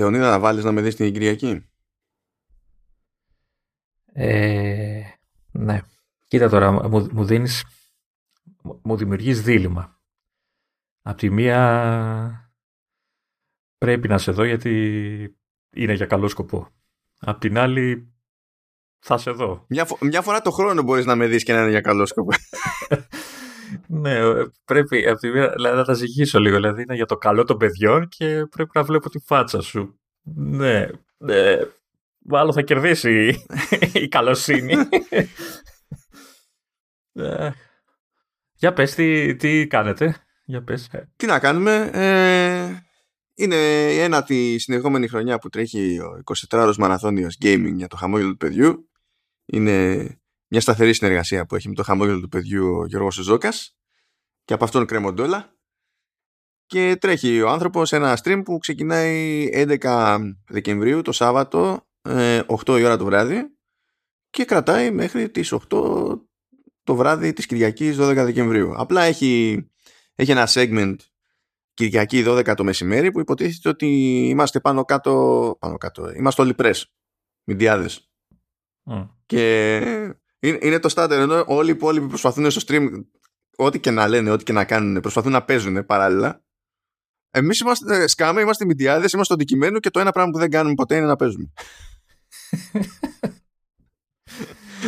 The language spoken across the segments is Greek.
Λεωνίδα, να βάλεις να με δεις την Κυριακή; Ε, ναι. Κοίτα τώρα, μου, μου δίνεις, μου δημιουργείς δίλημα. Απ' τη μία πρέπει να σε δω γιατί είναι για καλό σκοπό. Απ' την άλλη θα σε δω. Μια, μια φορά το χρόνο μπορείς να με δεις και να είναι για καλό σκοπό. ναι, πρέπει απ' τη μία, δηλαδή, να τα ζυγίσω λίγο. Δηλαδή είναι για το καλό των παιδιών και πρέπει να βλέπω τη φάτσα σου. Ναι, ναι. Μάλλον θα κερδίσει η καλοσύνη. Ε, για πες, τι, τι κάνετε. Για πες. Τι να κάνουμε. Ε, είναι η ένατη συνεχόμενη χρονιά που τρέχει ο 24ωρος μαραθώνιος gaming για το χαμόγελο του παιδιού. Είναι μια σταθερή συνεργασία που έχει με το χαμόγελο του παιδιού ο Γιώργος Ζώκας και από αυτόν κρέμονται όλα. Και τρέχει ο άνθρωπος ένα stream που ξεκινάει 11 Δεκεμβρίου το Σάββατο 8 ε, η ώρα το βράδυ και κρατάει μέχρι τις 8 το βράδυ της Κυριακής 12 Δεκεμβρίου. Απλά έχει, έχει ένα segment Κυριακή 12 το μεσημέρι που υποτίθεται ότι είμαστε πάνω κάτω, πάνω κάτω είμαστε όλοι πρες, μηντιάδες. Και είναι, το starter ενώ όλοι οι υπόλοιποι προσπαθούν στο stream ό,τι και να λένε, ό,τι και να κάνουν, προσπαθούν να παίζουν παράλληλα. Εμείς είμαστε σκάμε, είμαστε μηντιάδε, είμαστε στο αντικειμένο και το ένα πράγμα που δεν κάνουμε ποτέ είναι να παίζουμε.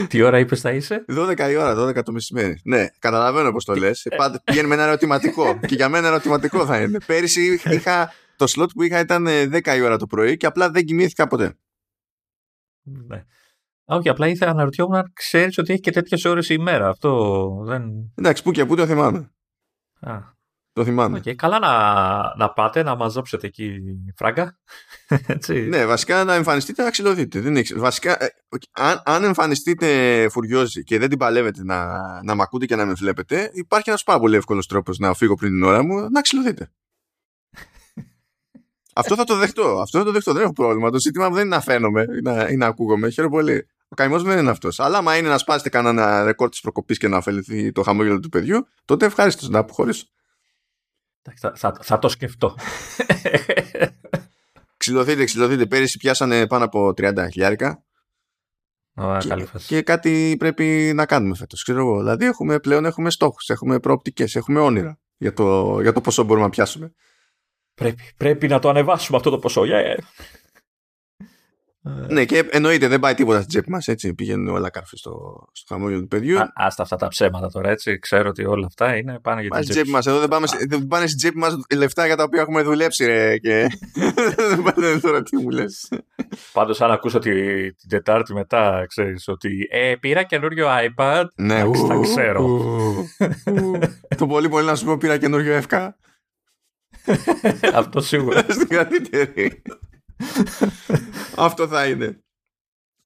Τι ώρα είπες θα είσαι; 12 η ώρα, 12 το μεσημέρι. Ναι, καταλαβαίνω πώς το λες. Πηγαίνει με ένα ερωτηματικό. και για μένα ερωτηματικό θα είναι. Πέρυσι είχα. Το slot που είχα ήταν 10 η ώρα το πρωί και απλά δεν κοιμήθηκα ποτέ. Ναι. Όχι, απλά ήθελα να αναρωτιόμουν αν ξέρεις ότι έχει και τέτοιες ώρες η μέρα. Αυτό δεν. Εντάξει, που και που το θυμάμαι. Α, το θυμάμαι. Okay. Καλά να, να πάτε, να μαζέψετε εκεί φράγκα. Έτσι. Ναι, βασικά να εμφανιστείτε να ξυλωθείτε. Δεν έχεις... Βασικά, ε, αν, αν εμφανιστείτε φουριόζοι και δεν την παλεύετε να, να μ' ακούτε και να με βλέπετε, υπάρχει ένας πάρα πολύ εύκολος τρόπος να φύγω πριν την ώρα μου να ξυλωθείτε. Αυτό θα το δεχτώ. Αυτό θα το δεχτώ. Δεν έχω πρόβλημα. Το ζήτημα μου δεν είναι να φαίνομαι ή να, ή να ακούγομαι. Χαίρομαι πολύ. Ο καημός δεν είναι αυτός. Αλλά άμα είναι να σπάσετε κανένα ρεκόρ της προκοπής και να ωφεληθεί το χαμόγελο του παιδιού, τότε ευχάριστος να αποχωρήσω. Θα, θα, θα το σκεφτώ. ξυλωθείτε, ξυλωθείτε. Πέρυσι πιάσανε πάνω από 30 χιλιάρικα. και, καλή και κάτι πρέπει να κάνουμε φέτος. Ξέρω εγώ. Δηλαδή έχουμε, πλέον έχουμε στόχους, έχουμε προοπτικές, έχουμε όνειρα για το, για το πόσο μπορούμε να πιάσουμε. Πρέπει, πρέπει να το ανεβάσουμε αυτό το ποσό. Yeah. Ναι, και εννοείται δεν πάει τίποτα στην τσέπη μας. Έτσι πηγαίνουν όλα κάρφη στο, στο χαμόγελο του παιδιού. Α, άστα αυτά τα ψέματα τώρα, έτσι. Ξέρω ότι όλα αυτά είναι πάνε για την τσέπη μας. Εδώ δεν, πάμε, δεν πάνε στην τσέπη μας λεφτά για τα οποία έχουμε δουλέψει, ρε. Και... δεν πάνε τώρα τι μου λες. Πάντως, αν ακούσω τη, την Τετάρτη μετά, ξέρεις ότι ε, πήρα καινούριο iPad. Ναι, ου, τα ξέρω. το πολύ πολύ να σου πω πήρα καινούριο εύκα. Αυτό σίγουρα. Στην καλύτερη. Αυτό θα είναι.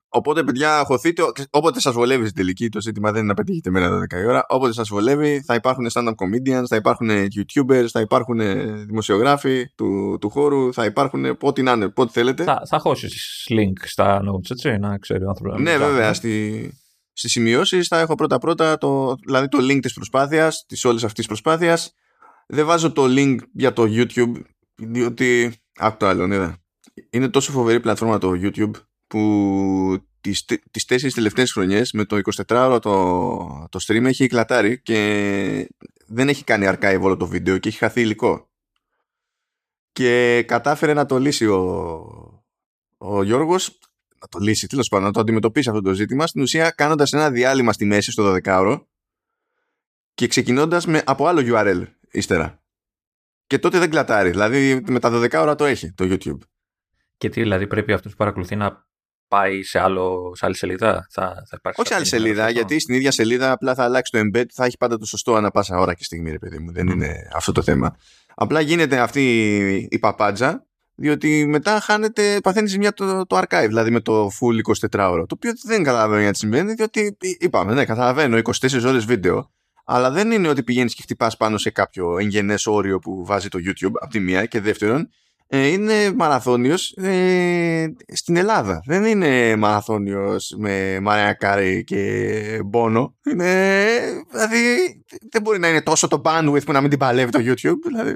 Οπότε, παιδιά, χωθείτε. Όποτε σας βολεύει στην τελική, το ζήτημα δεν είναι να πετύχετε μέρα 12 η ώρα. Όποτε σας βολεύει, θα υπάρχουν stand-up comedians, θα υπάρχουν YouTubers, θα υπάρχουν δημοσιογράφοι του, του χώρου, θα υπάρχουν ό,τι να είναι, ό,τι θέλετε. Θα, θα χώσεις link στα notes, έτσι, να ξέρει ο άνθρωπος. Ναι, βέβαια. Στη, Στις σημειώσεις θα έχω πρώτα-πρώτα το, δηλαδή το link της προσπάθειας, της όλης αυτής της προσπάθειας. Δεν βάζω το link για το YouTube, διότι. Άκου το άλλο, είδα είναι τόσο φοβερή πλατφόρμα το YouTube που τις, τις τέσσερις τελευταίες χρονιές με το 24ωρο το, το stream έχει κλατάρει και δεν έχει κάνει archive όλο το βίντεο και έχει χαθεί υλικό. Και κατάφερε να το λύσει ο, ο Γιώργος να το λύσει, τέλος πάντων, να το αντιμετωπίσει αυτό το ζήτημα στην ουσία κάνοντας ένα διάλειμμα στη μέση στο 12ωρο και ξεκινώντας με, από άλλο URL ύστερα. Και τότε δεν κλατάρει. Δηλαδή με τα 12 ώρα το έχει το YouTube. Και τι, δηλαδή πρέπει αυτός που παρακολουθεί να πάει σε, άλλο, σε άλλη σελίδα; Θα, θα υπάρξει Όχι σε άλλη σελίδα, γιατί στην ίδια σελίδα απλά θα αλλάξει το embed, θα έχει πάντα το σωστό ανά πάσα ώρα και στιγμή, ρε παιδί μου. Δεν είναι αυτό το θέμα. Απλά γίνεται αυτή η παπάντζα, διότι μετά χάνεται, παθαίνεις μια το, το archive, δηλαδή με το full 24 ώρο. Το οποίο δεν καταλαβαίνω γιατί συμβαίνει, διότι είπαμε, ναι, καταλαβαίνω 24 ώρες βίντεο, αλλά δεν είναι ότι πηγαίνεις και χτυπάς πάνω σε κάποιο εγγενές όριο που βάζει το YouTube από τη μία και δεύτερον ε, είναι μαραθώνιος ε, στην Ελλάδα. Δεν είναι μαραθώνιος με Μαρία Κάρη και Μπόνο. Είναι, δηλαδή δεν μπορεί να είναι τόσο το bandwidth που να μην την παλεύει το YouTube. Δηλαδή,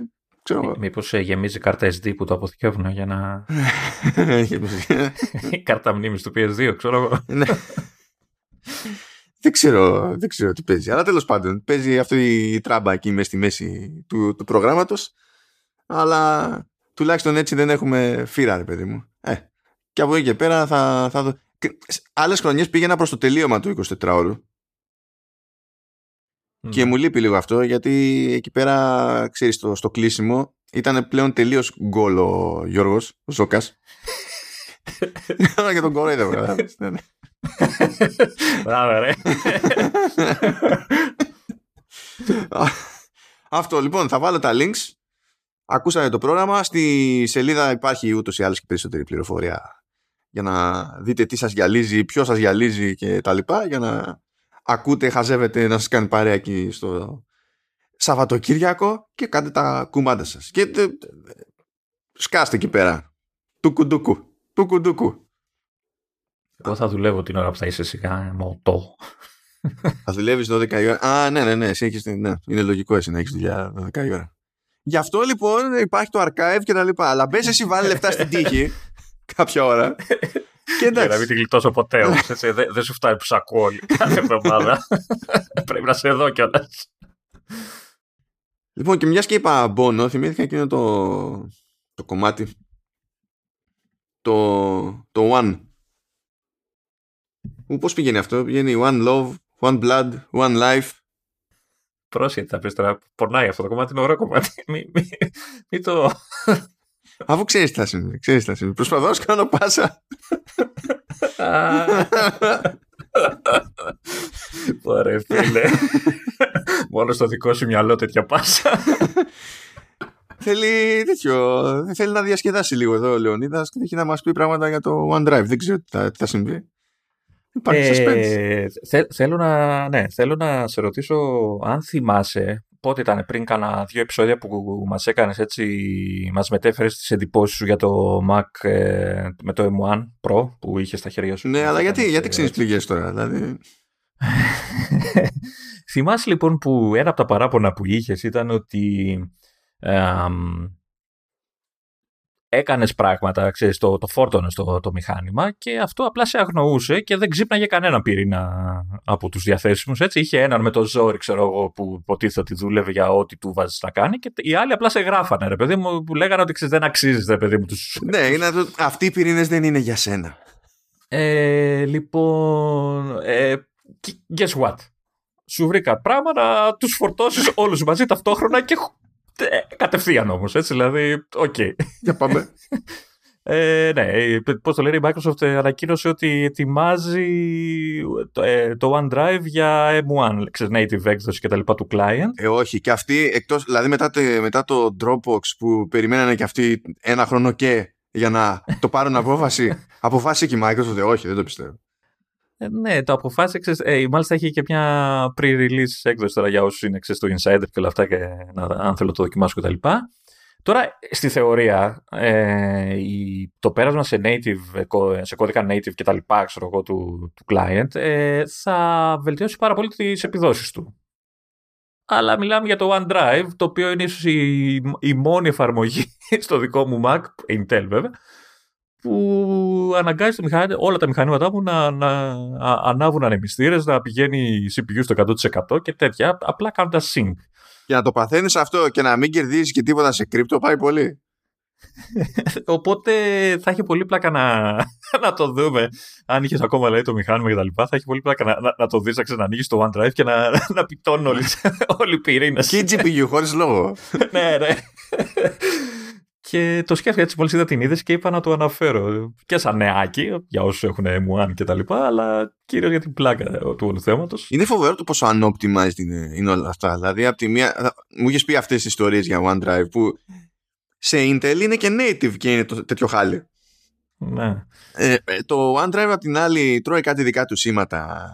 Μήπως ε, γεμίζει κάρτα SD που το αποθηκεύουν για να... Η κάρτα μνήμης του PS2, ξέρω εγώ. Ναι. δεν, ξέρω, δεν ξέρω τι παίζει. Αλλά τέλος πάντων, παίζει αυτή η τράμπα εκεί μέσα στη μέση του, του προγράμματος. Αλλά τουλάχιστον έτσι δεν έχουμε φύρα, ρε παιδί μου. Ε, και από εκεί και πέρα θα, θα δω. Άλλες χρονιές πήγαινα προς το τελείωμα του 24ωρου. Και μου λείπει λίγο αυτό γιατί εκεί πέρα, ξέρεις, στο, στο κλείσιμο ήταν πλέον τελείως γκολ ο Γιώργος, ο Ζώκας. και τον κοροϊδεύω. Ναι, ναι. Μπράβο ρε. Αυτό λοιπόν θα βάλω τα links. Ακούσατε το πρόγραμμα. Στη σελίδα υπάρχει ούτως ή άλλως και περισσότερη πληροφορία για να δείτε τι σας γυαλίζει, ποιος σας γυαλίζει και τα λοιπά για να ακούτε, χαζεύετε να σας κάνει παρέα εκεί στο Σαββατοκύριακο και κάντε τα κουμάντα σας. Και τε, σκάστε εκεί πέρα. Του κουντούκου. Του κουντούκου. Εγώ θα δουλεύω την ώρα που θα είσαι σιγά μοτό. Θα δουλεύεις 12 η ώρα. Α, ναι, ναι, ναι. Εσύ έχεις, ναι. Είναι λογικό εσύ να έχεις δουλειά 12 η ώρα. Γι' αυτό λοιπόν υπάρχει το archive και τα λοιπά. Αλλά μπες εσύ βάλει λεφτά στην τύχη κάποια ώρα και Για να μην την γλιτώσω ποτέ όμως. Δεν δε σου φτάνει που σε ακούω κάθε εβδομάδα. Πρέπει να σε δω κιόλας. Λοιπόν, και μιας και είπα Μπόνο, θυμήθηκα εκείνο το, το κομμάτι. Το, το One. Πώς πηγαίνει αυτό, πηγαίνει One Love, One Blood, One Life. Πρόσεχε, θα πεις τώρα. Πορνάει αυτό το κομμάτι, είναι ωραίο κομμάτι. Μην μη, το. Αφού ξέρεις τι θα συμβεί. Ξέρεις τι θα συμβεί. Προσπαθώ να κάνω πάσα. Ωραία, φίλε. Μόνο στο δικό σου μυαλό τέτοια πάσα. θέλει τέτοιο. Θέλει να διασκεδάσει λίγο εδώ ο Λεωνίδας και έχει να μας πει πράγματα για το OneDrive. Δεν ξέρω τι θα, τι θα συμβεί. Υπάρχει ε, θέλω, να, ναι, θέλω να σε ρωτήσω αν θυμάσαι πότε ήταν πριν κάνα δύο επεισόδια που μας έκανες έτσι, μας μετέφερες τις εντυπώσεις σου για το Mac ε, με το M1 Pro που είχε στα χέρια σου. Ναι, αλλά γιατί, γιατί ξύνεις πληγές τώρα, δηλαδή... Θυμάσαι λοιπόν που ένα από τα παράπονα που είχες ήταν ότι έκανες πράγματα, ξέρεις, το, το φόρτωνες στο το μηχάνημα και αυτό απλά σε αγνοούσε και δεν ξύπναγε κανένα πυρήνα από τους διαθέσιμους. Έτσι, είχε έναν με το ζόρι, ξέρω εγώ, που υποτίθεται ότι δούλευε για ό,τι του βάζεις να κάνει και οι άλλοι απλά σε γράφανε, ρε παιδί μου, που λέγανε ότι ξέρεις, δεν αξίζεις, ρε παιδί μου. Τους... Ναι, είναι, αυτοί οι πυρήνες δεν είναι για σένα. Ε, λοιπόν, ε, guess what; Σου βρήκα πράγματα, τους φορτώσεις όλους μαζί ταυτόχρονα και ε, κατευθείαν όμως, έτσι, δηλαδή, OK. Okay. Για πάμε. Ε, ναι, πώς το λέει η Microsoft ανακοίνωσε ότι ετοιμάζει το, ε, το OneDrive για M1, ξέρεις, native έκδοση και τα λοιπά του client. Ε, όχι, και αυτοί, εκτός, δηλαδή μετά, μετά το Dropbox που περιμένανε και αυτοί ένα χρόνο και για να το πάρουν απόφαση, αποφάσισε και η Microsoft, ε, όχι, δεν το πιστεύω. Ε, ναι, το αποφάσισε. Ε, μάλιστα έχει και μια pre-release έκδοση τώρα για όσους είναι στο Insider και όλα αυτά και να, αν θέλω το δοκιμάσω κτλ. Τώρα, στη θεωρία, ε, η, το πέρασμα σε native, σε κώδικα native και τα λοιπά, ξέρω εγώ, του, του client, ε, θα βελτιώσει πάρα πολύ τις επιδόσεις του. Αλλά μιλάμε για το OneDrive, το οποίο είναι ίσως η, η μόνη εφαρμογή στο δικό μου Mac, Intel βέβαια, που αναγκάζει το μηχανή, όλα τα μηχανήματά μου να, να ανάβουν ανεμιστήρες, να πηγαίνει η CPU στο 100% και τέτοια, απλά κάνοντα sync. Για να το παθαίνεις αυτό και να μην κερδίζεις και τίποτα σε κρύπτο, πάει πολύ. Οπότε θα έχει πολύ πλάκα να, να το δούμε. Αν είχες ακόμα λέει, το μηχάνημα και τα λοιπά, θα έχει πολύ πλάκα να, να, να το δεις, να ξανανοίγεις το OneDrive και να, να πιτώνουν όλοι, όλοι οι πυρήνες. Και η GPU χωρίς λόγο. ναι, ναι. Και το σκέφτηκα έτσι μόλις είδα την είδηση και είπα να το αναφέρω. Και σαν νεάκι, για όσους έχουν M1 και τα λοιπά, αλλά κυρίως για την πλάκα του όλου θέματος. Είναι φοβερό το πόσο unoptimized είναι, είναι όλα αυτά. Δηλαδή, από τη μία. Μου είχες πει αυτές τις ιστορίες για OneDrive που σε Intel είναι και native και είναι το, τέτοιο χάλι. Ναι. Ε, ε το OneDrive απ' την άλλη τρώει κάτι δικά του σήματα.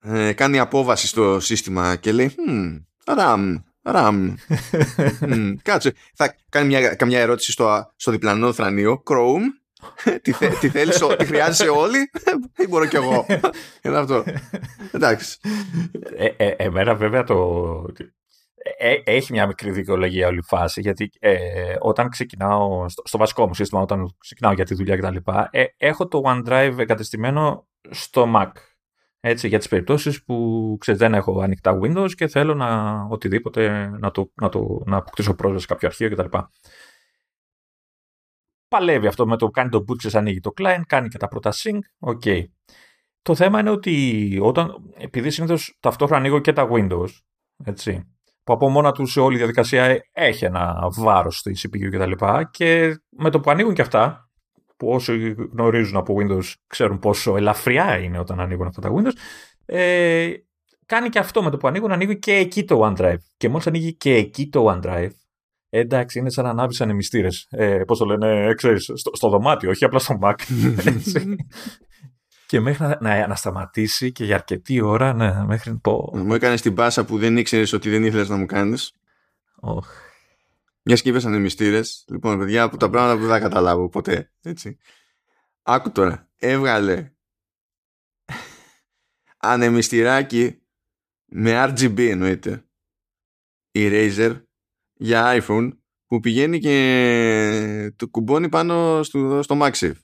Ε, κάνει απόβαση στο σύστημα και λέει hm, RAM, RAM. κάτσε. Θα κάνει μια, καμιά ερώτηση στο, στο διπλανό θρανείο. Chrome. τι, θε, τι θέλεις, τι χρειάζεσαι όλοι ή μπορώ κι εγώ; Είναι αυτό εντάξει ε, ε, εμένα βέβαια το ε, έχει μια μικρή δικαιολογία όλη η φάση, γιατί ε, όταν ξεκινάω στο, στο, βασικό μου σύστημα, όταν ξεκινάω για τη δουλειά κτλ., ε, έχω το OneDrive εγκατεστημένο στο Mac. Έτσι, για τις περιπτώσεις που ξέρεις, δεν έχω ανοιχτά Windows και θέλω να οτιδήποτε να, το, να, το, να αποκτήσω πρόσβαση σε κάποιο αρχείο κτλ. Παλεύει αυτό με το κάνει το boot, ξέρεις, ανοίγει το client, κάνει και τα πρώτα sync, OK. Okay. Το θέμα είναι ότι όταν, επειδή συνήθως ταυτόχρονα ανοίγω και τα Windows, έτσι, που από μόνα τους σε όλη η διαδικασία έχει ένα βάρος στη CPU κτλ. Και, και με το που ανοίγουν και αυτά, που όσοι γνωρίζουν από Windows ξέρουν πόσο ελαφριά είναι όταν ανοίγουν αυτά τα Windows, ε, κάνει και αυτό με το που ανοίγουν, ανοίγει και εκεί το OneDrive. Και μόλις ανοίγει και εκεί το OneDrive, ε, εντάξει, είναι σαν να ανάβεις ανεμιστήρες. Ε, Πώς το λένε, ε, ξέρεις, στο, στο, δωμάτιο, όχι απλά στο Mac. και μέχρι να, να, να, σταματήσει και για αρκετή ώρα, ναι, μέχρι πω. Μου έκανες την πάσα που δεν ήξερες ότι δεν ήθελες να μου κάνεις. Oh. Μιας και είπες ανεμιστήρες. Λοιπόν, παιδιά, από τα πράγματα που δεν θα καταλάβω ποτέ. Έτσι. Άκου τώρα. Έβγαλε ανεμιστηράκι με RGB εννοείται. Eraser για iPhone που πηγαίνει και το κουμπώνει πάνω στο, στο MagSafe.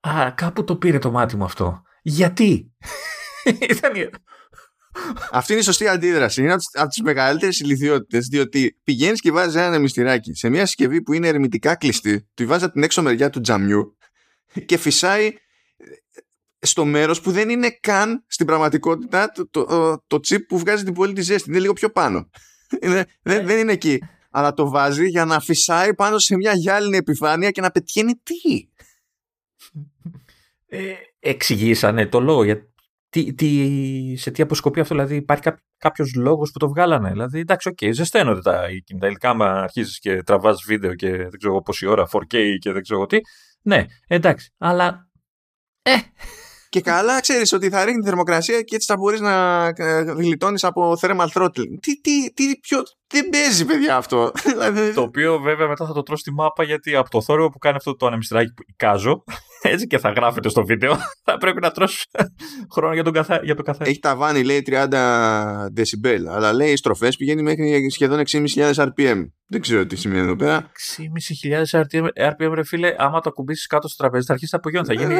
Α, κάπου το πήρε το μάτι μου αυτό. Γιατί; Αυτή είναι η σωστή αντίδραση. Είναι από τι μεγαλύτερες ηλικιότητες, διότι πηγαίνεις και βάζεις ένα μυστηράκι σε μια συσκευή που είναι ερμητικά κλειστή, του βάζεις την έξω μεριά του τζαμιού και φυσάει ε, στο μέρος που δεν είναι καν στην πραγματικότητα το, το, το, chip που βγάζει την πόλη τη ζέστη. Είναι λίγο πιο πάνω. Είναι, δεν, δεν είναι εκεί. Αλλά το βάζει για να φυσάει πάνω σε μια γυάλινη επιφάνεια και να πετυχαίνει τι; Ε, εξηγήσανε το λόγο. Για, τι, τι, σε τι αποσκοπεί αυτό, δηλαδή υπάρχει κάποιο λόγος που το βγάλανε. Δηλαδή, εντάξει, OK, okay, ζεσταίνονται τα, τα υλικά, άμα αρχίζεις και τραβάς βίντεο και δεν ξέρω πόση ώρα, 4K και δεν ξέρω τι. Ναι, εντάξει, αλλά. Ε, και καλά ξέρεις ότι θα ρίχνει τη θερμοκρασία και έτσι θα μπορείς να ε, γλιτώνεις από thermal throttling. Τι, τι, τι, ποιο. Δεν παίζει, παιδιά, αυτό; Δηλαδή- το οποίο βέβαια μετά θα το τρως εσύ στη μάπα γιατί από το θόρυβο που κάνει αυτό το ανεμιστράκι που εικάζω, έτσι και θα γράφεται στο βίντεο, θα πρέπει να τρως εσύ χρόνο για τον, καθα... για τον καθένα. Έχει ταβάνι, λέει 30 decibel, αλλά λέει οι στροφές πηγαίνει μέχρι σχεδόν 6.500 RPM. Δεν ξέρω τι σημαίνει εδώ πέρα. 6.500 RPM, RPM, ρε φίλε, άμα το ακουμπήσει κάτω στο τραπέζι θα αρχίσει να απογειώνει. Θα γίνει.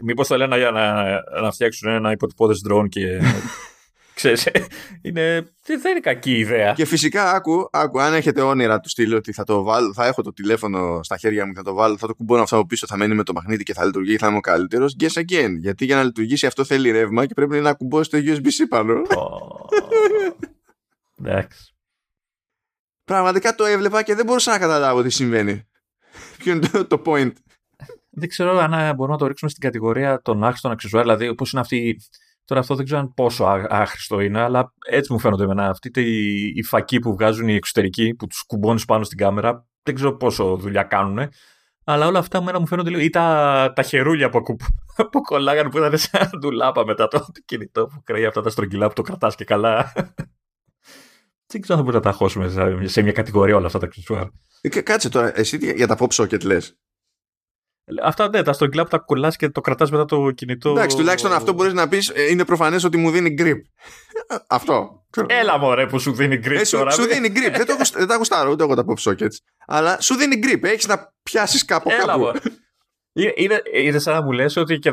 Μήπως θα λένε να, να, να φτιάξουν ένα υποτυπώδες drone και Ξέρεις, είναι, δεν είναι κακή ιδέα. Και φυσικά, άκου, άκου, αν έχετε όνειρα του στείλω ότι θα, το βάλω, θα έχω το τηλέφωνο στα χέρια μου και θα το βάλω, θα το κουμπώνω αυτό από πίσω, θα μένει με το μαγνήτη και θα λειτουργεί, θα είμαι ο καλύτερος. Guess again. Γιατί για να λειτουργήσει αυτό θέλει ρεύμα και πρέπει να κουμπώσει το USB-C πάνω. Εντάξει. Πραγματικά το έβλεπα και δεν μπορούσα να καταλάβω τι συμβαίνει. Ποιο είναι το, το point. Δεν ξέρω αν μπορούμε να το ρίξουμε στην κατηγορία των άχρηστων αξιζουάρ, δηλαδή όπως είναι αυτή Τώρα αυτό δεν ξέρω πόσο άχρηστο είναι, αλλά έτσι μου φαίνονται εμένα. Αυτή η, η φακή που βγάζουν οι εξωτερικοί, που τους κουμπώνεις πάνω στην κάμερα, δεν ξέρω πόσο δουλειά κάνουν. Αλλά όλα αυτά μένα μου φαίνονται λίγο. ή τα, τα χερούλια που, που κολλάγαν που ήταν σαν ντουλάπα μετά το, το κινητό που κρέει αυτά τα στρογγυλά που το κρατάς και καλά. δεν ξέρω αν μπορούμε να τα χώσουμε σε μια κατηγορία όλα αυτά τα αξεσουάρ. Ε, κάτσε τώρα, εσύ για τα pop socket λες. Αυτά ναι, τα στρογγυλά που τα κολλάς και το κρατάς μετά το κινητό. Εντάξει, τουλάχιστον αυτό μπορείς να πεις ε, είναι προφανές ότι μου δίνει grip. αυτό. Έλα μωρέ που σου δίνει grip ε, σου, τώρα. Σου δίνει grip. δεν, το, δεν τα γουστάρω ούτε εγώ τα pop sockets. Αλλά σου δίνει grip. Έχεις να πιάσεις κάπου Έλα, κάπου. Μωρέ. Είναι, είναι σαν να μου λες ότι και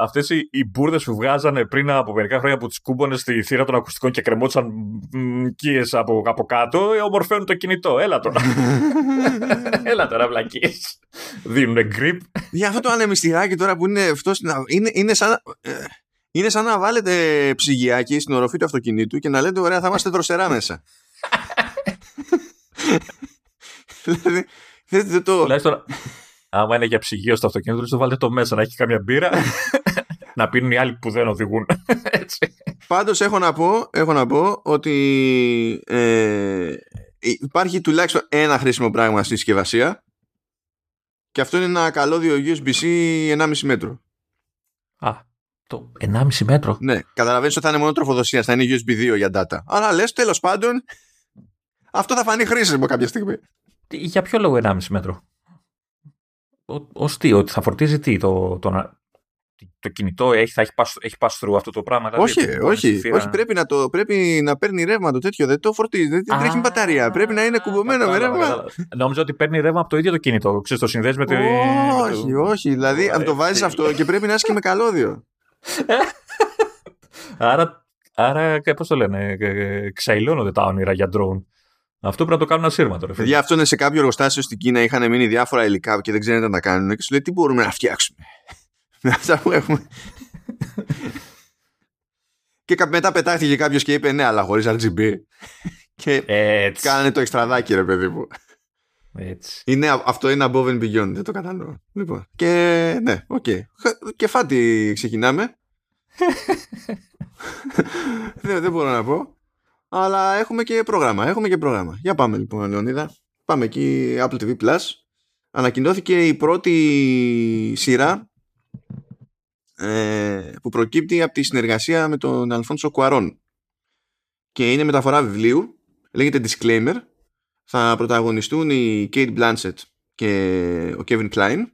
αυτές οι, οι μπουρδες που βγάζανε πριν από μερικά χρόνια που τις κούμπονε στη θύρα των ακουστικών και κρεμόντουσαν μκίε από, από κάτω, ε, ομορφαίνουν το κινητό. Έλα τώρα. Έλα τώρα, βλακίες. Δίνουν grip. Για αυτό το ανεμιστηράκι τώρα που είναι αυτό. Είναι, είναι, σαν, ε, είναι σαν να βάλετε ψυγιάκι στην οροφή του αυτοκινήτου και να λέτε: Ωραία, θα είμαστε δροσερά μέσα. δηλαδή. Δεν το άμα είναι για ψυγείο στο αυτοκίνητο, το βάλετε το μέσα να έχει καμιά μπύρα. να πίνουν οι άλλοι που δεν οδηγούν. Έτσι. Πάντως έχω να πω, έχω να πω ότι ε, υπάρχει τουλάχιστον ένα χρήσιμο πράγμα στη συσκευασία και αυτό είναι ένα καλώδιο USB-C 1,5 μέτρο. Α, το 1,5 μέτρο. Ναι, καταλαβαίνεις ότι θα είναι μόνο τροφοδοσία, θα είναι USB 2 για data. Αλλά λες τέλος πάντων αυτό θα φανεί χρήσιμο κάποια στιγμή. Για ποιο λόγο 1,5 μέτρο; Ω τι, ότι θα φορτίζει τι, το, το, το κινητό έχει, θα έχει, pass, έχει pass through αυτό το πράγμα. Δηλαδή, όχι, όχι, θύρα... όχι πρέπει, να το, πρέπει να παίρνει ρεύμα το τέτοιο. Δεν το φορτίζει. Δεν τρέχει μπαταρία. Πρέπει να είναι κουμπωμένο με ρεύμα. Νόμιζα ότι παίρνει ρεύμα από το ίδιο το κινητό. Ξέρεις, το συνδέεις με το. Όχι, όχι. Δηλαδή, αν το βάζεις αυτό και πρέπει να είσαι και με καλώδιο. άρα, άρα πώς το λένε, ξαϊλώνονται τα όνειρα για drone. Αυτό πρέπει να το κάνουν ασύρματο. Παιδιά, αυτό είναι σε κάποιο εργοστάσιο στην Κίνα. Είχαν μείνει διάφορα υλικά και δεν ξέρουν τι να κάνουν. Και σου λέει τι μπορούμε να φτιάξουμε; Με αυτά που έχουμε. και μετά πετάχτηκε κάποιος και είπε ναι, αλλά χωρίς RGB. και Έτσι. κάνανε το εξτραδάκι, ρε παιδί μου. Έτσι. Είναι, αυτό είναι above and beyond, δεν το κατανοώ. Λοιπόν, και ναι, OK. Okay. Και φάτι ξεκινάμε. δεν, δεν μπορώ να πω. Αλλά έχουμε και πρόγραμμα. Έχουμε και πρόγραμμα. Για πάμε λοιπόν, Λεωνίδα. Πάμε εκεί, Apple TV Plus. Ανακοινώθηκε η πρώτη σειρά ε, που προκύπτει από τη συνεργασία με τον Αλφόνσο Κουαρών. Και είναι μεταφορά βιβλίου. Λέγεται Disclaimer. Θα πρωταγωνιστούν η Kate Blanchett και ο Kevin Klein.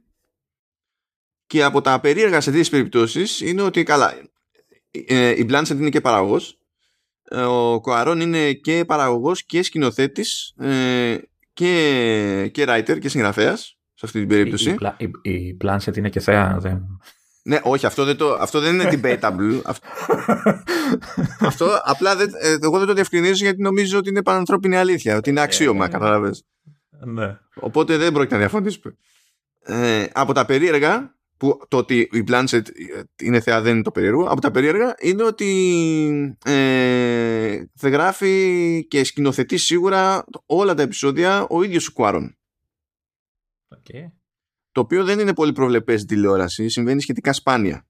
Και από τα περίεργα σε δύο περιπτώσεις είναι ότι καλά, ε, η Blanchett είναι και παραγωγός ε, ο Κοαρών είναι και παραγωγός και σκηνοθέτης ε, και, και writer και συγγραφέας σε αυτή την περίπτωση. Η, η, η Blanchett είναι και θέα. Δεν... Ναι, όχι, αυτό δεν, το, αυτό δεν είναι debatable. αυτό, αυτό απλά δεν, ε, εγώ δεν το διευκρινίζω γιατί νομίζω ότι είναι πανανθρώπινη αλήθεια, ότι είναι αξίωμα, ε, καταλαβες. Ναι. Οπότε δεν πρόκειται να διαφωνήσουμε. Ε, από τα περίεργα που το ότι η Blanchett είναι θεά δεν είναι το περίεργο. Από τα περίεργα είναι ότι ε, θα γράφει και σκηνοθετεί σίγουρα όλα τα επεισόδια ο ίδιος ο Κουάρον okay. το οποίο δεν είναι πολύ προβλεπές τηλεόραση συμβαίνει σχετικά σπάνια.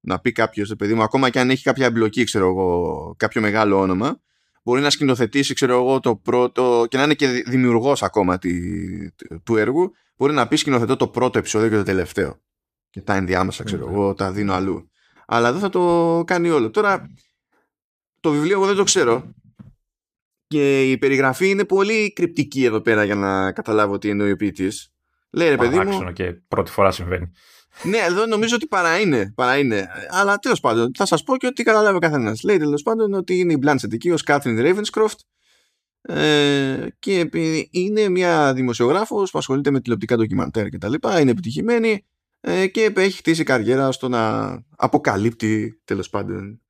Να πει κάποιος, παιδί μου, ακόμα και αν έχει κάποια εμπλοκή, ξέρω εγώ, κάποιο μεγάλο όνομα, μπορεί να σκηνοθετήσει, ξέρω εγώ, το πρώτο και να είναι και δημιουργός ακόμα τη, του έργου, μπορεί να πει σκηνοθετώ το πρώτο επεισόδιο και το τελευταίο και τα ενδιάμεσα ξέρω εγώ τα δίνω αλλού αλλά εδώ θα το κάνει όλο τώρα το βιβλίο εγώ δεν το ξέρω και η περιγραφή είναι πολύ κρυπτική εδώ πέρα για να καταλάβω τι εννοεί ο ποιητής λέει ρε παιδί μου και πρώτη φορά συμβαίνει ναι, εδώ νομίζω ότι παρά είναι, παρά είναι. Αλλά τέλος πάντων, θα σας πω και ότι καταλάβει ο καθένας. Λέει τέλος πάντων ότι είναι η Blanchett εκεί, ω Κάθριν Ravenscroft. Ε, και είναι μια δημοσιογράφος που ασχολείται με τηλεοπτικά ντοκιμαντέρ και τα λοιπά, είναι επιτυχημένη ε, και έχει χτίσει καριέρα στο να αποκαλύπτει τέλος πάντων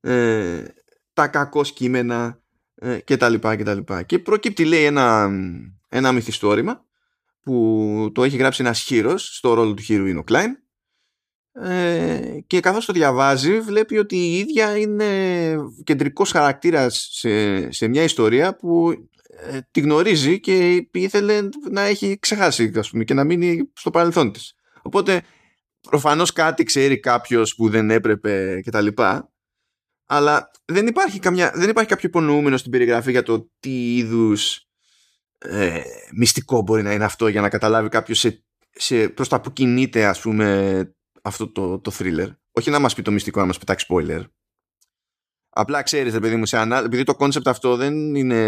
ε, τα κακό κείμενα ε, και τα λοιπά και τα λοιπά. Και προκύπτει λέει ένα, ένα μυθιστόρημα που το έχει γράψει ένας χείρος, στο ρόλο του χείρου είναι ο Κλάιν ε, και καθώς το διαβάζει βλέπει ότι η ίδια είναι κεντρικός χαρακτήρας σε, σε μια ιστορία που ε, τη γνωρίζει και ήθελε να έχει ξεχάσει ας πούμε, και να μείνει στο παρελθόν της. Οπότε προφανώς κάτι ξέρει κάποιος που δεν έπρεπε κτλ. Αλλά δεν υπάρχει, καμιά, δεν υπάρχει κάποιο υπονοούμενο στην περιγραφή για το τι είδους ε, μυστικό μπορεί να είναι αυτό για να καταλάβει κάποιος σε, σε, προς τα που κινείται ας πούμε αυτό το, το thriller. Όχι να μας πει το μυστικό, να μας πετάξει spoiler. Απλά ξέρεις, παιδί μου, σε ανά... επειδή το κόνσεπτ αυτό δεν είναι,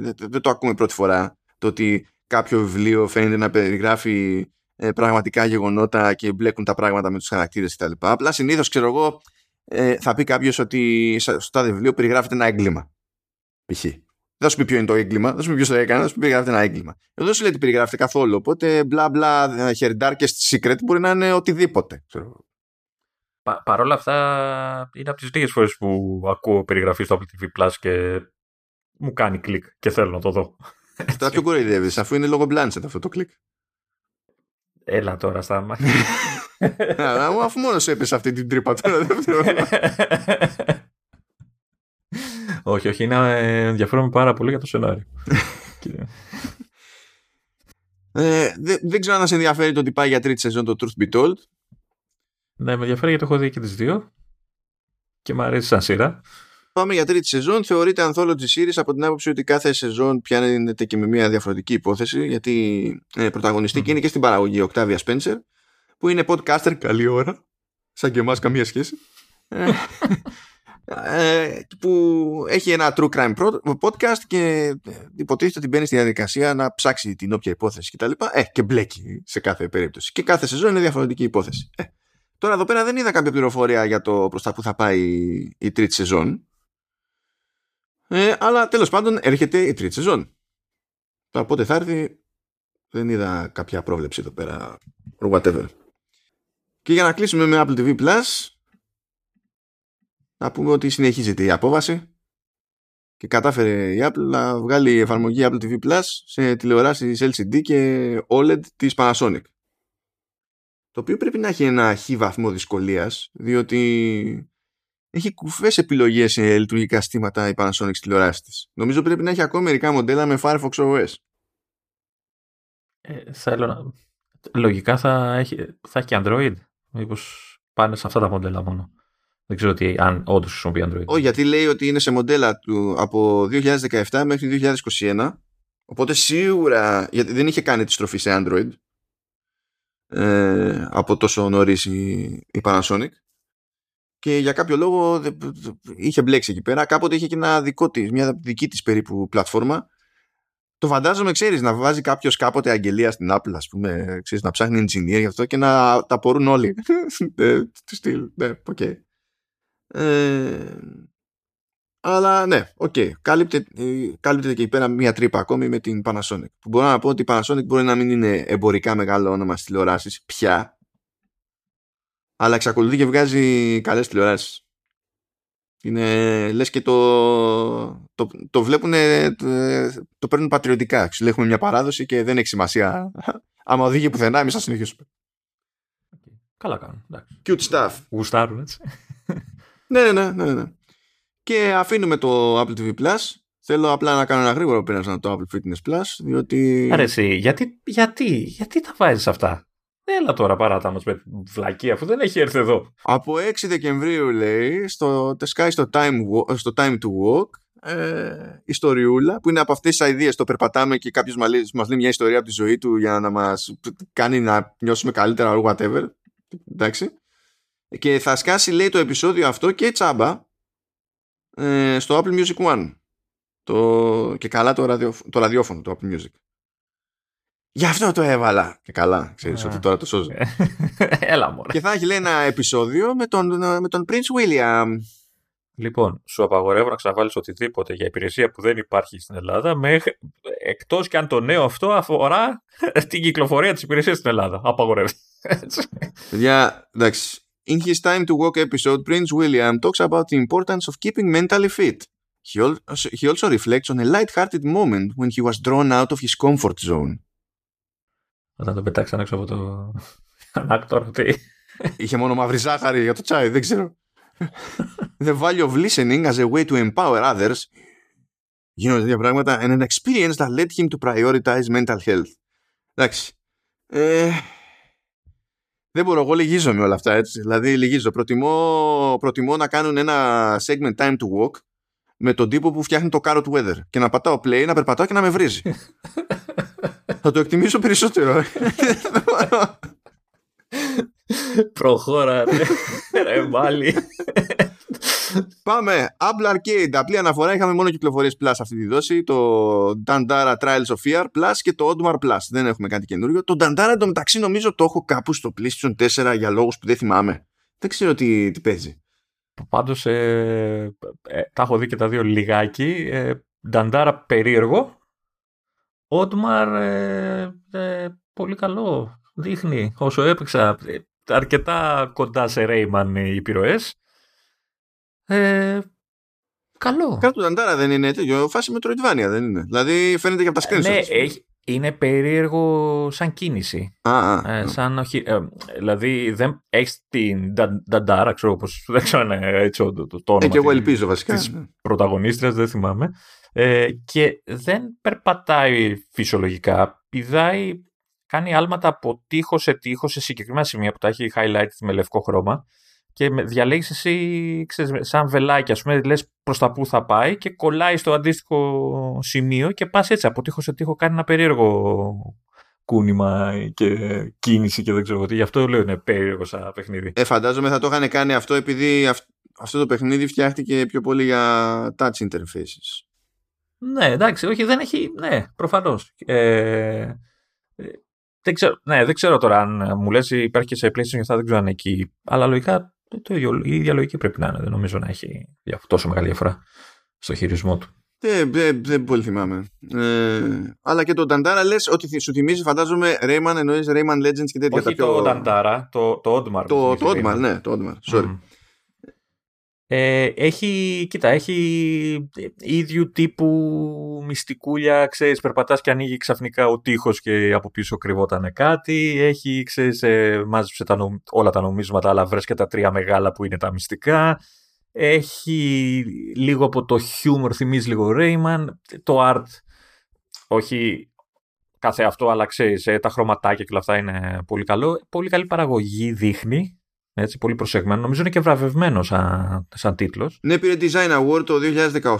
δεν, δεν το ακούμε πρώτη φορά, το ότι κάποιο βιβλίο φαίνεται να περιγράφει ε, πραγματικά γεγονότα και μπλέκουν τα πράγματα με τους χαρακτήρες κτλ. Απλά συνήθως ξέρω εγώ ε, θα πει κάποιος ότι στο τάδε βιβλίο περιγράφεται ένα έγκλημα. Π.χ. Δεν θα σου πει ποιο είναι το έγκλημα, δεν θα σου πει ποιος το έκανε, θα σου πει περιγράφεται ένα έγκλημα. Εδώ δεν σου λέει ότι περιγράφεται καθόλου. Οπότε μπλα μπλα, και secret μπορεί να είναι οτιδήποτε. Πα, Παρ' όλα αυτά, είναι από τις λίγες φορές που ακούω περιγραφή στο Apple TV Plus και μου κάνει κλικ και θέλω να το δω. Τώρα πιο κοροϊδεύεις, αφού είναι λόγω Blanchett αυτό το κλικ. Έλα τώρα, Στάμα. Αφού μόνος σου έπεσε αυτή την τρύπα τώρα. όχι, όχι, είναι ε, ενδιαφέρον πάρα πολύ για το σενάριο. ε, δεν, δεν ξέρω αν σε ενδιαφέρει το ότι πάει για τρίτη σεζόν το Truth Be Told. Ναι, με ενδιαφέρει γιατί έχω δει και τις δύο και μου αρέσει σαν σειρά. Πάμε για τρίτη σεζόν. Θεωρείται anthology series από την άποψη ότι κάθε σεζόν πιάνεται και με μια διαφορετική υπόθεση. Γιατί ε, πρωταγωνιστική είναι και στην παραγωγή ο Octavia Spencer, που είναι podcaster καλή ώρα. Σαν και εμάς, καμία σχέση. Ε, ε, που έχει ένα true crime podcast και υποτίθεται ότι μπαίνει στη διαδικασία να ψάξει την όποια υπόθεση κτλ. Ε, και μπλέκει σε κάθε περίπτωση. Και κάθε σεζόν είναι διαφορετική υπόθεση. Ε, Τώρα εδώ πέρα δεν είδα κάποια πληροφορία για το προς τα που θα πάει η τρίτη σεζόν. Ε, αλλά τέλος πάντων έρχεται η τρίτη σεζόν. Τώρα πότε θα έρθει δεν είδα κάποια πρόβλεψη εδώ πέρα or whatever. Και για να κλείσουμε με Apple TV Plus να πούμε ότι συνεχίζεται η απόβαση και κατάφερε η Apple να βγάλει εφαρμογή Apple TV Plus σε τηλεοράσεις LCD και OLED της Panasonic. Το οποίο πρέπει να έχει ένα χι βαθμό δυσκολίας διότι έχει κουφές επιλογές σε λειτουργικά στήματα η Panasonic στις τηλεοράσεις της. Νομίζω πρέπει να έχει ακόμα μερικά μοντέλα με Firefox OS. Ε, θέλω να... Λογικά θα έχει, θα έχει και Android. Μήπως πάνε σε αυτά τα μοντέλα μόνο. Δεν ξέρω τι, αν όντως χρησιμοποιεί Android. Όχι, γιατί λέει ότι είναι σε μοντέλα του από 2017 μέχρι 2021. Οπότε σίγουρα, γιατί δεν είχε κάνει τη στροφή σε Android ε, από τόσο νωρίς η, η Panasonic και για κάποιο λόγο είχε μπλέξει εκεί πέρα. Κάποτε είχε και ένα δικό της, μια δική της περίπου πλατφόρμα. Το φαντάζομαι, ξέρεις, να βάζει κάποιος κάποτε αγγελία στην Apple, ας πούμε, ξέρεις, να ψάχνει engineer γι' αυτό και να τα απορούν όλοι. Ε, του στυλ, ναι, οκ. Ε, αλλά ναι, OK. Okay. Κάλυπτε, κάλυπτε και εκεί πέρα μια τρύπα ακόμη με την Panasonic. Που μπορώ να πω ότι η Panasonic μπορεί να μην είναι εμπορικά μεγάλο όνομα στις τηλεοράσεις πια. Αλλά εξακολουθεί και βγάζει καλές τηλεοράσεις. Είναι, λες και το, το, το βλέπουν, το, το παίρνουν πατριωτικά. Έχουμε μια παράδοση και δεν έχει σημασία. Άμα οδηγεί πουθενά, εμείς θα συνεχίσουμε. Καλά κάνουν. Cute stuff. Γουστάρουν έτσι. Ναι, ναι, ναι, ναι. Και αφήνουμε το Apple TV Plus. Θέλω απλά να κάνω ένα γρήγορο πέρασμα το Apple Fitness Plus, διότι... Αρέσει, γιατί, γιατί, γιατί τα βάζεις αυτά; Έλα τώρα παράτα μας με βλακή αφού δεν έχει έρθει εδώ. Από 6 Δεκεμβρίου λέει στο Sky στο Time, στο time to Walk ε, ιστοριούλα που είναι από αυτές τις ιδέες το περπατάμε και κάποιος μας λέει μια ιστορία από τη ζωή του για να μας κάνει να νιώσουμε καλύτερα or whatever. Εντάξει και θα σκάσει λέει το επεισόδιο αυτό και τσάμπα ε, στο Apple Music One το, και καλά το, ραδιο, το ραδιόφωνο το Apple Music Γι' αυτό το έβαλα. Και καλά, ξέρεις ότι τώρα το σώζω. Έλα μωρέ. Και θα έχει λέει ένα επεισόδιο με τον, με τον Prince William. Λοιπόν, σου απαγορεύω να ξαναβάλεις οτιδήποτε για υπηρεσία που δεν υπάρχει στην Ελλάδα, μέχρι... εκτός και αν το νέο αυτό αφορά την κυκλοφορία της υπηρεσίας στην Ελλάδα. Απαγορεύω. Παιδιά, εντάξει, In his Time to Walk episode, Prince William talks about the importance of keeping mentally fit. He also, he also reflects on a light-hearted moment when he was drawn out of his comfort zone. Όταν τον πετάξαν έξω από το ανάκτορα, τι. Είχε μόνο μαύρη ζάχαρη για το τσάι, δεν ξέρω. The value of listening as a way to empower others γίνονται τέτοια πράγματα and an experience that led him to prioritize mental health. Εντάξει. Ε, δεν μπορώ, εγώ λυγίζω με όλα αυτά έτσι. Δηλαδή λυγίζω. Προτιμώ, προτιμώ να κάνουν ένα segment time to walk με τον τύπο που φτιάχνει το carrot weather και να πατάω play, να περπατάω και να με βρίζει. Θα το εκτιμήσω περισσότερο. Προχώρα, ρε. ρε Πάμε. Apple Arcade. Απλή αναφορά. Είχαμε μόνο κυκλοφορίες Plus αυτή τη δόση. Το Dandara Trials of Fear Plus και το Odmar Plus. Δεν έχουμε κάτι καινούριο. Το Dandara εντωμεταξύ νομίζω το έχω κάπου στο PlayStation 4 για λόγους που δεν θυμάμαι. Δεν ξέρω τι, τι παίζει. Πάντως ε, ε, τα έχω δει και τα δύο λιγάκι. Ε, Dandara περίεργο. Odmar ε, ε, πολύ καλό. Δείχνει όσο έπαιξα ε, αρκετά κοντά σε Rayman οι επιρροές ε, καλό. Κάτω του Αντάρα δεν είναι τέτοιο. Φάση με Metroidvania δεν είναι. Δηλαδή φαίνεται και από τα screenshots. Ναι, έχει, είναι περίεργο σαν κίνηση. Α, α, ε, σαν όχι, ε, δηλαδή δεν έχεις την Νταντάρα, ξέρω πως, δεν ξέρω αν είναι έτσι το, το, το όνομα. Ε, και εγώ ελπίζω βασικά. Της ναι. πρωταγωνίστριας, δεν θυμάμαι. Ε, και δεν περπατάει φυσιολογικά. Πηδάει, κάνει άλματα από τείχος σε τείχος σε συγκεκριμένα σημεία που τα έχει highlight με λευκό χρώμα και διαλέγεις εσύ ξέρεις, σαν βελάκι, ας πούμε, λες προς τα που θα πάει και κολλάει στο αντίστοιχο σημείο και πας έτσι από τείχος σε τείχο κάνει ένα περίεργο κούνημα και κίνηση και δεν ξέρω τι. Γι' αυτό λέω είναι περίεργο σαν παιχνίδι. Ε, φαντάζομαι θα το είχαν κάνει αυτό επειδή αυτό το παιχνίδι φτιάχτηκε πιο πολύ για touch interfaces. Ναι, εντάξει, όχι, δεν έχει. Ναι, προφανώς. Ε, δεν ξέρω, ναι, δεν ξέρω τώρα αν μου λες υπάρχει και σε PlayStation αυτά, δεν ξέρω αν εκεί. Αλλά λογικά το ίδιο, η ίδια λογική πρέπει να είναι. Δεν νομίζω να έχει τόσο μεγάλη διαφορά στο χειρισμό του. Δεν, δεν, δεν πολύ θυμάμαι. Ε, αλλά και το Dantara λες ότι σου θυμίζει, φαντάζομαι, Rayman εννοείς Rayman Legends και τέτοια. Όχι το Dantara, το, το Oddmar. Το, το Oddmar, ναι, το Oddmar. Sorry. Mm. Ε, έχει, κοίτα, έχει ίδιου τύπου μυστικούλια, ξέρεις, περπατάς και ανοίγει ξαφνικά ο τείχος και από πίσω κρυβόταν κάτι. Έχει, ξέρεις, ε, μάζεψε τα, όλα τα νομίσματα, αλλά βρες και τα τρία μεγάλα που είναι τα μυστικά. Έχει λίγο από το χιούμορ, θυμίζει λίγο Rayman. Το art, όχι κάθε αυτό, αλλά ξέρεις, ε, τα χρωματάκια και όλα αυτά είναι πολύ καλό. Πολύ καλή παραγωγή δείχνει έτσι, πολύ προσεγμένο. Νομίζω είναι και βραβευμένο σαν, σαν τίτλος. Ναι, πήρε Design Award το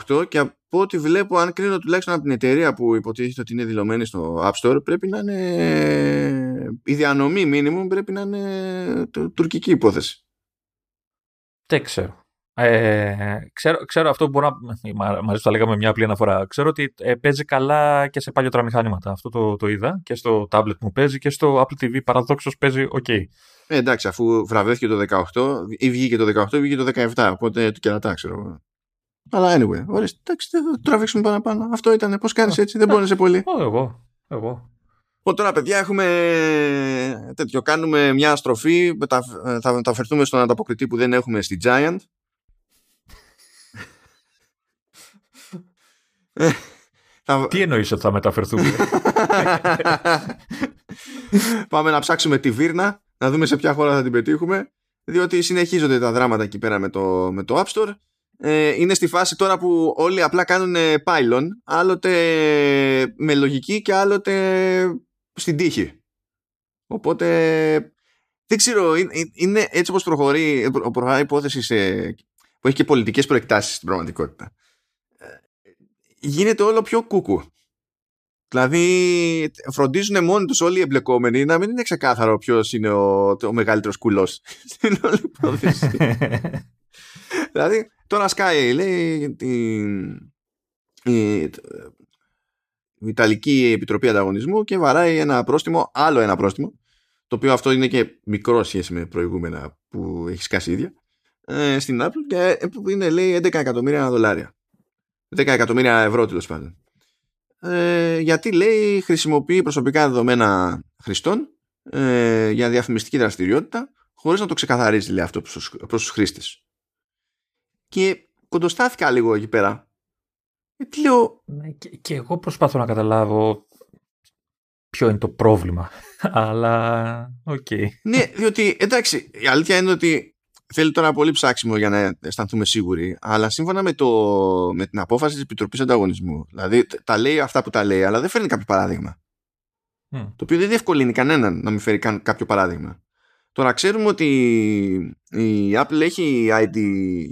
2018 και από ό,τι βλέπω, αν κρίνω τουλάχιστον από την εταιρεία που υποτίθεται ότι είναι δηλωμένη στο App Store, πρέπει να είναι. Η διανομή minimum πρέπει να είναι τουρκική υπόθεση. Δεν ξέρω. Ε, ξέρω, ξέρω αυτό που μπορώ να. Μαζί το λέγαμε μια απλή αναφορά. Ξέρω ότι ε, παίζει καλά και σε παλιότερα μηχανήματα. Αυτό το, το είδα και στο tablet μου παίζει και στο Apple TV παραδόξως παίζει OK. Ε, εντάξει, αφού βραβεύτηκε το 18 ή βγήκε το 18 ή βγήκε το 17. Οπότε του κερατά, ξέρω Αλλά anyway, ωραία, εντάξει, δεν θα το τραβήξουμε παραπάνω. Αυτό ήταν. Πώς κάνεις έτσι, δεν πόνεσαι πολύ. εγώ. εγώ. Οπότε τώρα, παιδιά, έχουμε τέτοιο. Κάνουμε μια στροφή. Θα, θα, θα φερθούμε στον ανταποκριτή που δεν έχουμε στη Giant. Τι εννοείς ότι θα μεταφερθούμε; Πάμε να ψάξουμε τη Βίρνα, να δούμε σε ποια χώρα θα την πετύχουμε, διότι συνεχίζονται τα δράματα εκεί πέρα με το, με το App Store. Ε, είναι στη φάση τώρα που όλοι απλά κάνουν pylon, άλλοτε με λογική και άλλοτε στην τύχη. Οπότε δεν ξέρω, είναι έτσι όπως προχωρεί, προχωράει η υπόθεση σε, που έχει και πολιτικές προεκτάσεις στην πραγματικότητα γίνεται όλο πιο κούκου. Δηλαδή φροντίζουν μόνοι τους όλοι οι εμπλεκόμενοι να μην είναι ξεκάθαρο ποιος είναι ο, ο μεγαλύτερος κουλός στην όλη υπόθεση. δηλαδή τώρα σκάει λέει την, η, η Ιταλική Επιτροπή Ανταγωνισμού και βαράει ένα πρόστιμο, άλλο ένα πρόστιμο το οποίο αυτό είναι και μικρό σχέση με προηγούμενα που έχει σκάσει ίδια ε, στην Apple και είναι λέει 11 εκατομμύρια δολάρια 10 εκατομμύρια ευρώ τέλος πάντων. Ε, γιατί λέει χρησιμοποιεί προσωπικά δεδομένα χρηστών ε, για διαφημιστική δραστηριότητα χωρίς να το ξεκαθαρίζει λέει, αυτό προς, προς τους χρήστες. Και κοντοστάθηκα λίγο εκεί πέρα. Γιατί λέω... Ναι, και, και εγώ προσπαθώ να καταλάβω ποιο είναι το πρόβλημα. Αλλά, OK. Okay. ναι, διότι, εντάξει, η αλήθεια είναι ότι θέλει τώρα πολύ ψάξιμο για να αισθανθούμε σίγουροι, αλλά σύμφωνα με, το, με την απόφαση της Επιτροπής Ανταγωνισμού, δηλαδή τα λέει αυτά που τα λέει, αλλά δεν φέρνει κάποιο παράδειγμα. Το οποίο δεν διευκολύνει κανέναν να μην φέρει καν κάποιο παράδειγμα. Τώρα ξέρουμε ότι η Apple έχει, ID,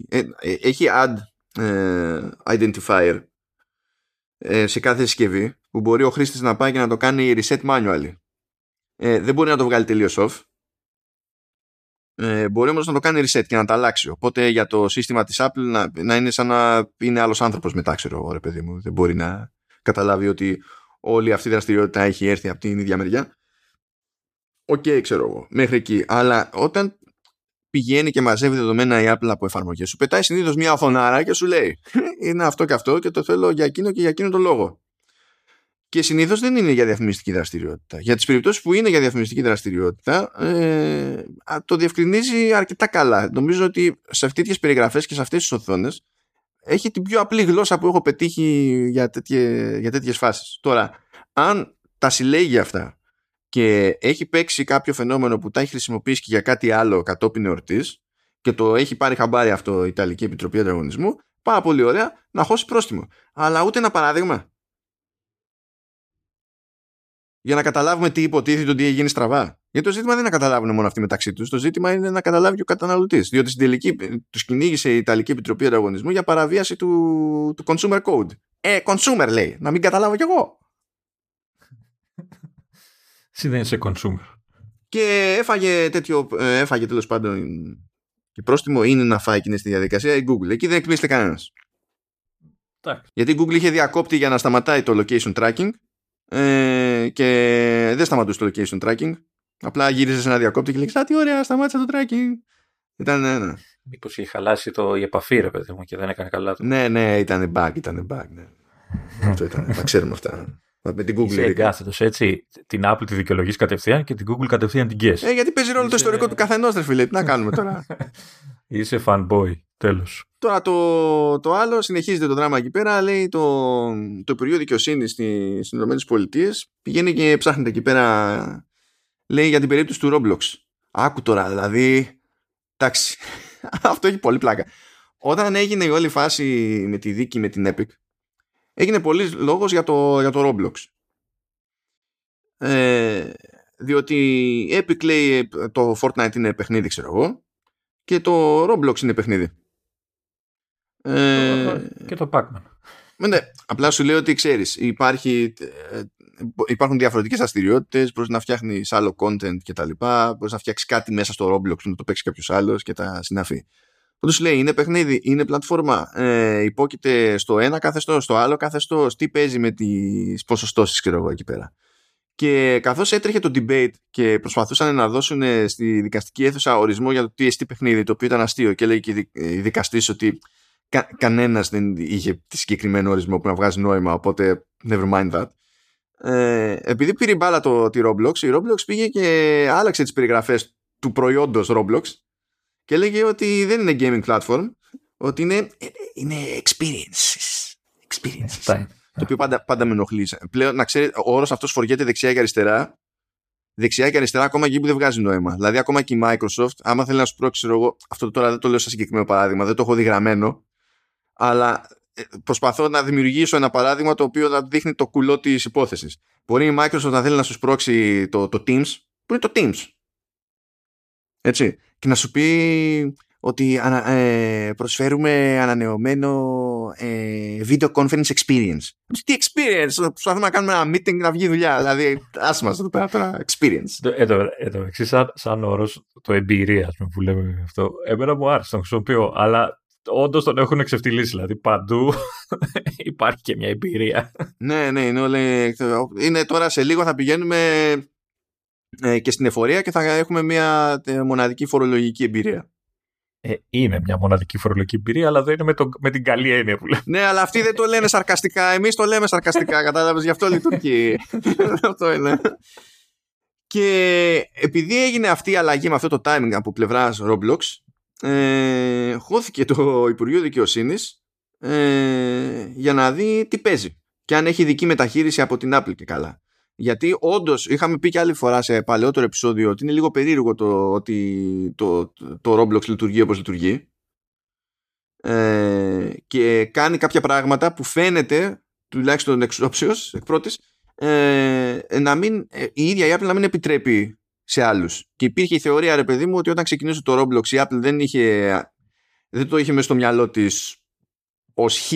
ε, ε, έχει ad ε, identifier σε κάθε συσκευή που μπορεί ο χρήστης να πάει και να το κάνει reset manually. δεν μπορεί να το βγάλει τελείως off ε, μπορεί όμως να το κάνει reset και να τα αλλάξει. Οπότε για το σύστημα της Apple να, να είναι σαν να είναι άλλος άνθρωπος μετά, ξέρω ρε παιδί μου. Δεν μπορεί να καταλάβει ότι όλη αυτή η δραστηριότητα έχει έρθει από την ίδια μεριά. OK, okay, ξέρω εγώ, μέχρι εκεί. Αλλά όταν πηγαίνει και μαζεύει δεδομένα η Apple από εφαρμογές σου, πετάει συνήθως μια οθονάρα και σου λέει είναι αυτό και αυτό και το θέλω για εκείνο και για εκείνο το λόγο και συνήθως δεν είναι για διαφημιστική δραστηριότητα. Για τις περιπτώσεις που είναι για διαφημιστική δραστηριότητα, ε, το διευκρινίζει αρκετά καλά. Νομίζω ότι σε αυτές τις περιγραφές και σε αυτές τις οθόνες έχει την πιο απλή γλώσσα που έχω πετύχει για, τέτοιε, για τέτοιες φάσεις. Τώρα, αν τα συλλέγει αυτά και έχει παίξει κάποιο φαινόμενο που τα έχει χρησιμοποιήσει και για κάτι άλλο κατόπιν εορτής και το έχει πάρει χαμπάρι αυτό η Ιταλική Επιτροπή Ανταγωνισμού, πάρα πολύ ωραία να χώσει πρόστιμο. Αλλά ούτε ένα παράδειγμα για να καταλάβουμε τι υποτίθεται ότι έγινε στραβά. Γιατί το ζήτημα δεν είναι να καταλάβουν μόνο αυτοί μεταξύ τους. Το ζήτημα είναι να καταλάβει και ο καταναλωτής. Διότι στην τελική τους κυνήγησε η Ιταλική Επιτροπή Ανταγωνισμού για παραβίαση του, του consumer code. Ε, consumer λέει. Να μην καταλάβω κι εγώ. Εσύ δεν είσαι consumer. Και έφαγε τέτοιο, ε, έφαγε τέλος πάντων και πρόστιμο είναι να φάει και στη διαδικασία η Google. Εκεί δεν εκπλήσεται κανένας. Γιατί η Google είχε διακόπτη για να σταματάει το location tracking ε, και δεν σταματούσε το location tracking. Απλά γύριζε σε ένα διακόπτη και λέει: Α, τι ωραία, σταμάτησα το tracking. Ήταν, ναι, ναι. Μήπως είχε χαλάσει το, η επαφή, ρε παιδί μου, και δεν έκανε καλά το. Ναι, ναι, ήταν bug, ήταν bug. Ναι. Αυτό ήταν. Τα ξέρουμε αυτά. Με την Google. Είσαι εγκάθετος έτσι. Την Apple τη δικαιολογείς κατευθείαν και την Google κατευθείαν την guess. Ε, γιατί παίζει ρόλο Είσαι... το ιστορικό του καθενός, ρε φίλε. Τι να κάνουμε τώρα; Είσαι fanboy. Τέλος. Τώρα το, το άλλο συνεχίζεται το δράμα εκεί πέρα. Λέει το, το Υπουργείο Δικαιοσύνης στις ΗΠΑ πηγαίνει και ψάχνεται εκεί πέρα. Λέει για την περίπτωση του Roblox. Άκου τώρα, δηλαδή. Εντάξει. Αυτό έχει πολύ πλάκα. Όταν έγινε η όλη φάση με τη δίκη με την Epic, έγινε πολύ λόγος για το, για το Roblox. Ε, διότι η Epic λέει το Fortnite είναι παιχνίδι, ξέρω εγώ, και το Roblox είναι παιχνίδι. Ε, και το Pac-Man. Ναι, απλά σου λέω ότι ξέρεις, υπάρχει, ε, υπάρχουν διαφορετικές δραστηριότητες, μπορείς να φτιάχνεις άλλο content και τα λοιπά, μπορείς να φτιάξεις κάτι μέσα στο Roblox να το παίξεις κάποιος άλλος και τα συναφή. Όντως λέει είναι παιχνίδι, είναι πλατφόρμα, ε, υπόκειται στο ένα καθεστώς, στο άλλο καθεστώς, τι παίζει με τις ποσοστώσεις, ξέρω εγώ εκεί πέρα. Και καθώς έτρεχε το debate και προσπαθούσαν να δώσουν στη δικαστική αίθουσα ορισμό για το τι εστί παιχνίδι, το οποίο ήταν αστείο και λέει και η δικαστής ότι κα, κανένας δεν είχε τη συγκεκριμένο ορισμό που να βγάζει νόημα, οπότε never mind that. Ε, επειδή πήρε μπάλα το, τη Roblox, η Roblox πήγε και άλλαξε τις περιγραφές του προϊόντος Roblox και έλεγε ότι δεν είναι gaming platform, ότι είναι, είναι experiences. experiences. Yeah, το οποίο πάντα, πάντα με ενοχλεί. Πλέον, να ξέρει, ο όρος αυτός φοριέται δεξιά και αριστερά. Δεξιά και αριστερά, ακόμα εκεί που δεν βγάζει νόημα. Δηλαδή, ακόμα και η Microsoft, άμα θέλει να σου πρόξει, εγώ, αυτό τώρα δεν το λέω σαν συγκεκριμένο παράδειγμα, δεν το έχω δει γραμμένο, αλλά ε, προσπαθώ να δημιουργήσω ένα παράδειγμα το οποίο να δείχνει το κουλό της υπόθεσης. Μπορεί η Microsoft να θέλει να σου σπρώξει το, το Teams, που είναι το Teams. Έτσι και να σου πει ότι ε, προσφέρουμε ανανεωμένο ε, video conference experience. Τι experience, προσπαθούμε να κάνουμε ένα meeting να βγει δουλειά. Δηλαδή, άσε μας εδώ πέρα τώρα, experience. Εδώ, εδώ εξής, σαν, σαν όρος, το εμπειρία που λέμε αυτό, εμένα μου άρεσε, τον χρησιμοποιώ, αλλά όντως τον έχουν εξευτυλίσει. Δηλαδή, παντού υπάρχει και μια εμπειρία. ναι, ναι, είναι, όλοι, είναι τώρα σε λίγο θα πηγαίνουμε ε, και στην εφορία και θα έχουμε μια ε, μοναδική φορολογική εμπειρία. Ε, είναι μια μοναδική φορολογική εμπειρία, αλλά δεν είναι με, το, με την καλή έννοια που λέμε. Ναι, αλλά αυτοί δεν το λένε σαρκαστικά. Εμείς το λέμε σαρκαστικά, κατάλαβες. Γι' αυτό λειτουργεί. αυτό είναι. Και επειδή έγινε αυτή η αλλαγή με αυτό το timing από πλευράς Roblox, ε, χώθηκε το Υπουργείο Δικαιοσύνης ε, για να δει τι παίζει. Και αν έχει δική μεταχείριση από την Apple και καλά. Γιατί όντως είχαμε πει και άλλη φορά σε παλαιότερο επεισόδιο ότι είναι λίγο περίεργο το ότι το, το, Roblox λειτουργεί όπως λειτουργεί. Ε, και κάνει κάποια πράγματα που φαίνεται τουλάχιστον εξ όψεως, εκ πρώτης, ε, να μην, ε, η ίδια η Apple να μην επιτρέπει σε άλλους. Και υπήρχε η θεωρία, ρε παιδί μου, ότι όταν ξεκινούσε το Roblox η Apple δεν, είχε, δεν το είχε μέσα στο μυαλό της ως χ,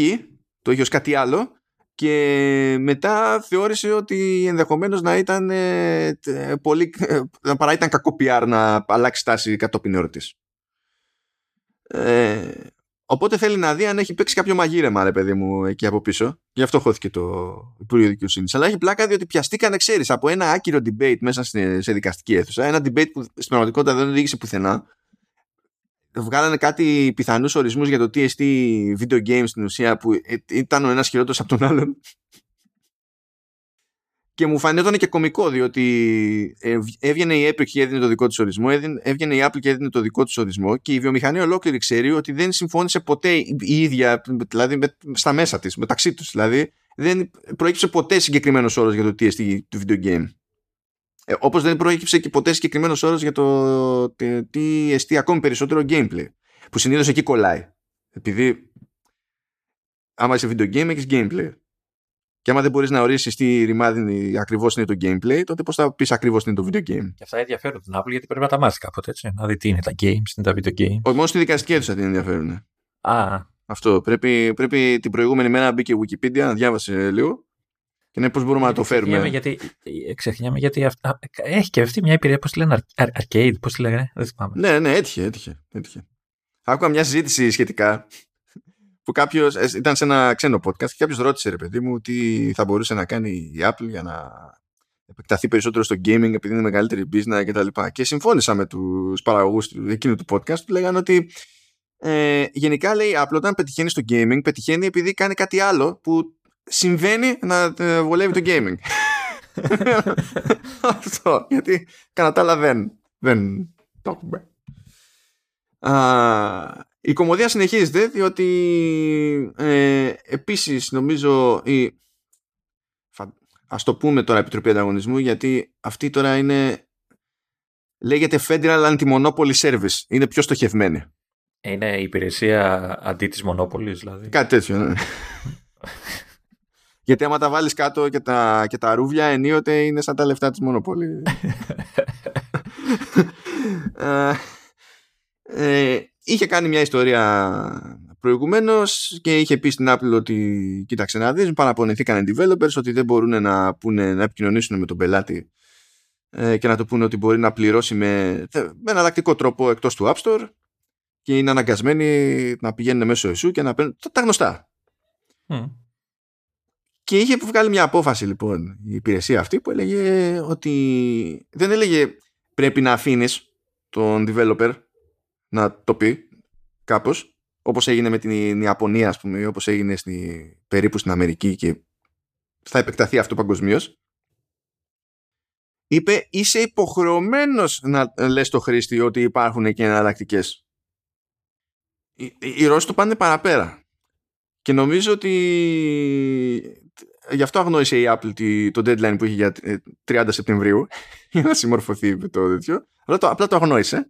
το είχε ως κάτι άλλο και μετά θεώρησε ότι ενδεχομένως να ήταν ε, πολύ, ε, παρά ήταν κακό PR να αλλάξει τάση κατόπιν ερωτής. Ε, οπότε θέλει να δει αν έχει παίξει κάποιο μαγείρεμα ρε παιδί μου εκεί από πίσω γι' αυτό χώθηκε το Υπουργείο Δικαιοσύνης. αλλά έχει πλάκα διότι πιαστήκανε ξέρεις από ένα άκυρο debate μέσα σε δικαστική αίθουσα ένα debate που στην πραγματικότητα δεν οδήγησε πουθενά βγάλανε κάτι πιθανούς ορισμούς για το τι εστί video games στην ουσία που ήταν ο ένας χειρότερος από τον άλλον. Και μου φανόταν και κωμικό διότι έβγαινε η Epic και έδινε το δικό της ορισμό, έβγαινε η Apple και έδινε το δικό της ορισμό και η βιομηχανία ολόκληρη ξέρει ότι δεν συμφώνησε ποτέ η ίδια, δηλαδή στα μέσα της, μεταξύ τους. Δηλαδή δεν προέκυψε ποτέ συγκεκριμένος όρος για το τι εστί του video game. Ε, όπως δεν προέκυψε και ποτέ συγκεκριμένος όρος για το τι εστί ακόμη περισσότερο gameplay. Που συνήθως εκεί κολλάει. Επειδή άμα είσαι video game έχεις gameplay. Και άμα δεν μπορείς να ορίσεις τι ρημάδι ακριβώς είναι το gameplay, τότε πώς θα πεις ακριβώς τι είναι το video game. Και αυτά ενδιαφέρουν την Apple γιατί πρέπει να τα μάθεις κάποτε έτσι. Να δει τι είναι τα games, τι είναι τα video games. Όχι, μόνο στη δικαστική αίθουσα την ενδιαφέρουν. Α. Αυτό. Πρέπει, πρέπει την προηγούμενη μέρα να μπει και Wikipedia, να διάβασε λίγο και ναι, πώς μπορούμε να το φέρουμε. Γιατί, ξεχνιάμαι γιατί αυτά, έχει και αυτή μια εμπειρία, πώς τη λένε, arcade, πώς τη λέγανε, δεν θυμάμαι. Ναι, ναι, έτυχε, έτυχε. έτυχε. Άκουγα μια συζήτηση σχετικά που κάποιος ήταν σε ένα ξένο podcast και κάποιος ρώτησε ρε παιδί μου τι θα μπορούσε να κάνει η Apple για να επεκταθεί περισσότερο στο gaming επειδή είναι μεγαλύτερη business κτλ. Και, και συμφώνησα με τους παραγωγούς εκείνου του podcast που λέγανε ότι ε, γενικά λέει η Apple όταν πετυχαίνει στο gaming πετυχαίνει επειδή κάνει κάτι άλλο που συμβαίνει να ε, βολεύει το gaming. Αυτό. Γιατί κατά τα άλλα δεν, δεν το έχουμε. Η κομμωδία συνεχίζεται διότι ε, επίσης νομίζω η, ας το πούμε τώρα Επιτροπή Ανταγωνισμού γιατί αυτή τώρα είναι λέγεται Federal Anti-Monopoly Service. Είναι πιο στοχευμένη. Είναι η υπηρεσία αντί της Μονόπολης δηλαδή. Κάτι τέτοιο ναι. γιατί άμα τα βάλεις κάτω και τα, και τα ρούβλια ενίοτε είναι σαν τα λεφτά της Μονόπολη ε, ε, είχε κάνει μια ιστορία προηγουμένως και είχε πει στην Apple ότι κοίταξε να δεις παραπονηθήκαν οι developers ότι δεν μπορούν να, πούνε, να επικοινωνήσουν με τον πελάτη ε, και να του πούνε ότι μπορεί να πληρώσει με, με εναλλακτικό τρόπο εκτός του App Store και είναι αναγκασμένοι να πηγαίνουν μέσω εσού και να παίρνουν τα γνωστά. Και είχε βγάλει μια απόφαση λοιπόν η υπηρεσία αυτή που έλεγε ότι δεν έλεγε πρέπει να αφήνεις τον developer να το πει κάπως όπως έγινε με την Ιαπωνία ας πούμε όπως έγινε στη, περίπου στην Αμερική και θα επεκταθεί αυτό παγκοσμίως. είπε είσαι υποχρεωμένος να λες το χρήστη ότι υπάρχουν και εναλλακτικές. Οι, οι Ρώσοι το πάνε παραπέρα και νομίζω ότι γι' αυτό αγνώρισε η Apple το deadline που είχε για 30 Σεπτεμβρίου για να συμμορφωθεί με το τέτοιο απλά το αγνώρισε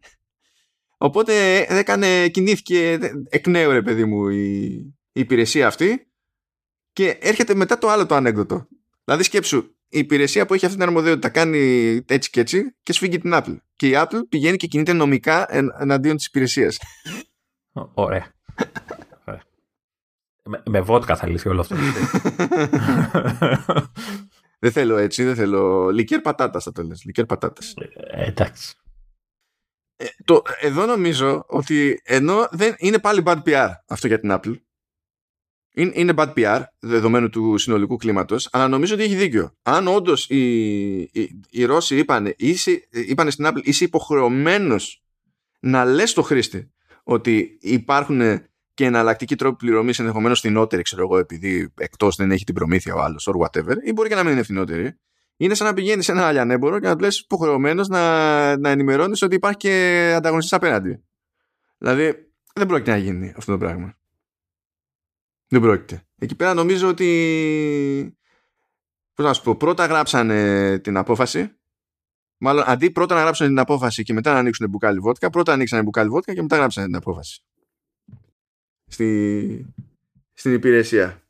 Οπότε έκανε, κινήθηκε εκ νέου ρε παιδί μου η, η υπηρεσία αυτή και έρχεται μετά το άλλο το ανέκδοτο. Δηλαδή σκέψου, η υπηρεσία που έχει αυτή την αρμοδιότητα κάνει έτσι και έτσι και σφίγγει την Apple. Και η Apple πηγαίνει και κινείται νομικά εναντίον της υπηρεσίας. Ωραία. με, με βότκα θα λυθεί όλο αυτό. δεν θέλω έτσι, δεν θέλω. Λικέρ πατάτας θα το λες. Λικέρ πατάτας. Ε, εντάξει. Ε, το, εδώ νομίζω ότι ενώ δεν είναι πάλι bad PR αυτό για την Apple. Είναι, είναι bad PR δεδομένου του συνολικού κλίματος, αλλά νομίζω ότι έχει δίκιο. Αν όντως οι, οι, οι, Ρώσοι είπαν, είσαι, είπανε στην Apple, είσαι υποχρεωμένος να λες στο χρήστη ότι υπάρχουν και εναλλακτικοί τρόποι πληρωμής ενδεχομένως φθηνότεροι, ξέρω εγώ, επειδή εκτός δεν έχει την προμήθεια ο άλλος, or whatever, ή μπορεί και να μην είναι φθηνότεροι είναι σαν να πηγαίνεις σε ένα αλιανέμπορο και να του υποχρεωμένος να, να ενημερώνεις ότι υπάρχει και ανταγωνιστής απέναντι. Δηλαδή, δεν πρόκειται να γίνει αυτό το πράγμα. Δεν πρόκειται. Εκεί πέρα νομίζω ότι. Πώς να σου πω, πρώτα γράψανε την απόφαση. Μάλλον αντί πρώτα να γράψουν την απόφαση και μετά να ανοίξουν μπουκάλι βότκα, πρώτα ανοίξανε μπουκάλι βότκα και μετά γράψανε την απόφαση. Στη... Στην υπηρεσία.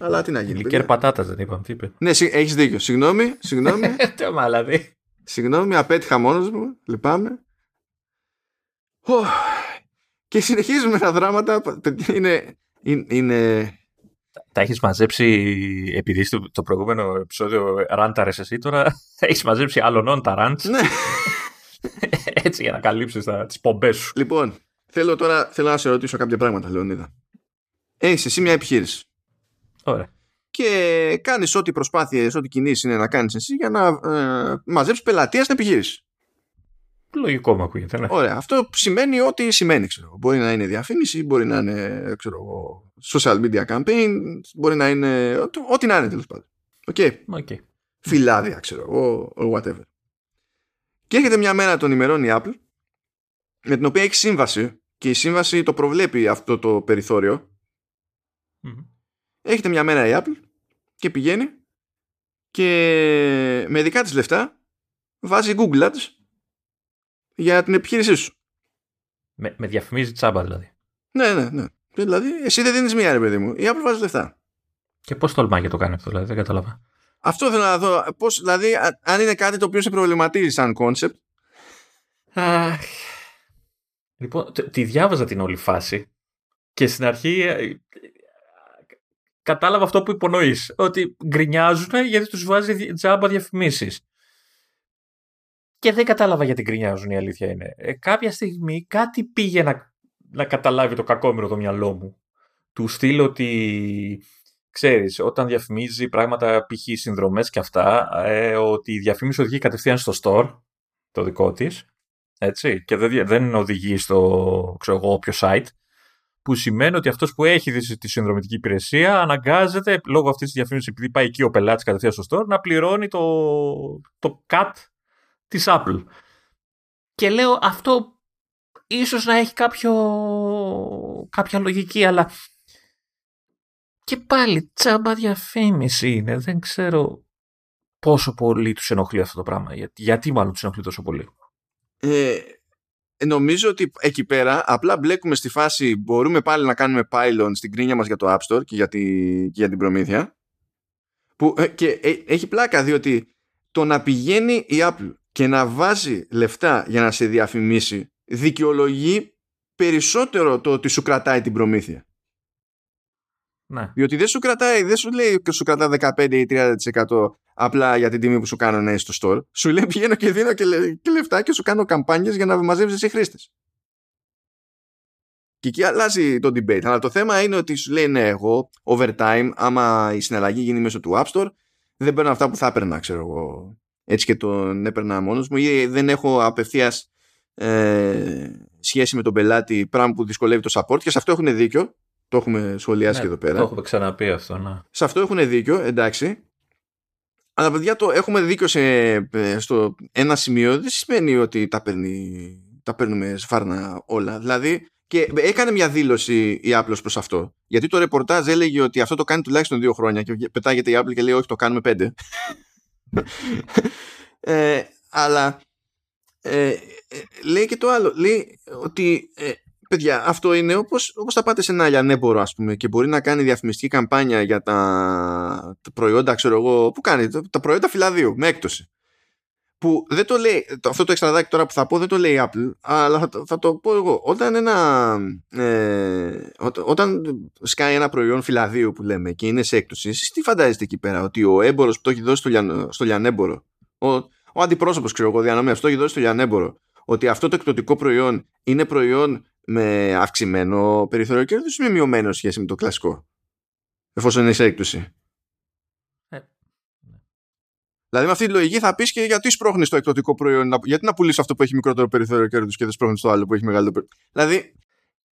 Αλλά τι να γίνει. Λικέρ πατάτας δεν είπαμε, τι είπε. Ναι, έχεις δίκιο. Συγγνώμη, συγγνώμη. Τι μαλαδί. Συγγνώμη, απέτυχα μόνος μου. Λυπάμαι. Και συνεχίζουμε τα δράματα. Είναι. είναι... Τα έχεις μαζέψει, επειδή στο το προηγούμενο επεισόδιο ράνταρες εσύ τώρα, έχεις μαζέψει άλλων τα ράντ. Ναι. Έτσι για να καλύψεις τις πομπές σου. Λοιπόν, θέλω τώρα θέλω να σε ρωτήσω κάποια πράγματα, Λεωνίδα. Έχεις εσύ μια επιχείρηση. Ωραία. Και κάνεις ό,τι προσπάθειες, ό,τι κινήσεις είναι να κάνεις εσύ για να ε, μαζέψεις πελατεία στην επιχείρηση. Λογικό μου ακούγεται. Ναι. Ωραία. Αυτό σημαίνει ό,τι σημαίνει. Ξέρω. Μπορεί να είναι διαφήμιση, μπορεί να είναι ξέρω, social media campaign, μπορεί να είναι. Ό,τι να είναι τέλος πάντων. Okay. Okay. Φυλάδια, ξέρω εγώ, whatever. Και έρχεται μια μέρα τον ημερών η Apple, με την οποία έχει σύμβαση και η σύμβαση το προβλέπει αυτό το περιθώριο. Έχετε μια μέρα η Apple και πηγαίνει και με δικά της λεφτά βάζει Google Ads για την επιχείρησή σου. Με, με διαφημίζει τσάμπα δηλαδή. Ναι, ναι, ναι. Δηλαδή, εσύ δεν δίνεις μία, ρε παιδί μου. Η Apple βάζει λεφτά. Και πώς τολμάει και το κάνει αυτό, δηλαδή, δεν κατάλαβα. Αυτό θέλω να δω. Πώς, δηλαδή, αν είναι κάτι το οποίο σε προβληματίζει σαν κόνσεπτ. Λοιπόν, τη διάβαζα την όλη φάση και στην αρχή ε, κατάλαβα αυτό που υπονοείς. Ότι γκρινιάζουν γιατί τους βάζει τζάμπα διαφημίσεις. Και δεν κατάλαβα γιατί γκρινιάζουν, η αλήθεια είναι. Ε, κάποια στιγμή κάτι πήγε να, να καταλάβει το κακόμοιρο το μυαλό μου. του στείλω ότι ξέρεις, όταν διαφημίζει πράγματα π.χ. συνδρομές και αυτά, ε, ότι η διαφήμιση οδηγεί κατευθείαν στο store, το δικό της, έτσι, και δεν, δεν οδηγεί στο, ξέρω εγώ, όποιο site, που σημαίνει ότι αυτός που έχει δει τη συνδρομητική υπηρεσία αναγκάζεται, λόγω αυτής της διαφήμισης, επειδή πάει εκεί ο πελάτης κατευθείαν στο store, να πληρώνει το, το cut της Apple. Και λέω αυτό ίσως να έχει κάποιο, κάποια λογική, αλλά και πάλι τσάμπα διαφήμιση είναι. Δεν ξέρω πόσο πολύ τους ενοχλεί αυτό το πράγμα. Γιατί, γιατί μάλλον τους ενοχλεί τόσο πολύ. Ε, νομίζω ότι εκεί πέρα απλά μπλέκουμε στη φάση μπορούμε πάλι να κάνουμε pylon στην κρίνια μας για το App Store και για, τη, και για την προμήθεια που, ε, και ε, έχει πλάκα διότι το να πηγαίνει η Apple και να βάζει λεφτά για να σε διαφημίσει δικαιολογεί περισσότερο το ότι σου κρατάει την προμήθεια. Ναι. Διότι δεν σου κρατάει, δεν σου λέει και σου κρατά 15 ή 30% απλά για την τιμή που σου κάνω να είσαι στο store. Σου λέει πηγαίνω και δίνω και, και λεφτά και σου κάνω καμπάνιες για να μαζεύεις εσύ χρήστες. Και εκεί αλλάζει το debate. Αλλά το θέμα είναι ότι σου λέει ναι, εγώ overtime, άμα η συναλλαγή γίνει μέσω του App Store, δεν παίρνω αυτά που θα έπαιρνα, ξέρω εγώ. Έτσι και τον έπαιρνα μόνος μου, ή δεν έχω απευθείας ε, σχέση με τον πελάτη, πράγμα που δυσκολεύει το support. Και σε αυτό έχουν δίκιο. Το έχουμε σχολιάσει ναι, και εδώ πέρα. Το έχουμε ξαναπεί αυτό, ναι. Σε αυτό έχουν δίκιο, εντάξει. Αλλά παιδιά το έχουμε δίκιο σε, ε, στο ένα σημείο δεν σημαίνει ότι τα, παίρνει, τα παίρνουμε σφάρνα όλα. Δηλαδή και έκανε μια δήλωση η Apple προς αυτό. Γιατί το ρεπορτάζ έλεγε ότι αυτό το κάνει τουλάχιστον δύο χρόνια και πετάγεται η Apple και λέει όχι το κάνουμε πέντε. ε, αλλά ε, ε, λέει και το άλλο. Λέει ότι ε, παιδιά, αυτό είναι όπως, όπως θα πάτε σε ένα λιανέμπορο ας πούμε και μπορεί να κάνει διαφημιστική καμπάνια για τα, προϊόντα, ξέρω εγώ, που κάνει, τα προϊόντα φυλαδίου με έκπτωση. Που δεν το λέει, αυτό το εξτραδάκι τώρα που θα πω δεν το λέει η Apple, αλλά θα, θα το πω εγώ. Όταν ένα, ε, όταν σκάει ένα προϊόν φυλαδίου που λέμε και είναι σε έκπτωση, εσείς τι φαντάζεστε εκεί πέρα, ότι ο έμπορος που το έχει δώσει στο, λιαν, στο λιανέμπορο, ο, ο αντιπρόσωπος ξέρω εγώ διανομέας, το έχει δώσει στο λιανέμπορο, ότι αυτό το εκπτωτικό προϊόν είναι προϊόν με αυξημένο περιθώριο κέρδους ή με μειωμένο σχέση με το κλασικό; Εφόσον είναι σε έκπτωση ε. Δηλαδή με αυτή τη λογική θα πεις και γιατί σπρώχνεις το εκπτωτικό προϊόν, γιατί να πουλήσει αυτό που έχει μικρότερο περιθώριο κέρδους και δεν σπρώχνεις το άλλο που έχει μεγαλύτερο περιθώριο. Δηλαδή.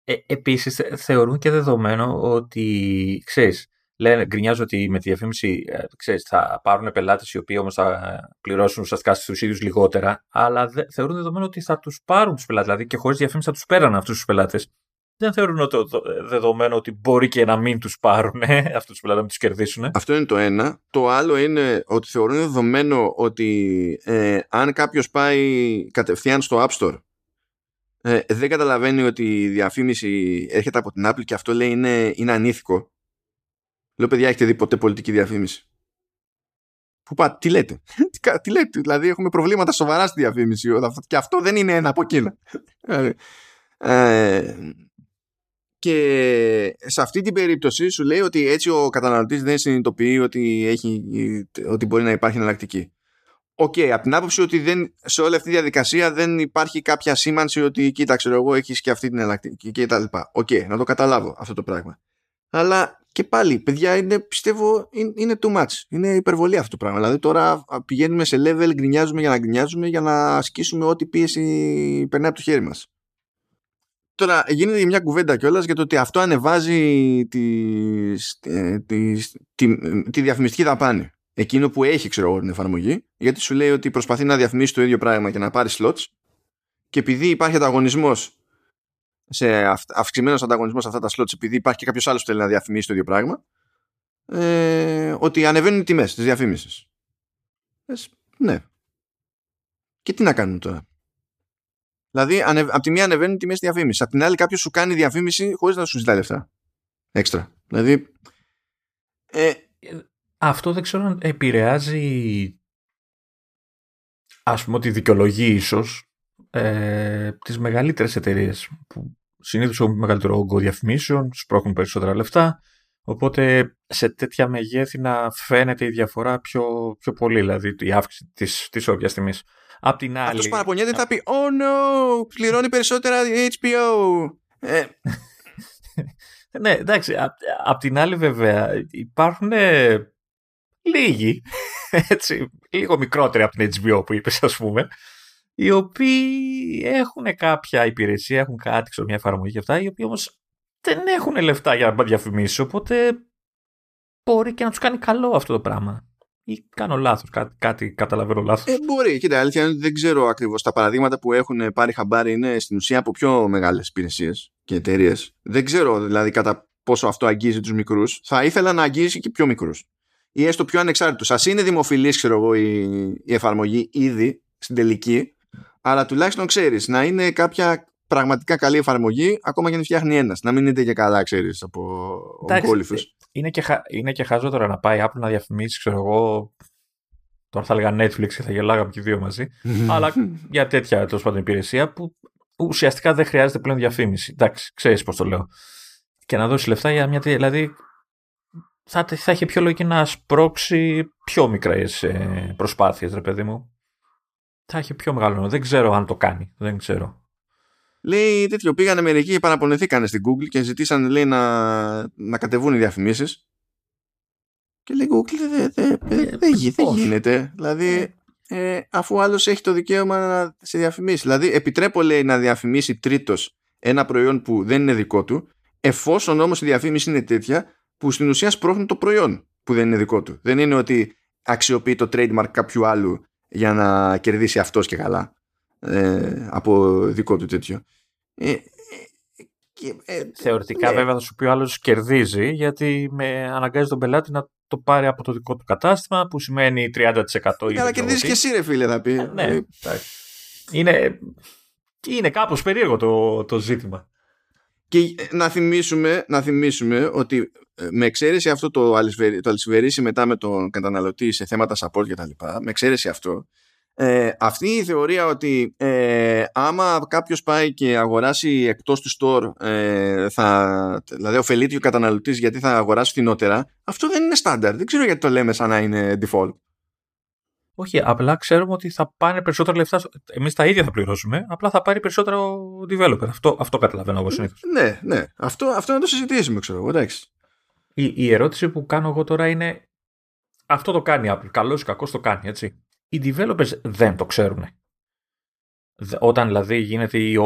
Ε, Επίσης, θεωρούν και δεδομένο ότι ξέρεις, λένε, γκρινιάζουν ότι με τη διαφήμιση ε, ξέρεις, θα πάρουν πελάτες οι οποίοι όμως θα πληρώσουν ουσιαστικά στους ίδιους λιγότερα, αλλά δε, θεωρούν δεδομένο ότι θα τους πάρουν τους πελάτες. Δηλαδή και χωρίς διαφήμιση θα τους πέραν αυτούς τους πελάτες. Δεν θεωρούν το, το, δεδομένο ότι μπορεί και να μην τους πάρουν αυτούς τους πελάτες, να τους κερδίσουν. Αυτό είναι το ένα. Το άλλο είναι ότι θεωρούν δεδομένο ότι ε, αν κάποιος πάει κατευθείαν στο App Store ε, δεν καταλαβαίνει ότι η διαφήμιση έρχεται από την Apple και αυτό λέει είναι, είναι ανήθικο Λέω, παιδιά, έχετε δει ποτέ πολιτική διαφήμιση; Που πά, τι λέτε; τι λέτε; Δηλαδή, έχουμε προβλήματα σοβαρά στη διαφήμιση. Και αυτό δεν είναι ένα από εκείνα. Ε, ε, και σε αυτή την περίπτωση σου λέει ότι έτσι ο καταναλωτής δεν συνειδητοποιεί ότι, έχει, ότι μπορεί να υπάρχει εναλλακτική. OK, okay, από την άποψη ότι δεν, σε όλη αυτή τη διαδικασία δεν υπάρχει κάποια σήμανση ότι κοίταξε εγώ έχεις και αυτή την εναλλακτική και τα λοιπά. OK, okay, να το καταλάβω αυτό το πράγμα. Αλλά και πάλι, παιδιά, είναι, πιστεύω είναι too much. Είναι υπερβολή αυτό το πράγμα. Δηλαδή τώρα πηγαίνουμε σε level, γκρινιάζουμε για να γκρινιάζουμε για να ασκήσουμε ό,τι πίεση περνάει από το χέρι μας. Τώρα γίνεται μια κουβέντα κιόλας για το ότι αυτό ανεβάζει τη, τη, τη, τη διαφημιστική δαπάνη. Εκείνο που έχει, ξέρω εγώ, την εφαρμογή, γιατί σου λέει ότι προσπαθεί να διαφημίσει το ίδιο πράγμα και να πάρει slots και επειδή υπάρχει ανταγωνισμός σε αυξημένος ανταγωνισμός σε αυτά τα slots επειδή υπάρχει και κάποιος άλλος που θέλει να διαφημίσει το ίδιο πράγμα ε, ότι ανεβαίνουν οι τιμές της διαφήμισης. ναι. Και τι να κάνουμε τώρα; Δηλαδή, από τη μία ανεβαίνουν οι τιμές της διαφήμισης. Από την άλλη, κάποιος σου κάνει διαφήμιση χωρίς να σου ζητάει λεφτά. Έξτρα. Δηλαδή. Ε, Αυτό δεν ξέρω αν επηρεάζει. Α πούμε ότι δικαιολογεί ίσως ε, τις μεγαλύτερες εταιρείες που συνήθως έχουν μεγαλύτερο όγκο διαφημίσεων, σπρώχνουν περισσότερα λεφτά, οπότε σε τέτοια μεγέθη να φαίνεται η διαφορά πιο, πιο πολύ, δηλαδή η αύξηση της, της όποιας τιμής. Απ' την άλλη... Αυτός παραπονιέται θα πει «Oh no, πληρώνει περισσότερα HBO». Ε. ναι, εντάξει. Απ' την άλλη βέβαια υπάρχουν ε, λίγοι, έτσι, λίγο μικρότεροι από την HBO που είπες ας πούμε, οι οποίοι έχουν κάποια υπηρεσία, έχουν κάτι, ξέρω, μια εφαρμογή και αυτά, οι οποίοι όμως δεν έχουν λεφτά για να διαφημίσει, οπότε μπορεί και να τους κάνει καλό αυτό το πράγμα. Ή κάνω λάθος, κάτι, κάτι καταλαβαίνω λάθος. Ε, μπορεί, κοίτα, αλήθεια δεν ξέρω ακριβώς. Τα παραδείγματα που έχουν πάρει χαμπάρι είναι στην ουσία από πιο μεγάλες υπηρεσίες και εταιρείες. Δεν ξέρω δηλαδή κατά πόσο αυτό αγγίζει τους μικρούς. Θα ήθελα να αγγίζει και πιο μικρούς. Ή έστω πιο ανεξάρτητους. Ας είναι δημοφιλής, ξέρω εγώ, η, η εφαρμογή ήδη στην τελική, αλλά τουλάχιστον ξέρεις να είναι κάποια πραγματικά καλή εφαρμογή, ακόμα και να φτιάχνει ένας. Να μην είναι και καλά, ξέρεις, από ογκόλυφους. Είναι και, χα... είναι και χαζό τώρα να πάει Apple να διαφημίσει, ξέρω εγώ. Τώρα θα έλεγα Netflix και θα γελάγαμε και οι δύο μαζί. αλλά για τέτοια τέλος πάντων υπηρεσία που ουσιαστικά δεν χρειάζεται πλέον διαφήμιση. Εντάξει, ξέρεις πώς το λέω. Και να δώσεις λεφτά για μια τέτοια. Δηλαδή θα, θα είχε πιο λογική να σπρώξει πιο μικρές ε, προσπάθειες, ρε παιδί μου. Θα έχει πιο μεγάλο. Δεν ξέρω αν το κάνει. Δεν ξέρω. Λέει τέτοιο, πήγανε μερικοί, παραπονεθήκανε στην Google και ζητήσαν λέει, να, να κατεβούν οι διαφημίσεις. Και λέει Google δεν δε, δε, δε, γίνεται. Δηλαδή ε, αφού άλλος έχει το δικαίωμα να σε διαφημίσει. Δηλαδή επιτρέπω λέει να διαφημίσει τρίτος ένα προϊόν που δεν είναι δικό του εφόσον όμως η διαφήμιση είναι τέτοια που στην ουσία σπρώχνει το προϊόν που δεν είναι δικό του. Δεν είναι ότι αξιοποιεί το trademark κάποιου άλλου για να κερδίσει αυτός και καλά ε, από δικό του τέτοιο. Ε, ε, ε, Θεωρητικά ναι. βέβαια θα σου πει ο άλλος κερδίζει γιατί με αναγκάζει τον πελάτη να το πάρει από το δικό του κατάστημα που σημαίνει 30% ή Αλλά κερδίζει και εσύ ρε φίλε θα πει. ναι, είναι, είναι κάπως περίεργο το, το ζήτημα. Και να θυμίσουμε, να θυμίσουμε ότι με εξαίρεση αυτό το, το αλυσβερίσι μετά με τον καταναλωτή σε θέματα support κτλ. Με εξαίρεση αυτό, ε, αυτή η θεωρία ότι ε, άμα κάποιος πάει και αγοράσει εκτός του store ε, θα, δηλαδή ωφελείται ο καταναλωτής γιατί θα αγοράσει φθηνότερα αυτό δεν είναι στάνταρ, δεν ξέρω γιατί το λέμε σαν να είναι default όχι, απλά ξέρουμε ότι θα πάνε περισσότερα λεφτά. Εμείς τα ίδια θα πληρώσουμε, απλά θα πάρει περισσότερο ο developer. Αυτό, αυτό καταλαβαίνω εγώ συνήθως. Ναι, ναι. Αυτό, αυτό να το συζητήσουμε, ξέρω εγώ. Εντάξει. Η, η ερώτηση που κάνω εγώ τώρα είναι. Αυτό το κάνει η Apple. Καλός ή κακός το κάνει, έτσι οι developers δεν το ξέρουν. Όταν δηλαδή γίνεται ή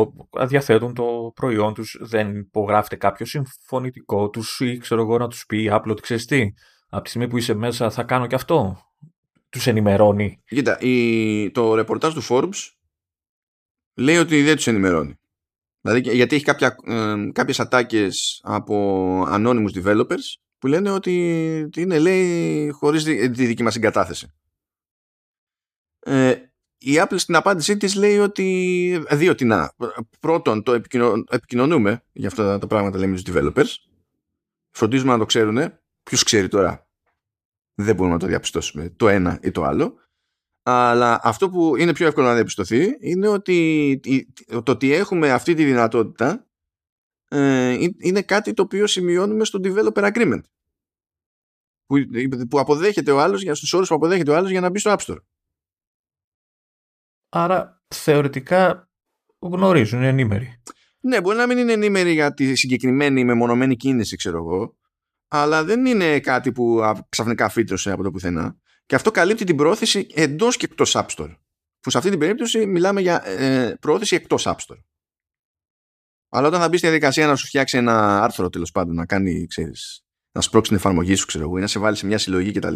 διαθέτουν το προϊόν τους, δεν υπογράφεται κάποιο συμφωνητικό τους ή ξέρω εγώ να τους πει Apple ότι ξέρεις τι, από τη στιγμή που είσαι μέσα θα κάνω και αυτό. Τους ενημερώνει. Κοίτα, η, το ρεπορτάζ του Forbes λέει ότι δεν τους ενημερώνει. Δηλαδή, γιατί έχει κάποια, ε, κάποιες ατάκες από anonymous developers που λένε ότι είναι λέει χωρίς τη δική μας συγκατάθεση. Ε, η Apple στην απάντησή της λέει ότι δύο τεινά. Πρώτον, το επικοινωνούμε για αυτά τα πράγματα λέμε στους developers. Φροντίζουμε να το ξέρουν. Ποιος ξέρει τώρα; Δεν μπορούμε να το διαπιστώσουμε το ένα ή το άλλο. Αλλά αυτό που είναι πιο εύκολο να διαπιστωθεί είναι ότι το ότι έχουμε αυτή τη δυνατότητα ε, είναι κάτι το οποίο σημειώνουμε στο developer agreement. Που, που αποδέχεται ο άλλος, στους όρους που αποδέχεται ο άλλος για να μπει στο App Store. Άρα θεωρητικά γνωρίζουν, είναι ενήμεροι. Ναι, μπορεί να μην είναι ενήμεροι για τη συγκεκριμένη μεμονωμένη κίνηση, ξέρω εγώ, αλλά δεν είναι κάτι που ξαφνικά φύτρωσε από το πουθενά. Και αυτό καλύπτει την πρόθεση εντός και εκτός App Store. Που σε αυτή την περίπτωση μιλάμε για ε, πρόθεση εκτός App Store. Αλλά όταν θα μπει στη διαδικασία να σου φτιάξει ένα άρθρο τέλος πάντων, να κάνει, ξέρεις, να σπρώξει την εφαρμογή σου, ξέρω εγώ, ή να σε βάλει σε μια συλλογή κτλ.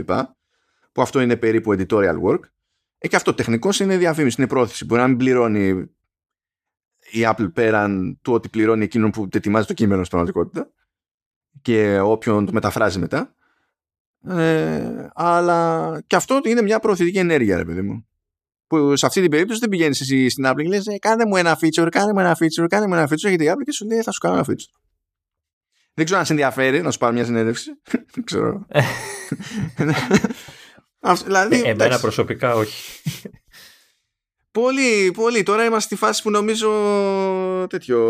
Που αυτό είναι περίπου editorial work. Ε, και αυτό τεχνικώ είναι διαφήμιση, είναι πρόθεση. Μπορεί να μην πληρώνει η Apple πέραν του ότι πληρώνει εκείνον που ετοιμάζει το κείμενο στην πραγματικότητα και όποιον το μεταφράζει μετά. Ε, αλλά και αυτό είναι μια προωθητική ενέργεια, ρε παιδί μου. Που σε αυτή την περίπτωση δεν πηγαίνεις εσύ στην Apple και λες: «Ε, Κάνε μου ένα feature, κάνε μου ένα feature, κάνε μου ένα feature. Έχετε η Apple και σου λέει: Θα σου κάνω ένα feature. Δεν ξέρω αν σε ενδιαφέρει να σου πάρω μια συνέντευξη. δεν ξέρω. δηλαδή, ε, εμένα προσωπικά όχι. πολύ, πολύ. Τώρα είμαστε στη φάση που νομίζω τέτοιο...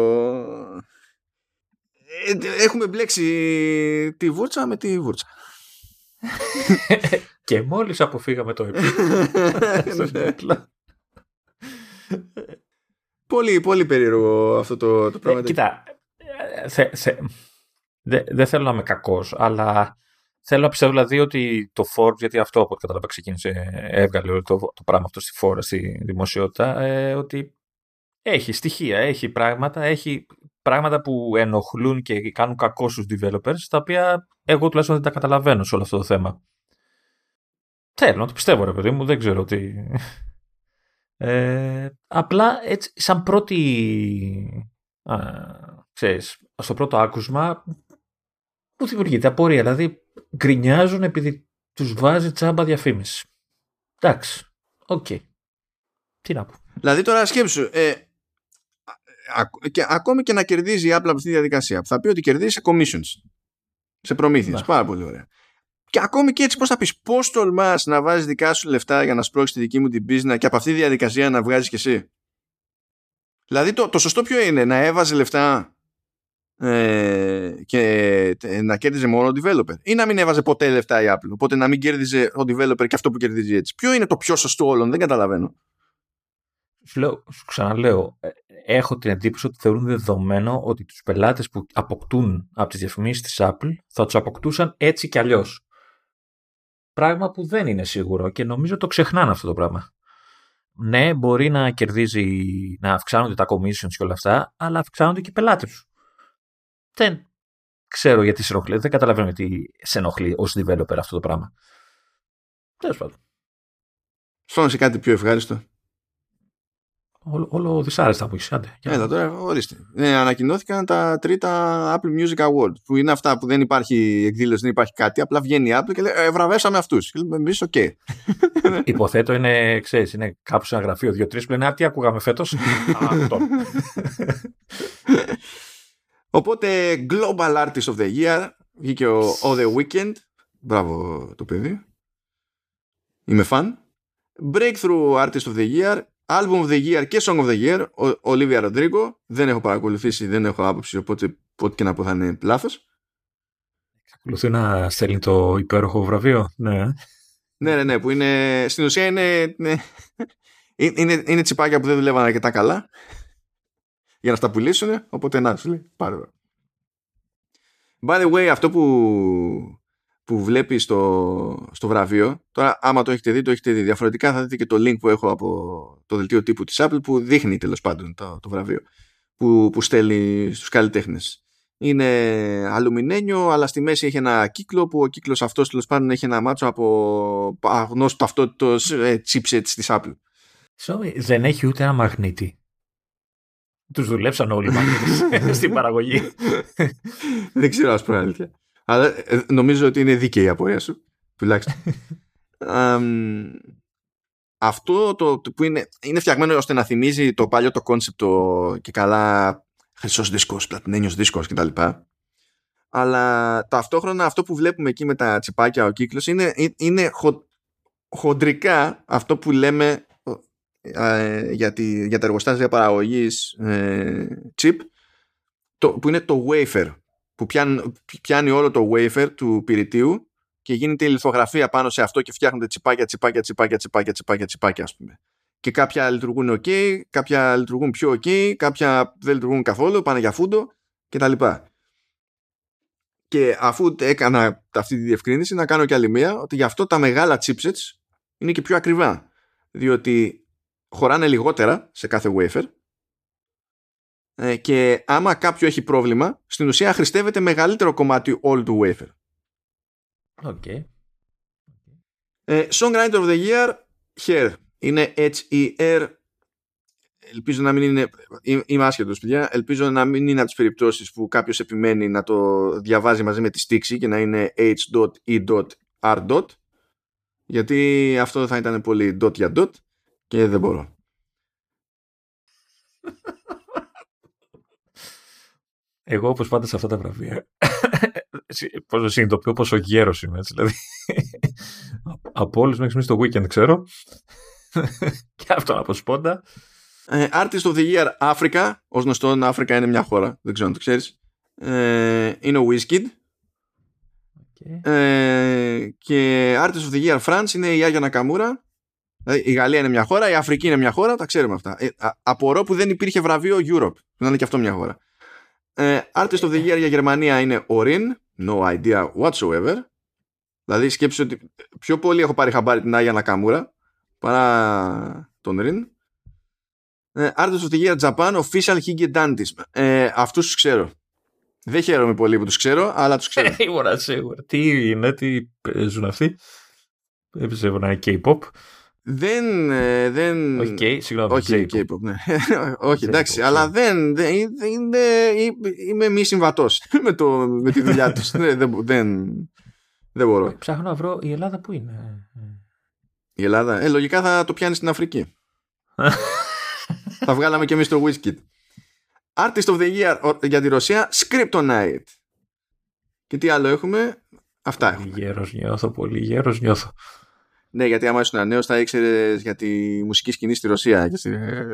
Ε, έχουμε μπλέξει τη βούρτσα με τη βούρτσα. και μόλις αποφύγαμε το επίπεδο. πολύ, πολύ περίεργο αυτό το, το πράγμα. Ε, κοίτα, θε, θε, δεν θέλω να είμαι κακός, αλλά θέλω να πιστεύω δηλαδή ότι το Forbes, γιατί αυτό από ό,τι κατάλαβα ξεκίνησε, έβγαλε το, το πράγμα αυτό στη φόρα, στη δημοσιότητα, ε, ότι έχει στοιχεία, έχει πράγματα, έχει πράγματα που ενοχλούν και κάνουν κακό στους developers, τα οποία εγώ τουλάχιστον δεν τα καταλαβαίνω σε όλο αυτό το θέμα. Θέλω να το πιστεύω ρε παιδί μου, δεν ξέρω τι... Ε, απλά έτσι, σαν πρώτη, α, ξέρεις, στο πρώτο άκουσμα μου δημιουργείται απορία. Δηλαδή γκρινιάζουν επειδή τους βάζει τσάμπα διαφήμισης. Εντάξει, OK. Okay. Τι να πω. Δηλαδή τώρα σκέψου, ε, και, ακόμη και να κερδίζει η Apple από αυτή τη διαδικασία, που θα πει ότι κερδίζει σε commissions, σε προμήθειες. Ναι. Πάρα πολύ ωραία. Και ακόμη και έτσι, πώς θα πεις, πώς τολμάς να βάζεις δικά σου λεφτά για να σπρώξεις τη δική μου την business και από αυτή τη διαδικασία να βγάζεις κι εσύ; Δηλαδή το, το σωστό ποιο είναι, να έβαζε λεφτά ε, και ε, να κέρδιζε μόνο ο developer ή να μην έβαζε ποτέ λεφτά η Apple. Οπότε να μην κέρδιζε ο developer και αυτό που κερδίζει έτσι; Ποιο είναι το πιο σωστό όλων, δεν καταλαβαίνω. Σου ξαναλέω, ε, έχω την εντύπωση ότι θεωρούν δεδομένο ότι τους πελάτες που αποκτούν από τις διαφημίσεις της Apple θα τους αποκτούσαν έτσι κι αλλιώς. Πράγμα που δεν είναι σίγουρο και νομίζω το ξεχνάνε αυτό το πράγμα. Ναι, μπορεί να κερδίζει, να αυξάνονται τα commissions και όλα αυτά, αλλά αυξάνονται και οι πελάτες σου. Δεν ξέρω γιατί σε ενοχλεί, δεν καταλαβαίνω γιατί σε ενοχλεί ως developer αυτό το πράγμα. Τέλος πάντων. Φώνω σε κάτι πιο ευχάριστο; Όλο, όλο δυσάρεστα που έχεις. Άντε. Έλα τώρα, ορίστε. Ναι, ανακοινώθηκαν τα τρίτα Apple Music Awards. Που είναι αυτά που δεν υπάρχει εκδήλωση, δεν υπάρχει κάτι. Απλά βγαίνει η Apple και λέει ε, βραβεύσαμε αυτούς. Και λέμε εμείς, οκ. Υποθέτω είναι, ξέρεις, είναι κάπου σε ένα γραφείο δύο-τρεις που λένε Α, τι ακούγαμε φέτος; Αυτό. Οπότε, Global Artist of the Year βγήκε ο, ο The Weeknd. Μπράβο το παιδί. Είμαι φαν. Breakthrough Artist of the Year Album of the Year και Song of the Year, ο Olivia Rodrigo. Δεν έχω παρακολουθήσει, δεν έχω άποψη, οπότε ό,τι και να πω θα είναι λάθος. Εξακολουθεί να στέλνει το υπέροχο βραβείο. Ναι. ναι, ναι, ναι, που είναι, στην ουσία είναι, ναι, είναι, είναι τσιπάκια που δεν δουλεύαν αρκετά καλά για να στα πουλήσουν, οπότε να σου λέει, πάρε By the way, αυτό που που βλέπει στο, στο βραβείο. Τώρα, άμα το έχετε δει, το έχετε δει. Διαφορετικά θα δείτε και το link που έχω από το δελτίο τύπου της Apple που δείχνει τέλος πάντων το, το βραβείο που, που στέλνει στους καλλιτέχνες. Είναι αλουμινένιο, αλλά στη μέση έχει ένα κύκλο που ο κύκλος αυτός τέλος πάντων έχει ένα μάτσο από αγνώστο ταυτότητος ε, chipset της Apple. Sorry, δεν έχει ούτε ένα μαγνήτη. Τους δουλέψαν όλοι οι στην παραγωγή. δεν ξέρω ας πω αλήθεια. Αλλά ε, νομίζω ότι είναι δίκαιη η απορία σου. Τουλάχιστον. αυτό το, το, που είναι, είναι φτιαγμένο ώστε να θυμίζει το παλιό το concept και καλά χρυσός δίσκος, πλατινένιος δίσκος κτλ. Αλλά ταυτόχρονα αυτό που βλέπουμε εκεί με τα τσιπάκια ο κύκλος είναι, ε, είναι χο, χοντρικά αυτό που λέμε ε, για, τη, για τα εργοστάσια παραγωγής ε, chip το, που είναι το wafer που πιάνει, πιάνει όλο το wafer του πυρητίου και γίνεται η λιθογραφία πάνω σε αυτό και φτιάχνονται τσιπάκια, τσιπάκια, τσιπάκια, τσιπάκια, τσιπάκια, τσιπάκια ας πούμε. Και κάποια λειτουργούν ok, κάποια λειτουργούν πιο ok, κάποια δεν λειτουργούν καθόλου, πάνε για φούντο κτλ. Και αφού έκανα αυτή τη διευκρίνηση να κάνω και άλλη μία ότι γι' αυτό τα μεγάλα chipsets είναι και πιο ακριβά. Διότι χωράνε λιγότερα σε κάθε wafer ε, και άμα κάποιο έχει πρόβλημα, στην ουσία χρηστεύεται μεγαλύτερο κομμάτι όλου του wafer. Okay. Ε, Songwriter of the Year, Hair. Είναι H-E-R. Ελπίζω να μην είναι. Είμαι άσχετος, παιδιά. Ελπίζω να μην είναι από τις περιπτώσεις που κάποιος επιμένει να το διαβάζει μαζί με τη στίξη και να είναι H.E.R. Γιατί αυτό θα ήταν πολύ dot για dot και δεν μπορώ. Εγώ όπως πάντα σε αυτά τα βραβεία. Πώς συνειδητοποιώ πόσο γέρος είμαι έτσι, δηλαδή. Από όλους μέχρι στο weekend ξέρω. Και αυτό από σπόντα. Ε, Artist of the Year Africa. Ως γνωστό Αφρικα είναι μια χώρα. Δεν ξέρω αν το ξέρεις. Ε, είναι ο Wizkid. Okay. ε, και Artist of the Year France είναι η Άγια Νακαμούρα Δηλαδή, η Γαλλία είναι μια χώρα, η Αφρική είναι μια χώρα, τα ξέρουμε αυτά. Ε, απορώ που δεν υπήρχε βραβείο Europe, να είναι και αυτό μια χώρα. Ε, artist of the Year για Γερμανία είναι ο Rin. No idea whatsoever. Δηλαδή σκέψου ότι πιο πολύ έχω πάρει χαμπάρι την Άγια Νακαμούρα παρά τον Rin. Ε, Artist of the Year Japan Official Hige Dantis. Ε, αυτούς τους ξέρω. Δεν χαίρομαι πολύ που τους ξέρω, αλλά τους ξέρω. Σίγουρα, σίγουρα. Τι είναι, τι παίζουν αυτοί; Δεν πιστεύω να είναι K-pop. Δεν, ε, δεν... Όχι K, συγγνώμη. Όχι K-pop, ναι. Όχι, εντάξει, αλλά δεν, δεν είναι, είμαι μη συμβατός με, το, με τη δουλειά τους. δεν, δεν, δεν μπορώ. Ψάχνω να βρω η Ελλάδα που είναι. Η Ελλάδα, ε, λογικά θα το πιάνει στην Αφρική. θα βγάλαμε και εμείς το Wizkid. Artist of the Year για τη Ρωσία, Scriptonite. Και τι άλλο έχουμε, αυτά έχουμε. Γέρος νιώθω, πολύ γέρος νιώθω. Ναι, γιατί άμα ήσουν νέος θα ήξερες για τη μουσική σκηνή στη Ρωσία. Και στη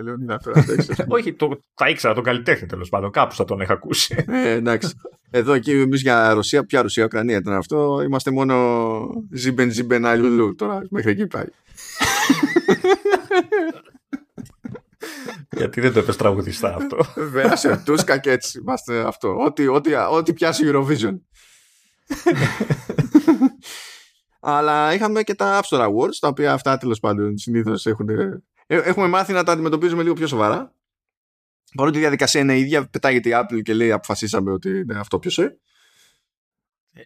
Λεωνίδα, Όχι, το, θα ήξερα τον καλλιτέχνη τέλος πάντων. Κάπου θα τον είχα ακούσει. Ε, εντάξει. Εδώ και εμείς για Ρωσία, ποια Ρωσία, Ουκρανία ήταν αυτό. Είμαστε μόνο ζιμπεν ζιμπεν αλλουλού. Τώρα μέχρι εκεί πάει. Γιατί δεν το έπες τραγουδιστά αυτό. Βέβαια, σε τούσκα και έτσι είμαστε αυτό. Ό,τι, ό,τι, ό,τι πιάσει Eurovision. Αλλά είχαμε και τα App Store Awards, τα οποία αυτά τέλος πάντων συνήθως έχουν. Ε, έχουμε μάθει να τα αντιμετωπίζουμε λίγο πιο σοβαρά. Παρότι η διαδικασία είναι ίδια, πετάγεται η Apple και λέει αποφασίσαμε ότι είναι αυτό ποιο είναι.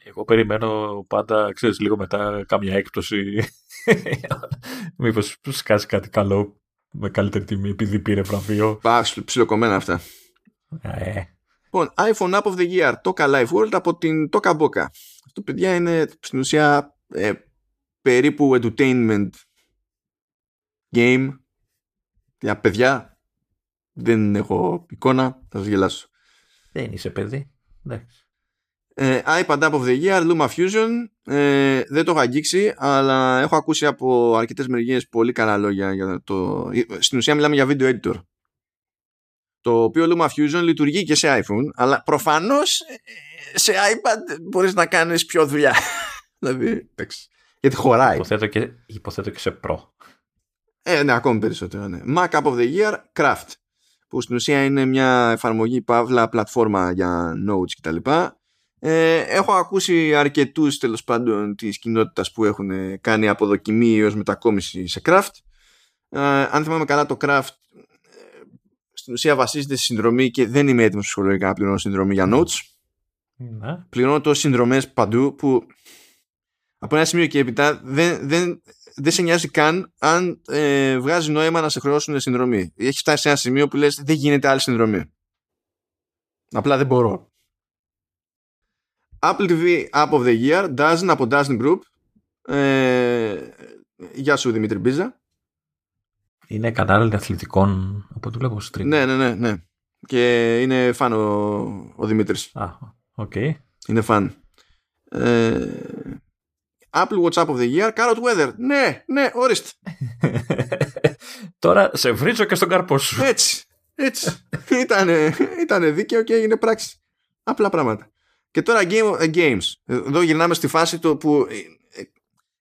Εγώ περιμένω πάντα, ξέρεις, λίγο μετά κάμια έκπτωση. Μήπως σκάσει κάτι καλό με καλύτερη τιμή επειδή πήρε βραβείο. Πά, ψιλοκομμένα αυτά. Ε. Λοιπόν, iPhone App of the Year, Toka Life World από την Toka Boca. Αυτό, παιδιά, είναι στην ουσία ε, περίπου entertainment game. Για παιδιά, δεν έχω εικόνα, θα σας γελάσω. Δεν είσαι παιδί. Εντάξει. Ε, iPad App of the Year, Luma Fusion. Ε, δεν το έχω αγγίξει, αλλά έχω ακούσει από αρκετές μεριές πολύ καλά λόγια για το... Στην ουσία μιλάμε για video editor. Το οποίο Luma Fusion λειτουργεί και σε iPhone, αλλά προφανώς ε, σε iPad μπορείς να κάνεις πιο δουλειά. Δηλαδή, γιατί χωράει. Υποθέτω και, υποθέτω και σε Pro. Ε, ναι, ακόμη περισσότερο, ναι. Mac App of the Year, Craft. Που στην ουσία είναι μια εφαρμογή παύλα πλατφόρμα για notes κτλ. Ε, έχω ακούσει αρκετούς τέλος πάντων της κοινότητας που έχουν κάνει αποδοκιμή έως μετακόμιση σε craft. Ε, αν θυμάμαι καλά το craft ε, στην ουσία βασίζεται στη συνδρομή και δεν είμαι έτοιμος ψυχολογικά να πληρώνω συνδρομή για notes. Ναι. Πληρώνω τόσο συνδρομές παντού που από ένα σημείο και έπειτα δεν, δεν, δεν σε νοιάζει καν αν ε, βγάζει νόημα να σε χρεώσουν συνδρομή. Έχει φτάσει σε ένα σημείο που λες δεν γίνεται άλλη συνδρομή. Απλά δεν μπορώ. Apple TV App of the Year, Dozen από Dozen Group. Ε, γεια σου Δημήτρη Μπίζα. Είναι κανάλι αθλητικών από το βλέπω stream. Ναι, ναι, ναι, ναι. Και είναι φαν ο, ο Δημήτρης. Α, OK. Okay. Είναι φαν. Ε, Apple Watch App of the Year, Carrot Weather. Ναι, ναι, ορίστε. Τώρα σε βρίζω και στον καρπό σου. Έτσι, έτσι. ήτανε, ήτανε δίκαιο και έγινε πράξη. Απλά πράγματα. Και τώρα game, uh, games. Εδώ γυρνάμε στη φάση το που ε, ε,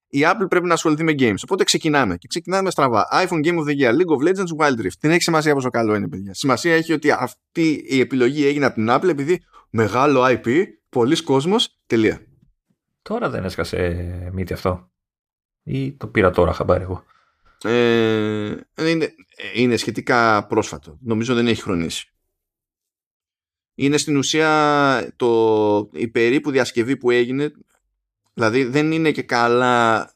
η Apple πρέπει να ασχοληθεί με games. Οπότε ξεκινάμε. Και ξεκινάμε στραβά. iPhone Game of the Year, League of Legends, Wild Rift. Δεν έχει σημασία πόσο καλό είναι, παιδιά. Σημασία έχει ότι αυτή η επιλογή έγινε από την Apple επειδή μεγάλο IP, πολλοί κόσμος, τελεία. Τώρα δεν έσκασε μύτη αυτό. Ή το πήρα τώρα χαμπάρι εγώ. Ε, είναι, είναι σχετικά πρόσφατο. Νομίζω δεν έχει χρονίσει είναι στην ουσία το, η περίπου διασκευή που έγινε δηλαδή δεν είναι και καλά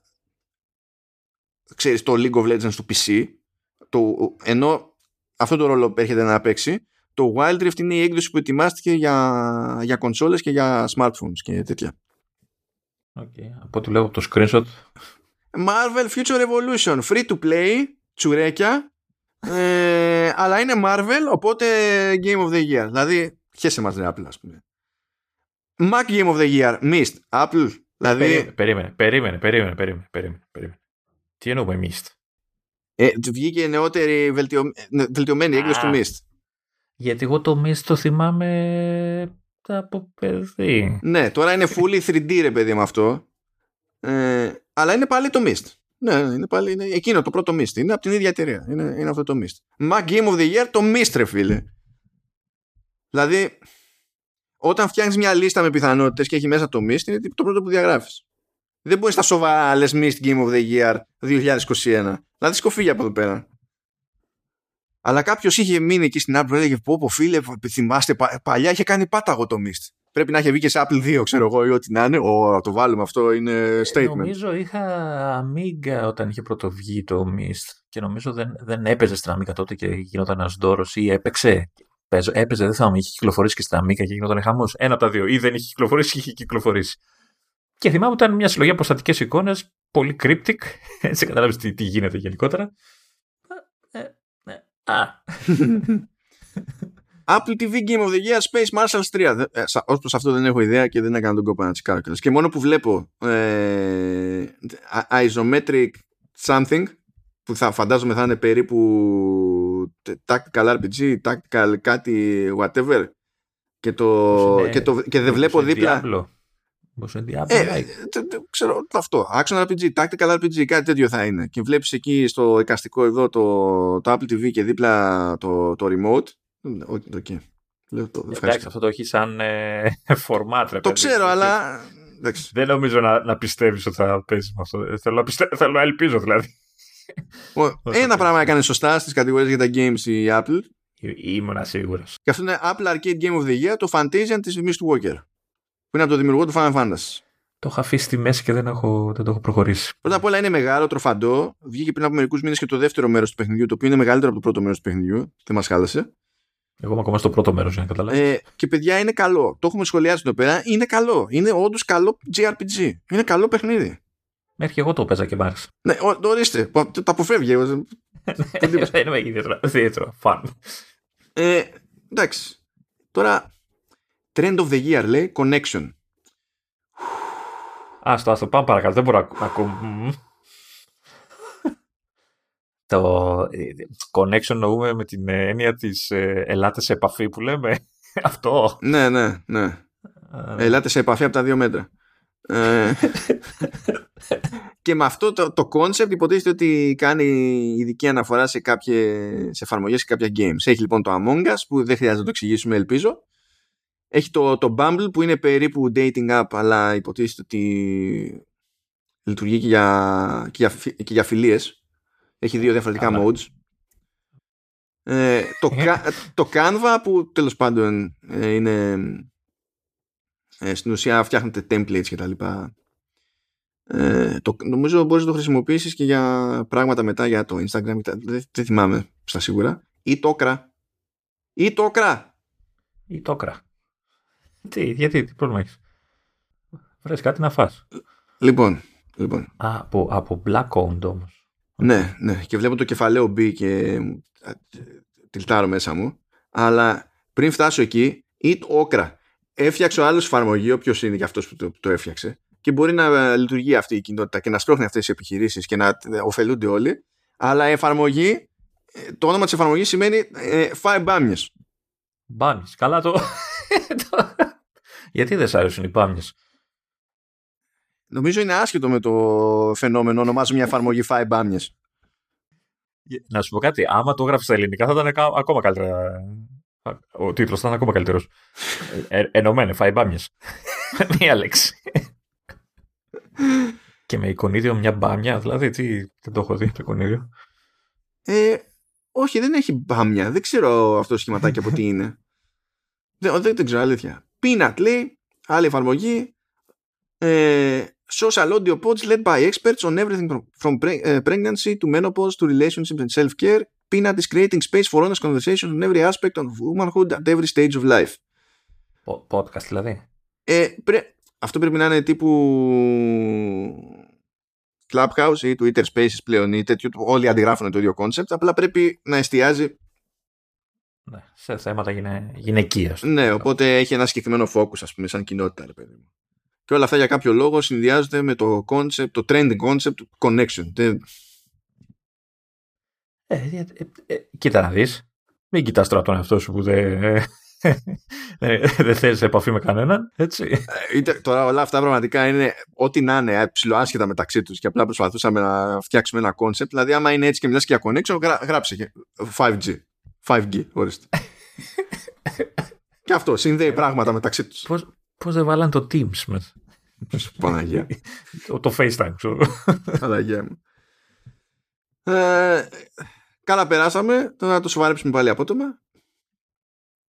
ξέρεις το League of Legends του PC το, ενώ αυτό το ρόλο έρχεται να παίξει το Wild Rift είναι η έκδοση που ετοιμάστηκε για, για κονσόλες και για smartphones και τέτοια okay. από ό,τι βλέπω το screenshot Marvel Future Revolution free to play τσουρέκια ε, αλλά είναι Marvel οπότε Game of the Year δηλαδή Χέσε μας ρε Apple ας πούμε. Mac Game of the Year, Mist, Apple, δηλαδή... Περίμενε, περίμενε, περίμενε, περίμενε, περίμενε, περίμενε. Τι εννοούμε Mist; Ε, βγήκε νεότερη βελτιω... βελτιωμένη έκδοση του Mist. Γιατί εγώ το Mist το θυμάμαι από παιδί. Ναι, τώρα είναι fully 3D ρε παιδί με αυτό. Ε, αλλά είναι πάλι το Mist. Ναι, είναι πάλι είναι εκείνο το πρώτο Mist. Είναι από την ίδια εταιρεία. Είναι, είναι αυτό το Mist. Mac Game of the Year, το Mist ρε φίλε. Δηλαδή, όταν φτιάχνεις μια λίστα με πιθανότητες και έχει μέσα το Mist, είναι το πρώτο που διαγράφεις. Δεν μπορείς στα σοβαρά λες Mist Game of the Year 2021. Δηλαδή σκοφίγει από εδώ πέρα. Αλλά κάποιος είχε μείνει εκεί στην Apple και έλεγε: Πω, πω φίλε, θυμάστε, πα, παλιά είχε κάνει πάταγο το Mist. Πρέπει να είχε βγει και σε Apple 2, ξέρω εγώ, ή ό,τι να είναι. Ω, το βάλουμε αυτό, είναι ε, statement. Νομίζω είχα Amiga όταν είχε πρωτοβγεί το Mist και νομίζω δεν, δεν έπαιζε στην Amiga τότε και γινόταν ένας δώρος ή έπαιξε. Παίζω, έπαιζε, δεν θα μου είχε κυκλοφορήσει και στην Amiga και γινόταν χαμός. Ένα από τα δύο. Ή δεν είχε κυκλοφορήσει ή είχε κυκλοφορήσει. Και θυμάμαι ότι ήταν μια συλλογή από στατικές εικόνες, πολύ cryptic. Έτσι καταλάβεις τι, τι γίνεται γενικότερα. Ε, ε, α. Apple TV Game of the Year Space Marshals 3. Ε, Ω προς αυτό δεν έχω ιδέα και δεν έκανα τον κόπο να τσικάρω Και μόνο που βλέπω ε, isometric something που θα φαντάζομαι θα είναι περίπου tactical RPG, tactical κάτι whatever και, το, και, το, και δεν βλέπω δίπλα Diablo. Πώς είναι Diablo, ε, like. τε- τε- ξέρω αυτό. Action RPG, Tactical RPG, κάτι τέτοιο θα είναι. Και βλέπεις εκεί στο εικαστικό εδώ το, το Apple TV και δίπλα το, το remote. OK, OK. Λέω το, Εντάξει, ευχαριστώ. αυτό το έχει σαν ε, format. ρε Το παιδί. ξέρω, αλλά. Εντάξει. Δεν νομίζω να, να πιστεύεις ότι θα παίζει με αυτό. Ε, Θέλω να, πιστε... Θέλω να ελπίζω δηλαδή. Ο- Ένα πράγμα έκανε σωστά στις κατηγορίες για τα games η Apple. Ή- Ήμουνα σίγουρος. Και αυτό είναι Apple Arcade Game of the Year, το Fantasian της Mistwalker. Που είναι από το δημιουργό του Final Fantasy. Το είχα αφήσει στη μέση και δεν, έχω, δεν το έχω προχωρήσει. Πρώτα απ' όλα είναι μεγάλο, τροφαντό. Βγήκε πριν από μερικούς μήνες και το δεύτερο μέρος του παιχνιδιού, το οποίο είναι μεγαλύτερο από το πρώτο μέρος του παιχνιδιού. Δεν μας χάλασε. Εγώ είμαι ακόμα στο πρώτο μέρος για να καταλάβεις. Ε, και παιδιά είναι καλό. Το έχουμε σχολιάσει εδώ πέρα. Είναι καλό. Είναι όντως καλό JRPG. Είναι καλό παιχνίδι. Μέχρι και εγώ το παίζα και μ' άρεσε. Ναι, ο, ορίστε. Πο- Το αποφεύγει. Δεν είμαι ιδιαίτερα- ιδιαίτερα φαν. Ε, εντάξει. Τώρα, Trend of the Year λέει Connection. Άστο, άστο, πάμε παρακάτω. Δεν μπορώ να ακούω. Μμμ. Το ε, connection εννοούμε με την έννοια της ε, ελάτε σε επαφή που λέμε. Αυτό. Ναι, ναι, ναι. Ε, Ελάτε σε επαφή από τα δύο μέτρα. Ε, και με αυτό το, το concept υποτίθεται ότι κάνει ειδική αναφορά σε κάποιες εφαρμογές και κάποια games. Έχει λοιπόν το Among Us που δεν χρειάζεται να το εξηγήσουμε ελπίζω. Έχει το, το Bumble που είναι περίπου dating app αλλά υποτίθεται ότι λειτουργεί και για, και για, φι- και για φιλίες. Έχει δύο διαφορετικά Καλά. modes. Ε, το, Ca- το Canva που τέλος πάντων ε, είναι ε, στην ουσία φτιάχνετε templates και τα λοιπά. Ε, το, νομίζω μπορείς να το χρησιμοποιήσεις και για πράγματα μετά για το Instagram και τα- δεν, δεν θυμάμαι στα σίγουρα ή το Okra ή το Okra Ή το κρα. Τι, γιατί, τι πρόβλημα έχεις; Βρες κάτι να φας. λοιπόν, λοιπόν Α, από, από black owned όμως. ναι, ναι και βλέπω το κεφαλαίο B και α, τυλτάρω μέσα μου αλλά πριν φτάσω εκεί ή το Okra έφτιαξε ο άλλος εφαρμογή όποιος είναι και αυτός που το, που το έφτιαξε και μπορεί να ε, λειτουργεί αυτή η κοινότητα και να σπρώχνει αυτές τις επιχειρήσεις και να ε, ωφελούνται όλοι αλλά η εφαρμογή ε, το όνομα της εφαρμογής σημαίνει ε, φάε μπάμιες Μπάνεις. Καλά το... το- γιατί δεν σ' άρεσουν οι πάμιες. νομίζω είναι άσχετο με το φαινόμενο ονομάζω μια εφαρμογή φάε μπάμιες Να σου πω κάτι. Άμα το έγραφε στα ελληνικά θα ήταν κα- ακόμα καλύτερα. Ο τίτλος θα ήταν ακόμα καλύτερος. Ε, ε, ενωμένε, φάει μπάμιες. Μία λέξη. Και με εικονίδιο μια μπάμια, δηλαδή τι, δεν το έχω δει το εικονίδιο. Ε, όχι, δεν έχει μπάμια. Δεν ξέρω αυτό το σχηματάκι από τι είναι. Δεν, δεν, δεν ξέρω, αλήθεια. Peanut λέει, άλλη εφαρμογή. Ε, social audio pods led by experts on everything from, from pre- ε, pregnancy to menopause to relationships and self-care. Peanut is creating space for honest conversations on every aspect of womanhood at every stage of life. Πο- Podcast δηλαδή. Ε, πρέ- αυτό πρέπει να είναι τύπου Clubhouse ή Twitter Spaces πλέον ή τέτοιο. Όλοι αντιγράφουν το ίδιο concept. Απλά πρέπει να εστιάζει Ναι, σε θέματα γυναι... γυναικείας. Ναι, οπότε έχει ένα συγκεκριμένο focus, ας πούμε, σαν κοινότητα, ρε παιδί μου. Και όλα αυτά για κάποιο λόγο συνδυάζονται με το concept, το trending concept του connection. Δεν- Ε, ε, ε, ε, κοίτα να δεις. Μην κοιτάς τώρα τον εαυτό σου που δεν, ε, δεν, δεν θέλεις επαφή με κανέναν, έτσι. Ε, είτε, τώρα όλα αυτά πραγματικά είναι ό,τι να είναι, ε, ψιλοάσχετα μεταξύ τους και απλά προσπαθούσαμε να φτιάξουμε ένα concept. Δηλαδή, άμα είναι έτσι και μιλάς και για connection, γρα, γράψε και 5G. 5G, ορίστε. Και αυτό συνδέει πράγματα μεταξύ τους. Πώς, πώς δεν βάλαν το Teams με Παναγία. το, το FaceTime, ξέρω. Παναγία μου. Ε, καλά περάσαμε. Τώρα να το σοβαρέψουμε πάλι απότομα.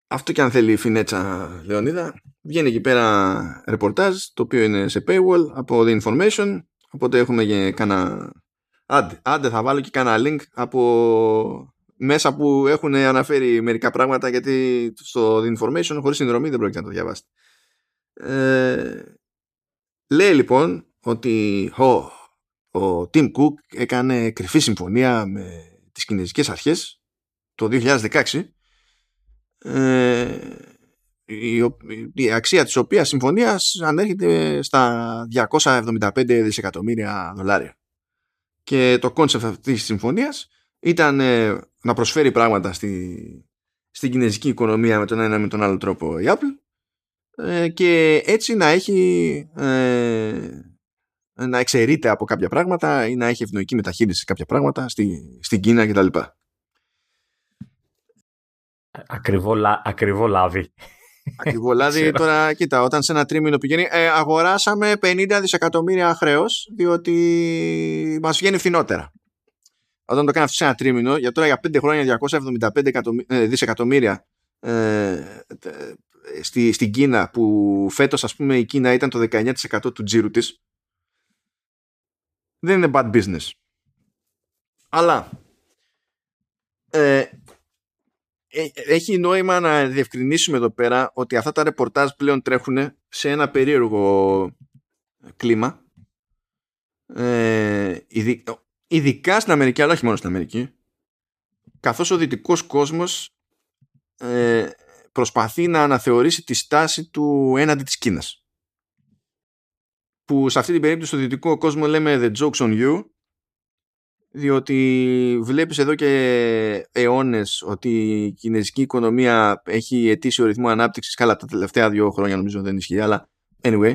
Αυτό και αν θέλει η Φινέτσα Λεωνίδα. Βγαίνει εκεί πέρα ρεπορτάζ το οποίο είναι σε paywall από The Information. Οπότε έχουμε και κάνα... Άντε, άντε θα βάλω και κάνα link από μέσα που έχουν αναφέρει μερικά πράγματα γιατί στο The Information χωρίς συνδρομή δεν πρόκειται να το διαβάσετε. Ε, λέει λοιπόν ότι ο, ο Tim Cook έκανε κρυφή συμφωνία με τις κινέζικες αρχές το 2016 ε, η, η αξία της οποίας συμφωνίας ανέρχεται στα 275 δισεκατομμύρια δολάρια. Και το concept αυτής της συμφωνίας ήταν ε, να προσφέρει πράγματα στη, στην κινέζικη οικονομία με τον ένα με τον άλλο τρόπο η Apple ε, και έτσι να έχει ε, να εξαιρείται από κάποια πράγματα ή να έχει ευνοϊκή μεταχείριση σε κάποια πράγματα στη, στην Κίνα κτλ. Ακριβό, ακριβό λάδι. Ακριβό λάδι τώρα, κοίτα, όταν σε ένα τρίμηνο πηγαίνει, ε, αγοράσαμε 50 δισεκατομμύρια χρέος, διότι μας βγαίνει φθηνότερα. Όταν το κάνει αυτό σε ένα τρίμηνο, για τώρα για 5 χρόνια 275 ε, δισεκατομμύρια ε, στη, στην Κίνα, που φέτος ας πούμε η Κίνα ήταν το 19% του τζίρου της, δεν είναι bad business. Αλλά ε, ε, έχει νόημα να διευκρινίσουμε εδώ πέρα ότι αυτά τα ρεπορτάζ πλέον τρέχουν σε ένα περίεργο κλίμα ε, ειδικά στην Αμερική αλλά όχι μόνο στην Αμερική καθώς ο δυτικός κόσμος ε, προσπαθεί να αναθεωρήσει τη στάση του έναντι της Κίνας. Που σε αυτή την περίπτωση στο δυτικό κόσμο λέμε the joke's on you διότι βλέπεις εδώ και αιώνες ότι η κινέζικη οικονομία έχει ετήσιο ρυθμό ανάπτυξης. Καλά τα τελευταία δύο χρόνια νομίζω δεν ισχύει αλλά anyway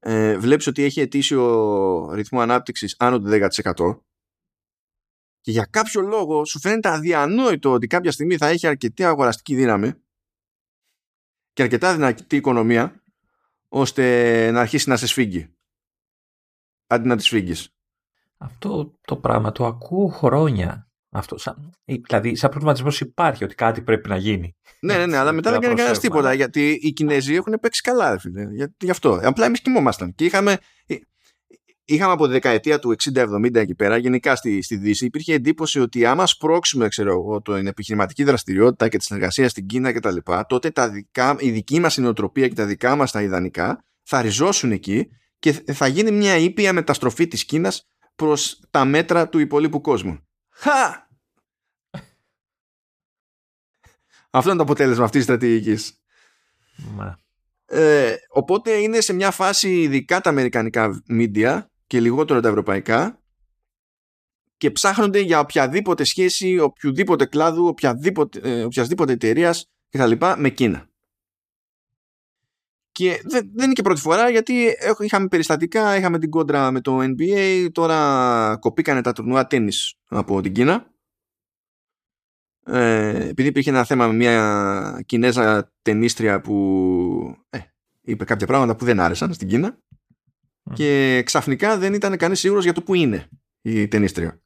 ε, βλέπεις ότι έχει ετήσιο ρυθμό ανάπτυξης άνω του 10% και για κάποιο λόγο σου φαίνεται αδιανόητο ότι κάποια στιγμή θα έχει αρκετή αγοραστική δύναμη και αρκετά δυνατή οικονομία ώστε να αρχίσει να σε σφίγγει αντί να τη σφίγγεις. Αυτό το πράγμα το ακούω χρόνια. Αυτό, σαν, δηλαδή, σαν προβληματισμός υπάρχει ότι κάτι πρέπει να γίνει. Ναι, ναι, ναι, αλλά μετά δεν κάνει κανένας τίποτα. Γιατί οι Κινέζοι έχουν παίξει καλά, φίλε. Για, γι' αυτό. Απλά εμείς κοιμόμασταν. Και είχαμε, είχαμε από τη δεκαετία του 60-70 εκεί πέρα, γενικά στη, στη Δύση, υπήρχε εντύπωση ότι άμα σπρώξουμε, ξέρω εγώ, την επιχειρηματική δραστηριότητα και τη συνεργασία στην Κίνα κτλ., τότε τα δικά, η δική μας νοοτροπία και τα δικά μας τα ιδανικά θα ριζώσουν εκεί και θα γίνει μια ήπια μεταστροφή της Κίνας προς τα μέτρα του υπολείπου κόσμου. Χα! Αυτό είναι το αποτέλεσμα αυτής της στρατηγικής. Ε, οπότε είναι σε μια φάση ειδικά τα αμερικανικά media και λιγότερο τα ευρωπαϊκά και ψάχνονται για οποιαδήποτε σχέση, οποιοδήποτε κλάδου, οποιαδήποτε, ε, οποιασδήποτε εταιρείας κτλ. με Κίνα. Και δεν, δεν είναι και πρώτη φορά γιατί είχαμε περιστατικά, είχαμε την κόντρα με το NBA, τώρα κοπήκανε τα τουρνουά τέννις από την Κίνα. Ε, επειδή υπήρχε ένα θέμα με μια Κινέζα ταινίστρια που ε, είπε κάποια πράγματα που δεν άρεσαν στην Κίνα και ξαφνικά δεν ήταν κανείς σίγουρος για το που είναι η ταινίστρια.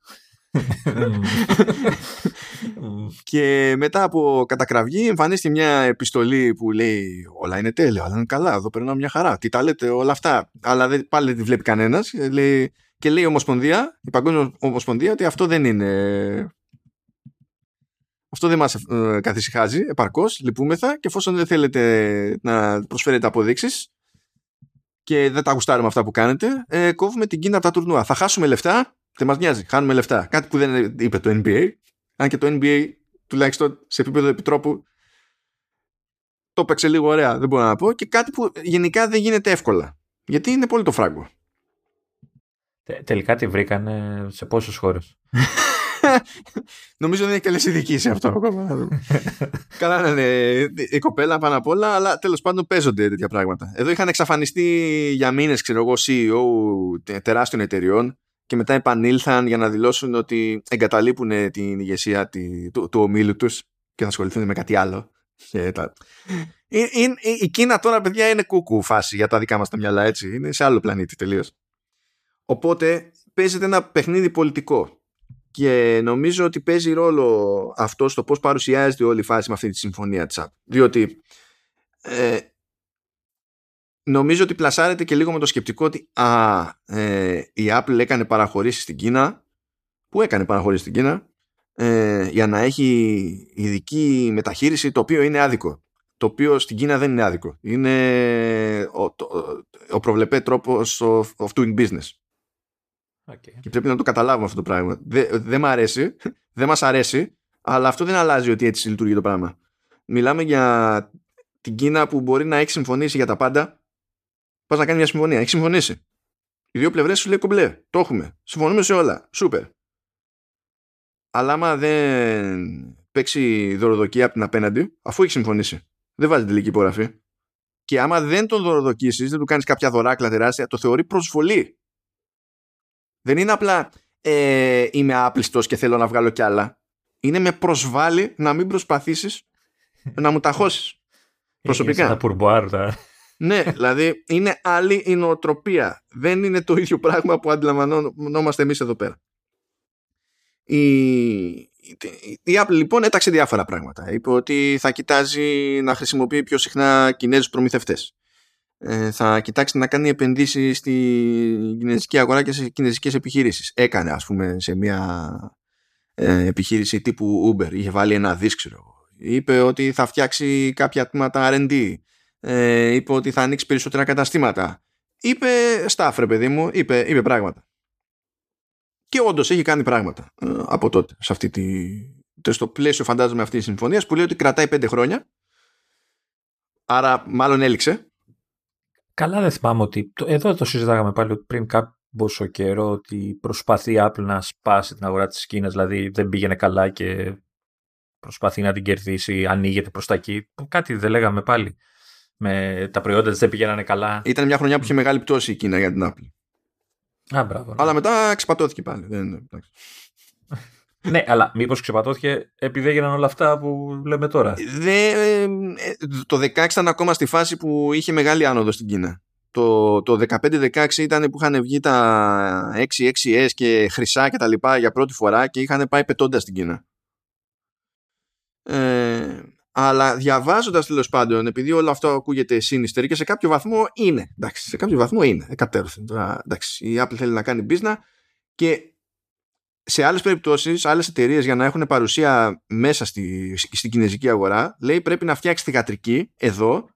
και μετά από κατακραυγή εμφανίστηκε μια επιστολή που λέει όλα είναι τέλεια, όλα είναι καλά, εδώ περνάω μια χαρά. Τι τα λέτε όλα αυτά. Αλλά δεν, πάλι δεν τη βλέπει κανένας. Και λέει η Ομοσπονδία, η Παγκόσμια Ομοσπονδία ότι αυτό δεν είναι... Αυτό δεν μας ε, καθησυχάζει επαρκώς, λυπούμεθα και εφόσον δεν θέλετε να προσφέρετε αποδείξεις και δεν τα γουστάρουμε αυτά που κάνετε, ε, κόβουμε την Κίνα από τα τουρνουά. Θα χάσουμε λεφτά, δεν μας νοιάζει, χάνουμε λεφτά. Κάτι που δεν είπε το NBA, αν και το NBA τουλάχιστον σε επίπεδο επιτρόπου το έπαιξε λίγο ωραία, δεν μπορώ να πω. Και κάτι που γενικά δεν γίνεται εύκολα. Γιατί είναι πολύ το φράγκο. τελικά τη βρήκανε σε πόσους χώρους. Νομίζω δεν έχει καλές ειδική σε αυτό ακόμα. Καλά να είναι η κοπέλα πάνω απ' όλα, αλλά τέλος πάντων παίζονται τέτοια πράγματα. Εδώ είχαν εξαφανιστεί για μήνες, ξέρω εγώ, CEO τεράστιων εταιριών και μετά επανήλθαν για να δηλώσουν ότι εγκαταλείπουν την ηγεσία του, του ομίλου τους και θα ασχοληθούν με κάτι άλλο η Κίνα τώρα, παιδιά, είναι κούκου φάση για τα δικά μας τα μυαλά, έτσι. Είναι σε άλλο πλανήτη τελείως. Οπότε παίζεται ένα παιχνίδι πολιτικό. Και νομίζω ότι παίζει ρόλο αυτό στο πώς παρουσιάζεται όλη η φάση με αυτή τη συμφωνία της Διότι ε, νομίζω ότι πλασάρεται και λίγο με το σκεπτικό ότι α, ε, η Apple έκανε παραχωρήσεις στην Κίνα. Που έκανε παραχωρήσεις στην Κίνα; Ε, για να έχει ειδική μεταχείριση το οποίο είναι άδικο. Το οποίο στην Κίνα δεν είναι άδικο. Είναι ο, το, ο προβλεπέ τρόπος of, of doing business okay. και πρέπει να το καταλάβουμε αυτό το πράγμα δεν δε μ' αρέσει δεν μας αρέσει αλλά αυτό δεν αλλάζει ότι έτσι λειτουργεί το πράγμα μιλάμε για την Κίνα που μπορεί να έχει συμφωνήσει για τα πάντα πας να κάνει μια συμφωνία. Έχει συμφωνήσει. Οι δύο πλευρές σου λέει κομπλέ. Το έχουμε. Συμφωνούμε σε όλα. Σούπερ. Αλλά άμα δεν παίξει δωροδοκία από την απέναντι, αφού έχει συμφωνήσει, δεν βάζει τελική υπογραφή. Και άμα δεν τον δωροδοκίσεις, δεν του κάνεις κάποια δωράκλα τεράστια, το θεωρεί προσβολή. Δεν είναι απλά ε, είμαι άπλιστος και θέλω να βγάλω κι άλλα. Είναι με προσβάλλει να μην προσπαθήσεις να μου ταχώσει. Προσωπικά. Ναι, δηλαδή είναι άλλη η νοοτροπία. Δεν είναι το ίδιο πράγμα που αντιλαμβανόμαστε εμείς εδώ πέρα. Η, η Apple λοιπόν έταξε διάφορα πράγματα. Είπε ότι θα κοιτάζει να χρησιμοποιεί πιο συχνά Κινέζους προμηθευτές. Ε, θα κοιτάξει να κάνει επενδύσεις στη κινέζικη αγορά και σε κινέζικες επιχειρήσεις. Έκανε ας πούμε σε μια ε, επιχείρηση τύπου Uber. Είχε βάλει ένα δίσκρο. Είπε ότι θα φτιάξει κάποια τμήματα R&D ε, είπε ότι θα ανοίξει περισσότερα καταστήματα. Είπε στάφρε παιδί μου, είπε, είπε πράγματα. Και όντως έχει κάνει πράγματα ε, από τότε σε αυτή τη, στο πλαίσιο φαντάζομαι αυτής της συμφωνίας που λέει ότι κρατάει πέντε χρόνια. Άρα μάλλον έληξε. Καλά δεν θυμάμαι ότι. Εδώ το συζητάγαμε πάλι πριν κάποιο καιρό ότι προσπαθεί η Apple να σπάσει την αγορά της Κίνας, δηλαδή δεν πήγαινε καλά και προσπαθεί να την κερδίσει, ανοίγεται προς τα εκεί. Κάτι δεν λέγαμε πάλι με τα προϊόντα της δεν πηγαίνανε καλά. Ήταν μια χρονιά που είχε μεγάλη πτώση η Κίνα για την Apple. Α, μπράβο. Αλλά μετά ξεπατώθηκε πάλι. Δεν, ναι, αλλά μήπως ξεπατώθηκε επειδή έγιναν όλα αυτά που λέμε τώρα. Δε, ε, το 16 ήταν ακόμα στη φάση που είχε μεγάλη άνοδο στην Κίνα. Το, το 15-16 ήταν που είχαν βγει τα 6-6S και χρυσά και τα λοιπά για πρώτη φορά και είχαν πάει πετώντας στην Κίνα. Ε, αλλά διαβάζοντας τέλος πάντων, επειδή όλο αυτό ακούγεται σύνιστερη και σε κάποιο βαθμό είναι. Εντάξει, σε κάποιο βαθμό είναι. Εκατέρωθεν. Τώρα, εντάξει, η Apple θέλει να κάνει business και σε άλλες περιπτώσεις, άλλες εταιρείες για να έχουν παρουσία μέσα στη, στην κινέζικη αγορά, λέει πρέπει να φτιάξει θηγατρική εδώ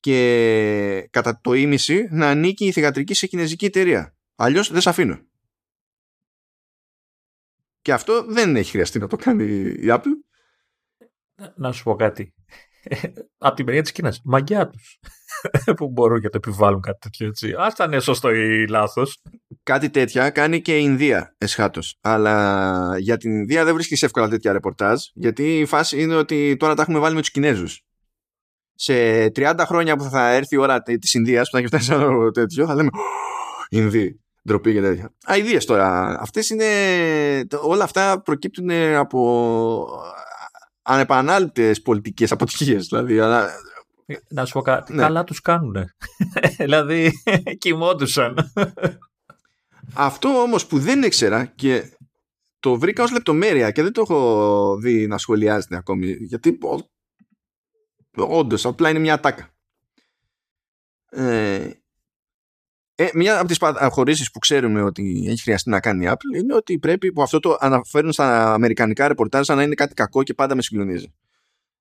και κατά το ίμιση να ανήκει η θηγατρική σε κινέζικη εταιρεία. Αλλιώς δεν σε αφήνω. Και αυτό δεν έχει χρειαστεί να το κάνει η Apple να σου πω κάτι. Από την μεριά της Κίνας. Μαγκιά τους. που μπορούν και το επιβάλλουν κάτι τέτοιο έτσι. Α ήταν είναι σωστό ή λάθος. Κάτι τέτοια κάνει και η Ινδία εσχάτως. Αλλά για την Ινδία δεν βρίσκεις εύκολα τέτοια ρεπορτάζ. Γιατί η φάση είναι ότι τώρα τα έχουμε βάλει με τους Κινέζους. Σε 30 χρόνια που θα έρθει η ώρα τη Ινδίας που θα έχει φτάσει ένα τέτοιο, θα λέμε Ινδί. Ντροπή και τέτοια. Αιδίε τώρα. Αυτές είναι. Όλα αυτά προκύπτουν από ανεπανάληπτες πολιτικές αποτυχίες. Δηλαδή, αλλά... Να σου πω κάτι, ναι. καλά τους κάνουν. δηλαδή, κοιμόντουσαν. Αυτό όμως που δεν ήξερα και το βρήκα ως λεπτομέρεια και δεν το έχω δει να σχολιάζεται ακόμη, γιατί όντως απλά είναι μια τάκα. Ε, ε, μια από τις παραχωρήσει που ξέρουμε ότι έχει χρειαστεί να κάνει η Apple είναι ότι πρέπει, που αυτό το αναφέρουν στα αμερικανικά ρεπορτάζ σαν να είναι κάτι κακό και πάντα με συγκλονίζει.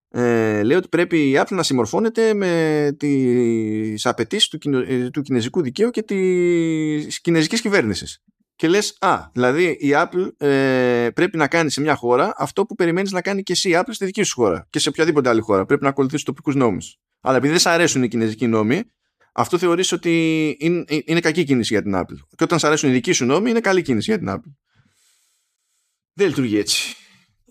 Ε, λέει ότι πρέπει η Apple να συμμορφώνεται με τις απαιτήσεις του, ε, του κινέζικου δικαίου και της κινέζικης κυβέρνησης. Και λες, α, δηλαδή η Apple ε, πρέπει να κάνει σε μια χώρα αυτό που περιμένεις να κάνει και εσύ η Apple στη δική σου χώρα και σε οποιαδήποτε άλλη χώρα. Πρέπει να ακολουθήσει τοπικούς νόμους. Αλλά επειδή δεν σε αρέσουν οι κινέζικοι νόμοι, αυτό θεωρείς ότι είναι, είναι κακή κίνηση για την Apple. Και όταν σου αρέσουν οι δικοί σου νόμοι, είναι καλή κίνηση για την Apple. Δεν λειτουργεί έτσι.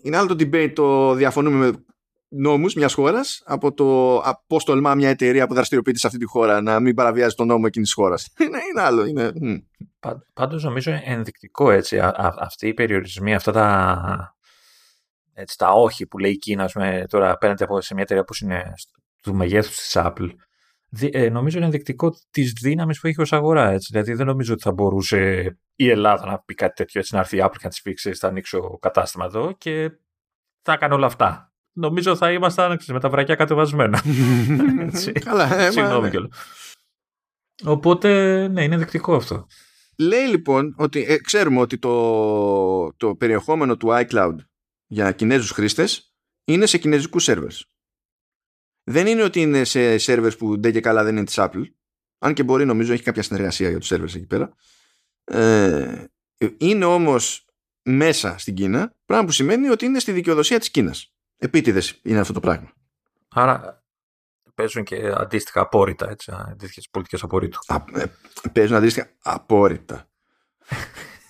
Είναι άλλο το debate το διαφωνούμε με νόμους μιας χώρας από το πώς τολμά μια εταιρεία που δραστηριοποιείται σε αυτή τη χώρα να μην παραβιάζει τον νόμο εκείνης της χώρας. είναι, είναι άλλο. Είναι... Πάντως νομίζω ενδεικτικό έτσι. Α, αυτοί οι περιορισμοί, αυτά τα έτσι, τα όχι που λέει η Κίνα με, τώρα απέναντι από σε μια εταιρεία που είναι του μεγέθους της Apple, ε, νομίζω είναι ενδεικτικό της δύναμης που έχει ως αγορά. Έτσι. Δηλαδή δεν νομίζω ότι θα μπορούσε η Ελλάδα να πει κάτι τέτοιο, έτσι, να έρθει η Apple και να της πει: Θα ανοίξω κατάστημα εδώ και θα έκανε όλα αυτά. Νομίζω θα ήμασταν με τα βρακιά κατεβασμένα. Καλά, ε, Συγγνώμη ναι. κιόλας. Οπότε, ναι, είναι ενδεικτικό αυτό. Λέει λοιπόν ότι ε, ξέρουμε ότι το, το περιεχόμενο του iCloud για Κινέζους χρήστες είναι σε κινέζικους σερβέρς. Δεν είναι ότι είναι σε σερβέρς που δεν και καλά δεν είναι της Apple. Αν και μπορεί νομίζω έχει κάποια συνεργασία για τους σερβέρς εκεί πέρα. Ε, είναι όμως μέσα στην Κίνα, πράγμα που σημαίνει ότι είναι στη δικαιοδοσία της Κίνας. Επίτηδες είναι αυτό το πράγμα. Άρα παίζουν και αντίστοιχα απόρριτα, έτσι, αντίστοιχες πολιτικές απορρίτου. Α, ε, παίζουν αντίστοιχα απόρριτα.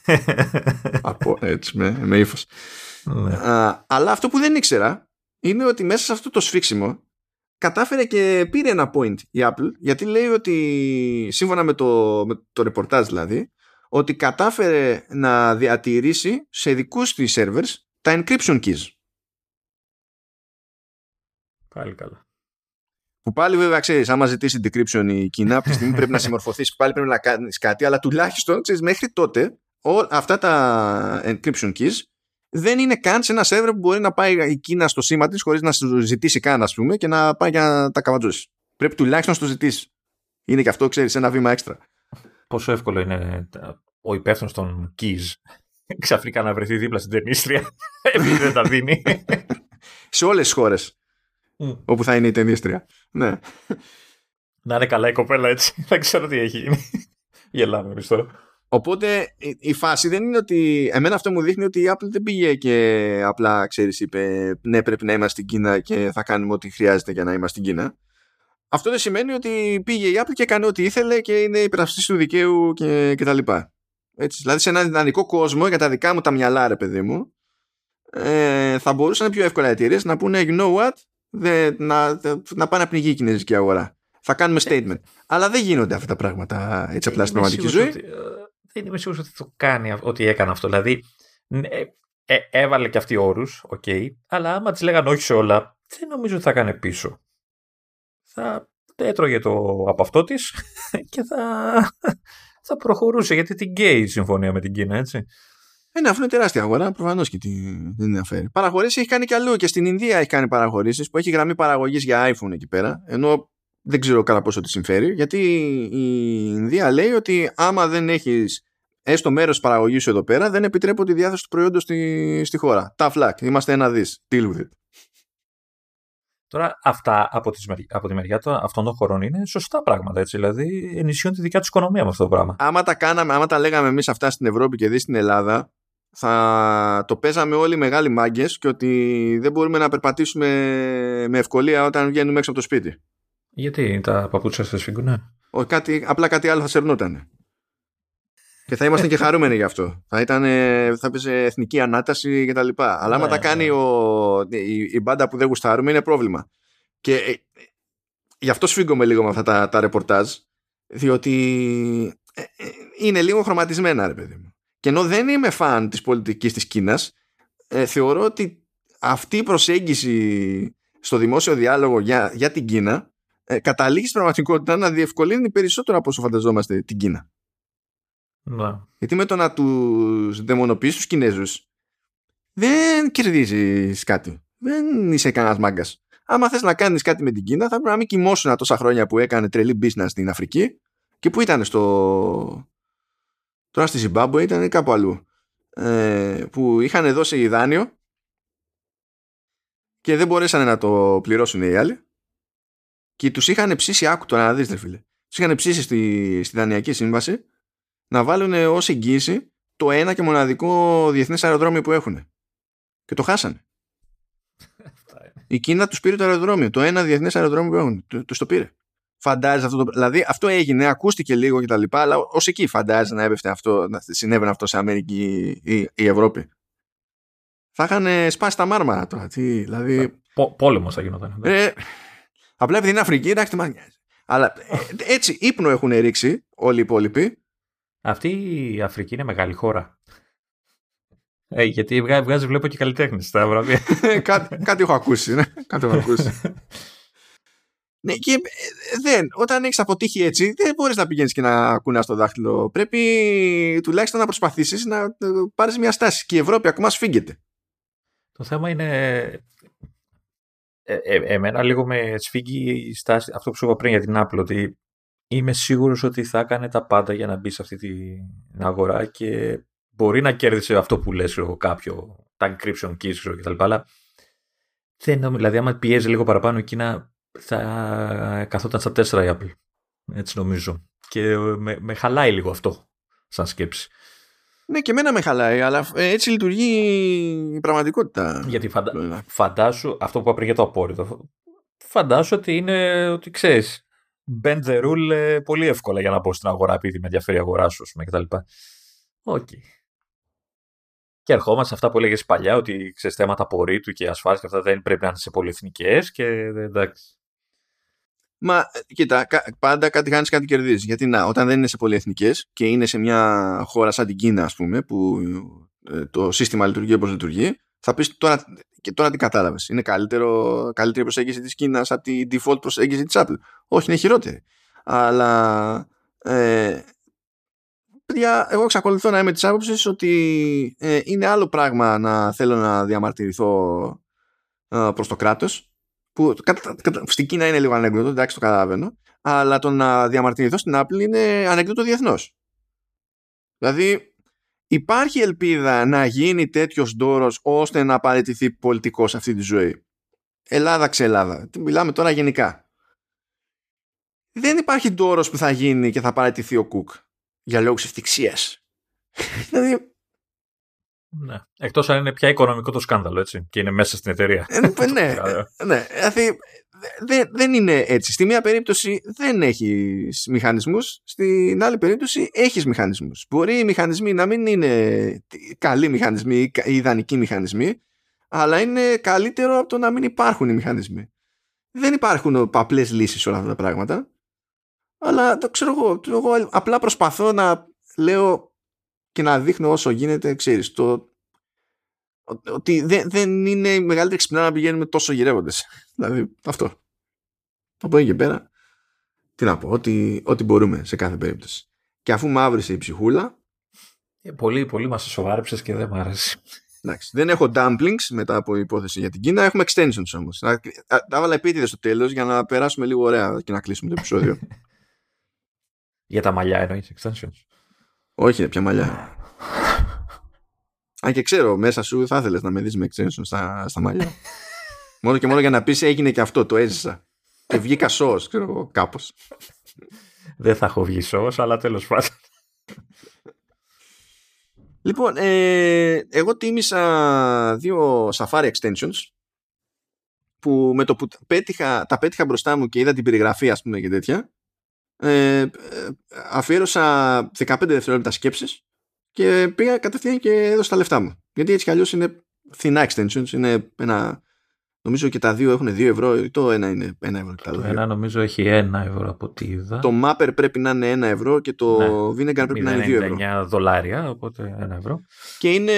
Απο, έτσι, με, με ύφος. Ναι. αλλά αυτό που δεν ήξερα είναι ότι μέσα σε αυτό το σφίξιμο κατάφερε και πήρε ένα point η Apple γιατί λέει ότι σύμφωνα με το, με το ρεπορτάζ δηλαδή ότι κατάφερε να διατηρήσει σε δικούς της servers τα encryption keys. Πάλι καλά. Που πάλι βέβαια ξέρεις, άμα ζητήσει decryption η Κίνα, από τη στιγμή πρέπει να συμμορφωθείς, πάλι πρέπει να κάνεις κάτι, αλλά τουλάχιστον ξέρεις, μέχρι τότε ό, αυτά τα encryption keys δεν είναι καν σε ένα σερβερ που μπορεί να πάει η Κίνα στο σήμα της χωρίς να σου ζητήσει καν, ας πούμε, και να πάει για να τα καβατζώσει. Πρέπει τουλάχιστον να το ζητήσεις. Είναι και αυτό, ξέρεις, ένα βήμα έξτρα. Πόσο εύκολο είναι ο υπεύθυνος των keys ξαφνικά να βρεθεί δίπλα στην ταινίστρια επειδή δεν τα δίνει. σε όλες τις χώρες mm. όπου θα είναι η ταινίστρια. Ναι. Να είναι καλά η κοπέλα έτσι. Δεν ξέρω τι έχει γίνει. Γελάμε εμεί τώρα. Οπότε η φάση δεν είναι ότι. Εμένα αυτό μου δείχνει ότι η Apple δεν πήγε και απλά ξέρεις, είπε Ναι, πρέπει να είμαστε στην Κίνα και θα κάνουμε ό,τι χρειάζεται για να είμαστε στην Κίνα. Αυτό δεν σημαίνει ότι πήγε η Apple και έκανε ό,τι ήθελε και είναι υπερασπιστή του δικαίου και, και τα λοιπά. Έτσι, δηλαδή σε έναν ιδανικό κόσμο για τα δικά μου τα μυαλά, ρε παιδί μου, ε, θα μπορούσαν πιο εύκολα εταιρείες να πούνε You know what, δε, να, να πάνε να πνιγεί η κινέζικη αγορά. Θα κάνουμε ε, statement. Αλλά δεν γίνονται αυτά τα πράγματα έτσι απλά στην πραγματική ζωή. Ότι, ε, δεν είμαι σίγουρος ότι το κάνει, ότι έκανε αυτό. Δηλαδή, ε, ε, έβαλε και αυτή όρους, OK, okay, αλλά άμα τη λέγανε όχι σε όλα, δεν νομίζω ότι θα έκανε πίσω. Θα έτρωγε το από αυτό της και θα, θα προχωρούσε γιατί την καίει η συμφωνία με την Κίνα, έτσι. Ε, ναι, αφού είναι τεράστια αγορά, προφανώς και τι, δεν ενδιαφέρει. Παραχωρήσεις έχει κάνει κι αλλού και στην Ινδία έχει κάνει παραχωρήσεις που έχει γραμμή παραγωγής για iPhone εκεί πέρα. Ενώ δεν ξέρω καλά πόσο τη συμφέρει, γιατί η Ινδία λέει ότι άμα δεν έχεις έστω μέρος τη παραγωγής σου εδώ πέρα, δεν επιτρέπω τη διάθεση του προϊόντος στη, στη χώρα. Tough luck, είμαστε ένα δις. Deal with it. Τώρα αυτά από τη, από τη μεριά των, αυτών των χωρών είναι σωστά πράγματα. Έτσι, δηλαδή ενισχύουν τη δικιά τους οικονομία με αυτό το πράγμα. Άμα τα, κάναμε, άμα τα λέγαμε εμείς αυτά στην Ευρώπη και δει στην Ελλάδα, θα το παίζαμε όλοι μεγάλοι μάγκες και ότι δεν μπορούμε να περπατήσουμε με ευκολία όταν βγαίνουμε έξω από το σπίτι. Γιατί τα παπούτσια σας σφίγγουνε. κάτι, απλά κάτι άλλο θα σερνόταν. Και θα ήμασταν και χαρούμενοι γι' αυτό. Θα, ήταν, θα έπαιζε εθνική ανάταση και τα λοιπά. Αλλά άμα ναι, τα κάνει ναι. ο, η, η, μπάντα που δεν γουστάρουμε είναι πρόβλημα. Και ε, γι' αυτό σφίγγομαι λίγο με αυτά τα, τα ρεπορτάζ. Διότι ε, ε, είναι λίγο χρωματισμένα, ρε παιδί μου. Και ενώ δεν είμαι φαν της πολιτικής της Κίνας, ε, θεωρώ ότι αυτή η προσέγγιση στο δημόσιο διάλογο για, για την Κίνα ε, καταλήγει στην πραγματικότητα να διευκολύνει περισσότερο από όσο φανταζόμαστε την Κίνα. Να. Γιατί με το να τους δαιμονοποιήσει τους Κινέζους, δεν κερδίζεις κάτι. Δεν είσαι κανένας μάγκας. Άμα θες να κάνεις κάτι με την Κίνα, θα πρέπει να μην κοιμώσουν τόσα χρόνια που έκανε τρελή business στην Αφρική και που ήταν στο. Τώρα στη Ζιμπάμπου ήταν κάπου αλλού. Ε, που είχαν δώσει δάνειο και δεν μπορέσανε να το πληρώσουν οι άλλοι και τους είχαν ψήσει άκου τώρα να δεις φίλε τους είχαν ψήσει στη, στη δανειακή σύμβαση να βάλουν ως εγγύηση το ένα και μοναδικό διεθνές αεροδρόμιο που έχουν και το χάσανε η Κίνα τους πήρε το αεροδρόμιο το ένα διεθνές αεροδρόμιο που έχουν τους το πήρε Φαντάζεσαι αυτό το. Δηλαδή αυτό έγινε, ακούστηκε λίγο κτλ. Αλλά ως εκεί φαντάζεσαι να έπεφτε αυτό, να συνέβαινε αυτό σε Αμερική ή η Ευρώπη. Θα είχαν σπάσει τα μάρμαρα τώρα. Τι, δηλαδή... Πό, πόλεμος θα γινόταν. Ε, απλά επειδή είναι Αφρική, εντάξει, τι Αλλά ε, έτσι ύπνο έχουν ρίξει όλοι οι υπόλοιποι. Αυτή η Αφρική είναι μεγάλη χώρα. Ε, γιατί βγάζει, βλέπω και καλλιτέχνη στα βραβεία. κάτι, κάτι έχω ακούσει. Ναι. κάτι έχω ακούσει. ναι, και ε, δεν, όταν έχεις αποτύχει έτσι, δεν μπορείς να πηγαίνεις και να κουνάς το δάχτυλο. Πρέπει τουλάχιστον να προσπαθήσεις να πάρεις μια στάση. Και η Ευρώπη ακόμα σφίγγεται. Το θέμα είναι. Ε, ε, εμένα λίγο με σφίγγει η στάση, αυτό που σου είπα πριν για την Apple, ότι είμαι σίγουρος ότι θα έκανε τα πάντα για να μπει σε αυτή την αγορά και μπορεί να κέρδισε αυτό που λες κάποιο, τα encryption keys κτλ. Αλλά δεν δηλαδή άμα πιέζει λίγο παραπάνω εκείνα θα καθόταν στα τέσσερα η Apple. Έτσι νομίζω. Και με, με χαλάει λίγο αυτό σαν σκέψη. Ναι, και εμένα με χαλάει, αλλά ε, έτσι λειτουργεί η πραγματικότητα. Γιατί φαντα... φαντάσου, αυτό που είπα πριν για το απόρρητο, φαντάσου ότι είναι ότι ξέρεις. Bend the rule ε, πολύ εύκολα για να μπω στην αγορά επειδή με ενδιαφέρει η αγορά σου κτλ. OK. Okay. Και ερχόμαστε σε αυτά που έλεγες παλιά, ότι ξέρεις θέματα απορρήτου και ασφάλειας και αυτά δεν πρέπει να είναι σε πολυεθνικές και εντάξει. Μα κοίτα, πάντα κάτι κάνεις, κάτι κερδίζεις. Γιατί να, όταν δεν είναι σε πολυεθνικές και είναι σε μια χώρα σαν την Κίνα, ας πούμε, που ε, το σύστημα λειτουργεί όπως λειτουργεί, θα πεις τώρα, και τώρα τι κατάλαβες. Είναι καλύτερο, καλύτερη προσέγγιση της Κίνας από τη default προσέγγιση της Apple. Όχι, είναι χειρότερη. Αλλά ε, παιδιά, εγώ εξακολουθώ να είμαι της άποψης ότι ε, είναι άλλο πράγμα να θέλω να διαμαρτυρηθώ ε, προς το κράτος. Που κατα, κατα, στην Κίνα είναι λίγο ανέκδοτο, εντάξει, το καταλαβαίνω. Αλλά το να διαμαρτυρηθώ στην Apple είναι ανέκδοτο διεθνώς. Δηλαδή, υπάρχει ελπίδα να γίνει τέτοιος ντόρος ώστε να παραιτηθεί πολιτικός σε αυτή τη ζωή; Ελλάδα ξελάδα. Μιλάμε τώρα γενικά. Δεν υπάρχει ντόρος που θα γίνει και θα παραιτηθεί ο Κουκ για λόγους ευτυχίας. δηλαδή... Ναι. Εκτός αν είναι πια οικονομικό το σκάνδαλο, έτσι, και είναι μέσα στην εταιρεία. Ε, ναι, ναι, ναι. Δηλαδή, δεν, δεν είναι έτσι. Στη μία περίπτωση δεν έχεις μηχανισμούς, στην άλλη περίπτωση έχεις μηχανισμούς. Μπορεί οι μηχανισμοί να μην είναι καλοί μηχανισμοί ή ιδανικοί μηχανισμοί, αλλά είναι καλύτερο από το να μην υπάρχουν οι μηχανισμοί. Δεν υπάρχουν απλέ λύσεις σε όλα αυτά τα πράγματα. Αλλά το ξέρω εγώ, εγώ απλά προσπαθώ να λέω και να δείχνω όσο γίνεται, ξέρεις, το, ότι δεν, δεν είναι η μεγαλύτερη ξυπνά να πηγαίνουμε τόσο γυρεύοντες. δηλαδή αυτό. Από εκεί και πέρα, τι να πω, ότι, ότι μπορούμε σε κάθε περίπτωση. Και αφού μαύρισε η ψυχούλα. Ε, πολύ, πολύ μας σοβάρεψες και δεν μ' άρεσε. Εντάξει, δεν έχω dumplings μετά από υπόθεση για την Κίνα, έχουμε extensions όμως. Τα έβαλα επίτηδες στο τέλος για να περάσουμε λίγο ωραία και να κλείσουμε το επεισόδιο. Για τα μαλλιά εννοείς extensions. Όχι, πια μαλλιά. Αν και ξέρω, μέσα σου θα ήθελες να με δεις με extensions στα, στα μαλλιά. μόνο και μόνο για να πεις έγινε και αυτό, το έζησα. Και βγήκα σως, ξέρω εγώ, κάπως. Δεν θα έχω βγει σως, αλλά τέλος πάντων. Λοιπόν, ε, εγώ τίμησα δύο Safari extensions που με το που πέτυχα, τα πέτυχα μπροστά μου και είδα την περιγραφή ας πούμε και τέτοια ε, αφιέρωσα 15 δευτερόλεπτα σκέψης και πήγα κατευθείαν και έδωσα τα λεφτά μου. Γιατί έτσι κι αλλιώς είναι φθηνά extensions, είναι ένα... Νομίζω και τα δύο έχουν 2 ευρώ ή το ένα είναι 1 ευρώ. Το ένα νομίζω έχει 1 ευρώ από ό,τι είδα. Το Mapper πρέπει να είναι 1 ευρώ και το ναι. Vinegar πρέπει να είναι 2 ευρώ. 9 δολάρια, οπότε 1 ευρώ. Και είναι,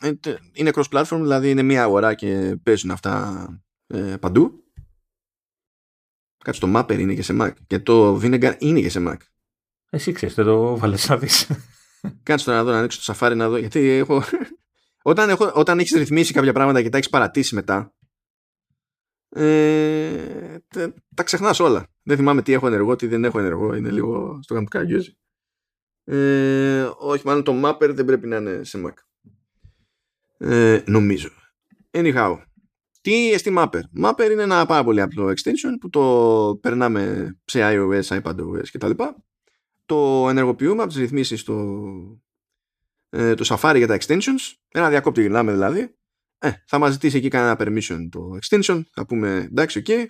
ε, είναι cross-platform, δηλαδή είναι μία αγορά και παίζουν αυτά ε, παντού. Κάτσε το Mapper είναι και σε Mac. Και το Vinegar είναι και σε Mac. Εσύ ξέρεις, δεν το βάλες να δεις. Κάτσε το να δω, να ανοίξω το Safari να δω. Γιατί έχω... όταν, έχω, όταν έχεις ρυθμίσει κάποια πράγματα και τα έχεις παρατήσει μετά, ε, τα, τα ξεχνάς όλα. Δεν θυμάμαι τι έχω ενεργό, τι δεν έχω ενεργό. Είναι λίγο στο καμπουκάκι. Ε, όχι, μάλλον το Mapper δεν πρέπει να είναι σε Mac. Ε, νομίζω. Anyhow, τι εστί Mapper. Mapper είναι ένα πάρα πολύ απλό extension που το περνάμε σε iOS, iPadOS κτλ. Το ενεργοποιούμε από τις ρυθμίσεις του, ε, το Safari για τα extensions. Ένα διακόπτη γυρνάμε δηλαδή. Ε, θα μας ζητήσει εκεί κανένα permission το extension. Θα πούμε εντάξει, ok.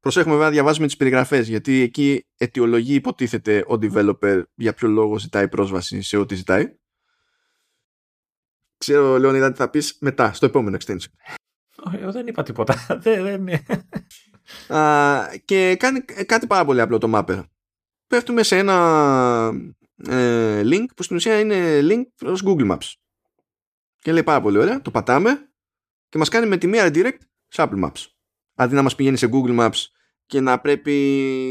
Προσέχουμε βέβαια να διαβάζουμε τις περιγραφές γιατί εκεί αιτιολογεί υποτίθεται ο developer για ποιο λόγο ζητάει πρόσβαση σε ό,τι ζητάει. Ξέρω, Λεωνίδα, τι θα πεις μετά, στο επόμενο extension. Όχι, δεν είπα τίποτα. δεν, και κάνει κάτι πάρα πολύ απλό το Mapper. Πέφτουμε σε ένα ε, link που στην ουσία είναι link προς Google Maps. Και λέει πάρα πολύ ωραία, το πατάμε και μας κάνει με τη μία direct σε Apple Maps. Αντί να μας πηγαίνει σε Google Maps και να πρέπει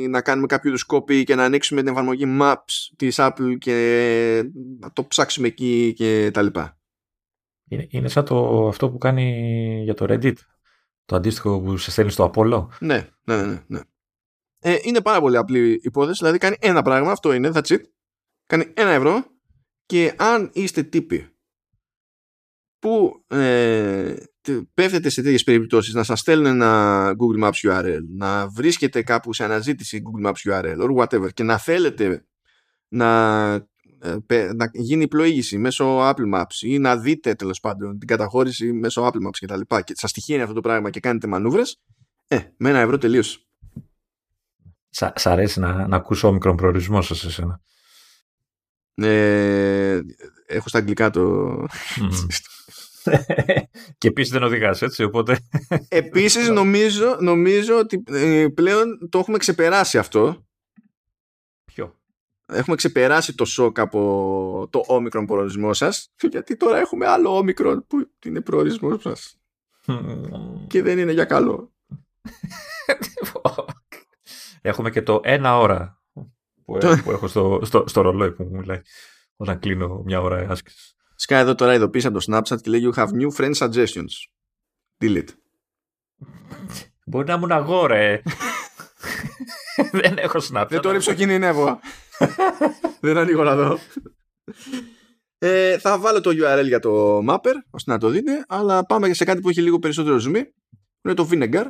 να κάνουμε κάποιο είδους copy και να ανοίξουμε την εφαρμογή Maps της Apple και να το ψάξουμε εκεί και τα λοιπά. Είναι, είναι σαν το, αυτό που κάνει για το Reddit. Το αντίστοιχο που σε στέλνει στο Apollo. Ναι, ναι, ναι. ναι. Ε, είναι πάρα πολύ απλή υπόθεση. Δηλαδή κάνει ένα πράγμα, αυτό είναι, that's it. Κάνει ένα ευρώ και αν είστε τύποι που ε, πέφτετε σε τέτοιες περιπτώσεις να σας στέλνουν ένα Google Maps URL, να βρίσκετε κάπου σε αναζήτηση Google Maps URL or whatever και να θέλετε να, ε, να γίνει πλοήγηση μέσω Apple Maps ή να δείτε τέλος πάντων την καταχώρηση μέσω Apple Maps και τα λοιπά και σας τυχαίνει αυτό το πράγμα και κάνετε μανούβρες, ε, με ένα ευρώ τελείωσε. Σ' αρέσει να, να ακούσω μικρό προορισμό σας εσένα. Ε, έχω στα αγγλικά το... και επίσης δεν οδηγάς, έτσι. Οπότε... Επίσης νομίζω, νομίζω ότι ε, πλέον το έχουμε ξεπεράσει αυτό. Ποιο; Έχουμε ξεπεράσει το σοκ από το όμικρον προορισμό σας. Γιατί τώρα έχουμε άλλο όμικρον που είναι προορισμός σα. και δεν είναι για καλό. Έχουμε και το ένα ώρα που, έχω στο, στο, στο ρολόι που μου μιλάει όταν κλείνω μια ώρα άσκησης. Σκά εδώ τώρα ειδοποίησα το Snapchat και λέει You have new friend suggestions. Delete. Μπορεί να ήμουν εγώ, ρε. Δεν έχω Snapchat. Δεν το ρίψω κινδυνεύω. Δεν ανοίγω να δω. Ε, θα βάλω το URL για το Mapper ώστε να το δείτε αλλά πάμε σε κάτι που έχει λίγο περισσότερο zoom είναι το Vinegar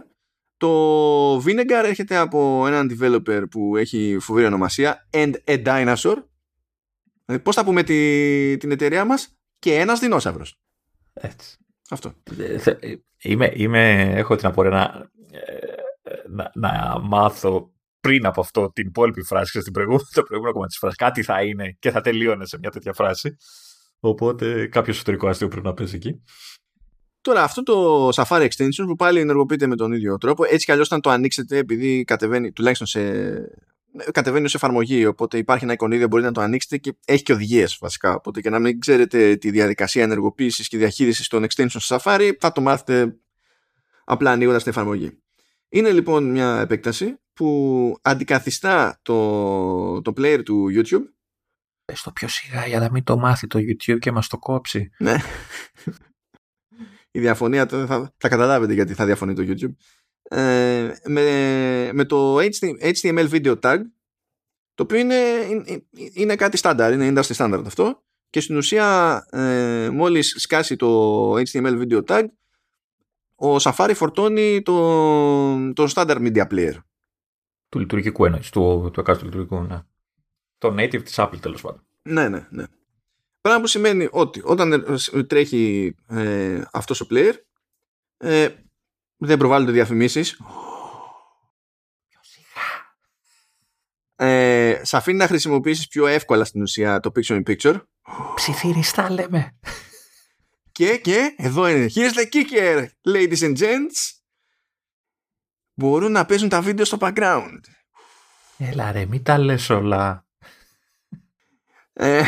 το Vinegar έρχεται από έναν developer που έχει φοβερή ονομασία and a dinosaur δηλαδή πώς θα πούμε τη, την εταιρεία μας; Και ένας δεινόσαυρος. Έτσι. Αυτό. Είμαι, είμαι, έχω την απορία να, να, να μάθω πριν από αυτό την υπόλοιπη φράση στην προηγούμενη, το προηγούμενο κομμάτι της φράσης. Κάτι θα είναι και θα τελείωνε σε μια τέτοια φράση. Οπότε κάποιο εσωτερικό αστείο πρέπει να παίζει εκεί. Τώρα αυτό το Safari Extension που πάλι ενεργοποιείται με τον ίδιο τρόπο, έτσι κι αλλιώς όταν το ανοίξετε επειδή κατεβαίνει τουλάχιστον σε κατεβαίνει ως εφαρμογή οπότε υπάρχει ένα εικονίδιο μπορείτε να το ανοίξετε και έχει και οδηγίες βασικά. Οπότε και να μην ξέρετε τη διαδικασία ενεργοποίησης και διαχείρισης των extensions στο Safari θα το μάθετε απλά ανοίγοντας την εφαρμογή. Είναι λοιπόν μια επέκταση που αντικαθιστά το, το player του YouTube. Πες το πιο σιγά για να μην το μάθει το YouTube και μας το κόψει. Ναι η διαφωνία θα, θα καταλάβετε γιατί θα διαφωνεί το YouTube ε, με, με το HTML video tag το οποίο είναι, είναι, κάτι στάνταρ, είναι industry standard αυτό και στην ουσία ε, μόλις σκάσει το HTML video tag ο Safari φορτώνει το, το standard media player του λειτουργικού εννοείς, του, του εκάστοτε λειτουργικού, ναι. Το native της Apple τέλος πάντων. Ναι, ναι, ναι. Πράγμα που σημαίνει ότι όταν τρέχει ε, αυτός ο player ε, δεν προβάλλονται διαφημίσεις. Ε, σε αφήνει να χρησιμοποιήσεις πιο εύκολα στην ουσία το picture in picture. Ψιθυριστά λέμε. Και, και, εδώ είναι. Here's the kicker, ladies and gents. Μπορούν να παίζουν τα βίντεο στο background. Έλα ρε, μην τα λες όλα. Ε,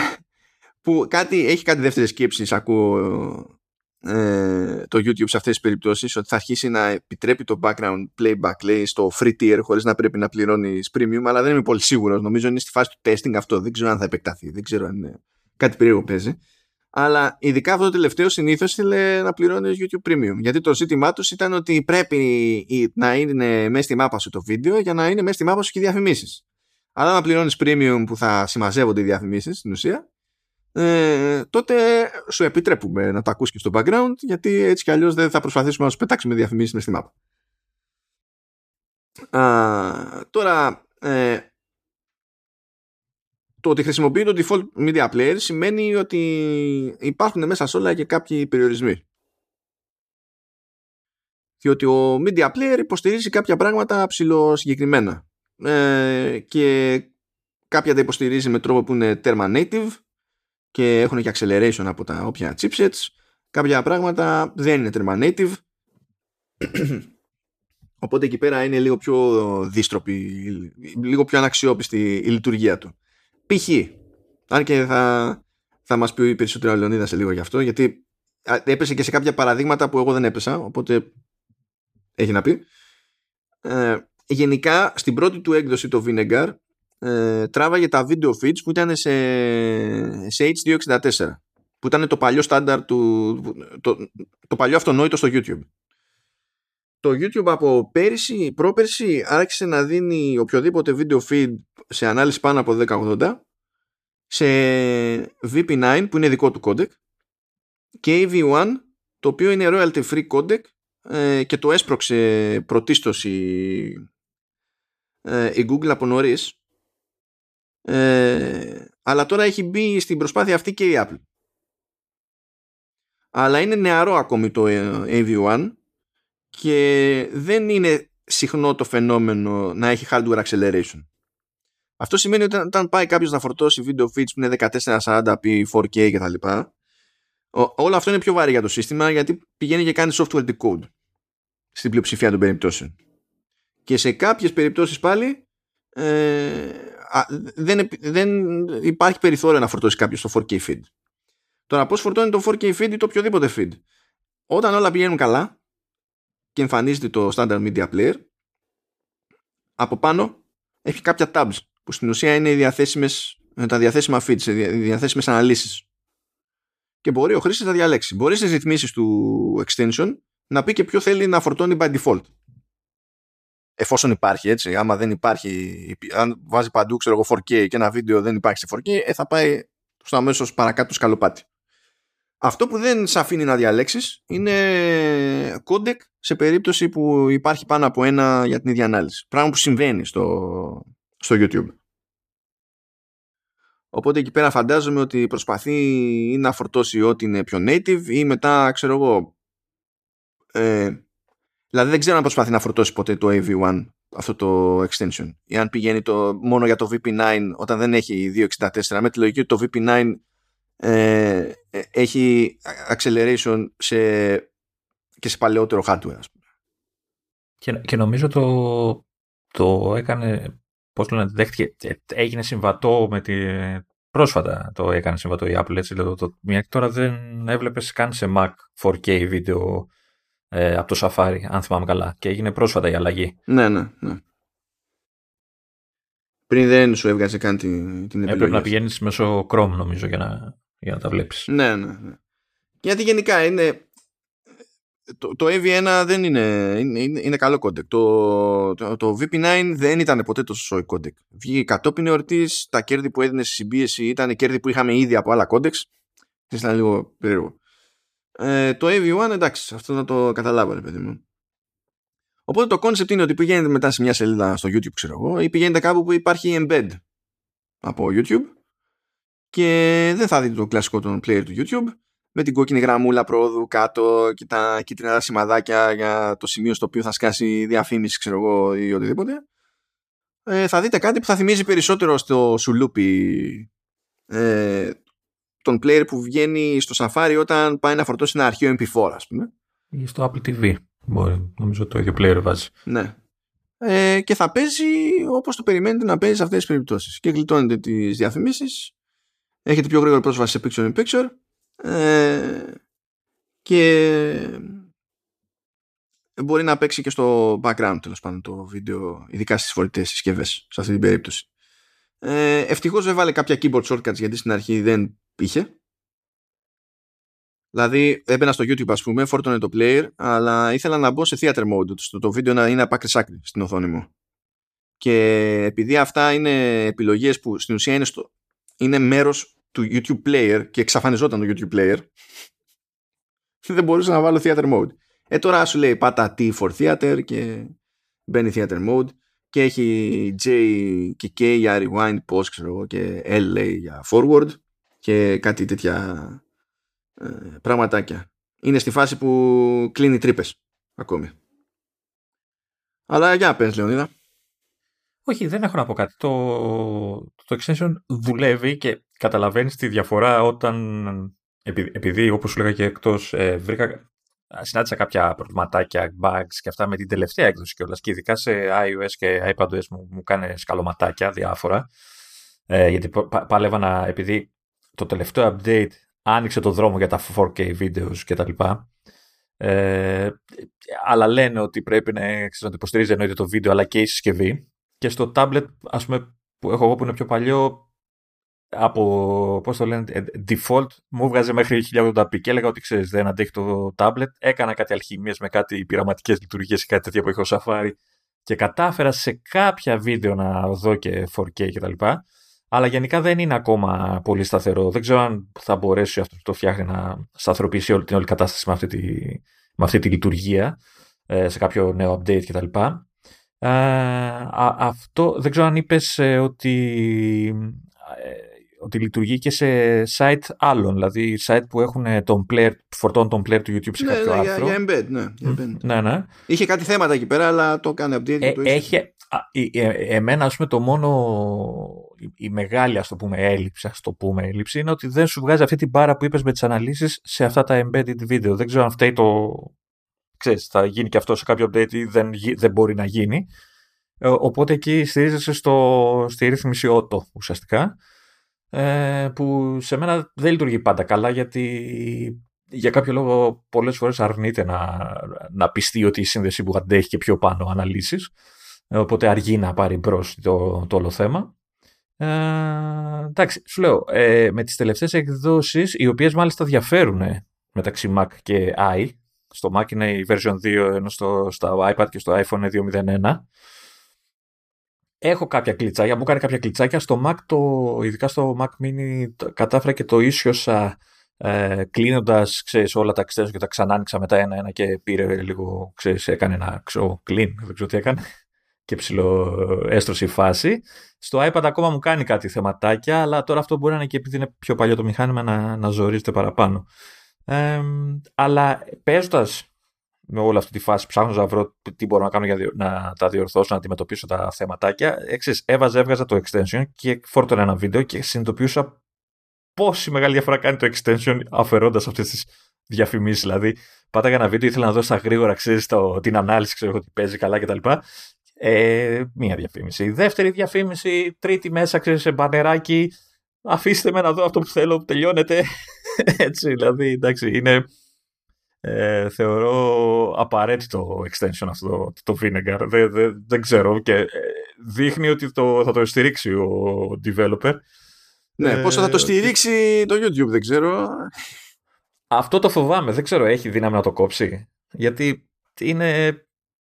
που κάτι, έχει κάτι δεύτερες σκέψεις, ακούω ε, το YouTube σε αυτές τις περιπτώσεις ότι θα αρχίσει να επιτρέπει το background playback λέει, στο free tier χωρίς να πρέπει να πληρώνεις premium αλλά δεν είμαι πολύ σίγουρος νομίζω είναι στη φάση του testing αυτό δεν ξέρω αν θα επεκταθεί δεν ξέρω αν είναι κάτι περίεργο παίζει αλλά ειδικά αυτό το τελευταίο συνήθως ήθελε να πληρώνεις YouTube Premium. Γιατί το ζήτημά τους ήταν ότι πρέπει να είναι μέσα στη μάπα σου το βίντεο για να είναι μέσα στη μάπα σου και οι διαφημίσεις. Αλλά να πληρώνεις Premium που θα συμμαζεύονται οι διαφημίσεις στην ουσία, ε, τότε σου επιτρέπουμε να τα ακούσει και στο background γιατί έτσι κι αλλιώς δεν θα προσπαθήσουμε να σου πετάξουμε διαφημίσεις μες στη map. Α, τώρα ε, το ότι χρησιμοποιεί το default media player σημαίνει ότι υπάρχουν μέσα σε όλα και κάποιοι περιορισμοί. Διότι ο media player υποστηρίζει κάποια πράγματα ψηλοσυγκεκριμένα ε, και κάποια τα υποστηρίζει με τρόπο που είναι terma native και έχουν και acceleration από τα όποια chipsets. Κάποια πράγματα δεν είναι terma native. Οπότε εκεί πέρα είναι λίγο πιο δίστροπη, λίγο πιο αναξιόπιστη η λειτουργία του. Π.χ. Αν και θα, θα μας πει περισσότερο ο Λεωνίδας σε λίγο γι' αυτό, γιατί έπεσε και σε κάποια παραδείγματα που εγώ δεν έπεσα, οπότε έχει να πει. Ε, γενικά, στην πρώτη του έκδοση το Vinegar ε, τράβαγε τα video feeds που ήταν σε, σε H264 που ήταν το παλιό στάνταρ του το, το παλιό αυτονόητο στο YouTube. Το YouTube από πέρυσι, πρόπερσι άρχισε να δίνει οποιοδήποτε video feed σε ανάλυση πάνω από 1080 σε VP9 που είναι δικό του codec και AV1 το οποίο είναι royalty free codec ε, και το έσπρωξε πρωτίστως η, ε, η Google από νωρίς ε, αλλά τώρα έχει μπει στην προσπάθεια αυτή και η Apple. Αλλά είναι νεαρό ακόμη το AV1 και δεν είναι συχνό το φαινόμενο να έχει hardware acceleration. Αυτό σημαίνει ότι όταν πάει κάποιος να φορτώσει video feeds που είναι 1440p, 4K κτλ. Όλο αυτό είναι πιο βαρύ για το σύστημα γιατί πηγαίνει και κάνει software decode στην πλειοψηφία των περιπτώσεων. Και σε κάποιες περιπτώσεις πάλι ε, δεν, δεν υπάρχει περιθώριο να φορτώσει κάποιος το 4K feed. Τώρα πώς φορτώνει το 4K feed ή το οποιοδήποτε feed. Όταν όλα πηγαίνουν καλά και εμφανίζεται το standard media player από πάνω έχει κάποια tabs που στην ουσία είναι οι διαθέσιμες, τα διαθέσιμα feeds, οι διαθέσιμες αναλύσεις. Και μπορεί ο χρήστης να διαλέξει. Μπορεί στις ρυθμίσεις του extension να πει και ποιο θέλει να φορτώνει by default εφόσον υπάρχει έτσι, άμα δεν υπάρχει, αν βάζει παντού ξέρω εγώ 4K και ένα βίντεο δεν υπάρχει σε 4K, ε, θα πάει στο αμέσως παρακάτω σκαλοπάτι. Αυτό που δεν σε αφήνει να διαλέξεις είναι codec σε περίπτωση που υπάρχει πάνω από ένα για την ίδια ανάλυση. Πράγμα που συμβαίνει στο, στο YouTube. Οπότε εκεί πέρα φαντάζομαι ότι προσπαθεί ή να φορτώσει ό,τι είναι πιο native ή μετά ξέρω εγώ ε, Δηλαδή δεν ξέρω αν προσπαθεί να φορτώσει ποτέ το AV1 αυτό το extension ή αν πηγαίνει το, μόνο για το VP9 όταν δεν έχει 264 με τη λογική ότι το VP9 ε, ε, έχει acceleration σε, και σε παλαιότερο hardware ας πούμε. Και, και νομίζω το, το έκανε πώς λένε, δέχτηκε, έγινε συμβατό με τη, πρόσφατα το έκανε συμβατό η Apple έτσι, δηλαδή, το, το, τώρα δεν έβλεπες καν σε Mac 4K βίντεο ε, από το Safari, αν θυμάμαι καλά. Και έγινε πρόσφατα η αλλαγή. Ναι, ναι, ναι. Πριν δεν σου έβγαζε καν την, την επιλογή. Έπρεπε να πηγαίνεις μέσω Chrome, νομίζω, για να, για να τα βλέπεις. Ναι, ναι, ναι. Γιατί γενικά είναι. Το, το AV1 δεν είναι, είναι, είναι καλό codec. Το, το, το, VP9 δεν ήταν ποτέ τόσο σόι codec. Βγήκε κατόπιν εορτής, τα κέρδη που έδινε στη συμπίεση ήταν κέρδη που είχαμε ήδη από άλλα codecs. Ήταν λίγο περίεργο. Ε, το AV1 εντάξει, αυτό να το καταλάβω ρε παιδί μου. Οπότε το concept είναι ότι πηγαίνετε μετά σε μια σελίδα στο YouTube ξέρω εγώ ή πηγαίνετε κάπου που υπάρχει embed από YouTube και δεν θα δείτε το κλασικό των player του YouTube με την κόκκινη γραμμούλα πρόοδου κάτω και τα κίτρινα σημαδάκια για το σημείο στο οποίο θα σκάσει διαφήμιση ξέρω εγώ ή οτιδήποτε ε, θα δείτε κάτι που θα θυμίζει περισσότερο στο σουλούπι ε, τον player που βγαίνει στο Safari όταν πάει να φορτώσει ένα αρχείο MP4 ας πούμε. Ή στο Apple TV. Μπορεί, νομίζω το ίδιο player βάζει. Ναι. Ε, και θα παίζει όπως το περιμένετε να παίζει σε αυτές τις περιπτώσεις. Και γλιτώνετε τις διαφημίσεις, έχετε πιο γρήγορη πρόσβαση σε picture in picture ε, και μπορεί να παίξει και στο background τέλος πάντων το βίντεο, ειδικά στις φορητές συσκευές σε αυτή την περίπτωση. Ε, ευτυχώς δεν βάλε κάποια keyboard shortcuts γιατί στην αρχή δεν είχε. Δηλαδή έμπαινα στο YouTube ας πούμε, φόρτωνε το player, αλλά ήθελα να μπω σε theater mode, το, το βίντεο να είναι από άκρη άκρη στην οθόνη μου. Και επειδή αυτά είναι επιλογές που στην ουσία είναι, στο, είναι μέρος του YouTube player και εξαφανιζόταν το YouTube player, δεν μπορούσα να βάλω theater mode. Ε, τώρα σου λέει πάτα T for theater και μπαίνει theater mode και έχει J και K για rewind, pause ξέρω και L λέει για forward και κάτι τέτοια ε, πραγματάκια. Είναι στη φάση που κλείνει τρύπες ακόμη. Αλλά για πες Λεωνίδα. Όχι, δεν έχω να πω κάτι. Το, το extension δουλεύει και καταλαβαίνεις τη διαφορά όταν, επειδή, επειδή όπως σου λέγα και εκτός, ε, βρήκα, συνάντησα κάποια προβληματάκια, bugs και αυτά με την τελευταία έκδοση κιόλας. Και ειδικά σε iOS και iPadOS μου, μου κάνει σκαλωματάκια διάφορα. Ε, γιατί πάλευα να, επειδή το τελευταίο update άνοιξε το δρόμο για τα 4K videos κτλ. Ε, αλλά λένε ότι πρέπει να, ξέρεις, να το υποστηρίζει εννοείται το βίντεο αλλά και η συσκευή. Και στο tablet, ας πούμε, που έχω εγώ που είναι πιο παλιό, από, πώς το λένε, ε, default, μου βγάζε μέχρι 1080p και έλεγα ότι ξέρεις δεν αντέχει το tablet. Έκανα κάτι αλχημίες με κάτι πειραματικές λειτουργίες ή κάτι τέτοια που έχω Safari και κατάφερα σε κάποια βίντεο να δω και 4K κτλ. Αλλά γενικά δεν είναι ακόμα πολύ σταθερό. Δεν ξέρω αν θα μπορέσει αυτό που το φτιάχνει να σταθεροποιήσει όλη την όλη κατάσταση με αυτή τη, με αυτή τη λειτουργία ε, σε κάποιο νέο update κτλ. Ε, αυτό δεν ξέρω αν είπες ε, ότι ότι λειτουργεί και σε site άλλων, δηλαδή site που έχουν τον player, φορτώνουν τον player του YouTube σε ναι, κάποιο ναι, άρθρο. Για, για embed, ναι, για embed. ναι, ναι. Είχε κάτι θέματα εκεί πέρα, αλλά το έκανε update. Ε, το έχει, α, ε, εμένα, ας πούμε, το μόνο, η, η μεγάλη, ας το πούμε, έλλειψη, ας το πούμε, έλλειψη, είναι ότι δεν σου βγάζει αυτή την μπάρα που είπες με τις αναλύσεις σε αυτά τα embedded video. Δεν ξέρω αν φταίει το... Ξέρεις, θα γίνει και αυτό σε κάποιο update ή δεν, δεν μπορεί να γίνει. Ε, οπότε εκεί στηρίζεσαι στο, στη ρύθμιση auto ουσιαστικά ε, που σε μένα δεν λειτουργεί πάντα καλά γιατί για κάποιο λόγο πολλές φορές αρνείται να, να πιστεί ότι η σύνδεση που αντέχει και πιο πάνω αναλύσεις ε, οπότε αργεί να πάρει μπρος το, το όλο θέμα. Ε, εντάξει, σου λέω, ε, με τις τελευταίες εκδόσεις οι οποίες μάλιστα διαφέρουν μεταξύ Mac και i στο Mac είναι η version 2 ενώ στο, στο iPad και στο iPhone είναι 2.01 Έχω κάποια κλιτσάκια, μου κάνει κάποια κλιτσάκια. Στο Mac, το, ειδικά στο Mac Mini, κατάφερα και το ίσιοσα ε, κλείνοντας όλα τα extensions και τα ξανά άνοιξα μετά ένα-ένα και πήρε λίγο, ξέρεις, έκανε ένα ξέρω, clean, δεν ξέρω τι έκανε και ψηλό έστρωσε η φάση. Στο iPad ακόμα μου κάνει κάτι θεματάκια, αλλά τώρα αυτό μπορεί να είναι και επειδή είναι πιο παλιό το μηχάνημα να, να ζορίζεται παραπάνω. Ε, αλλά παίζοντας με όλη αυτή τη φάση ψάχνω να βρω τι μπορώ να κάνω για να τα διορθώσω, να αντιμετωπίσω τα θεματάκια. Εξής, έβαζα, έβγαζα το extension και φόρτωνα ένα βίντεο και συνειδητοποιούσα πόση μεγάλη διαφορά κάνει το extension αφαιρώντας αυτές τις διαφημίσεις. Δηλαδή, πάταγα ένα βίντεο, ήθελα να δώσω στα γρήγορα, ξέρεις, την ανάλυση, ξέρω ότι παίζει καλά κτλ. Ε, μία διαφήμιση. Δεύτερη διαφήμιση, τρίτη μέσα, ξέρεις, σε μπανεράκι. Αφήστε με να δω αυτό που θέλω, τελειώνεται. Έτσι, δηλαδή, εντάξει, είναι ε, θεωρώ απαραίτητο extension αυτό το, το Vinegar. Δεν, δεν, δεν ξέρω και ε, δείχνει ότι το, θα το στηρίξει ο developer. Ναι, ε, πόσο θα το στηρίξει το YouTube, δεν ξέρω. Αυτό το φοβάμαι. Δεν ξέρω, έχει δύναμη να το κόψει. Γιατί είναι,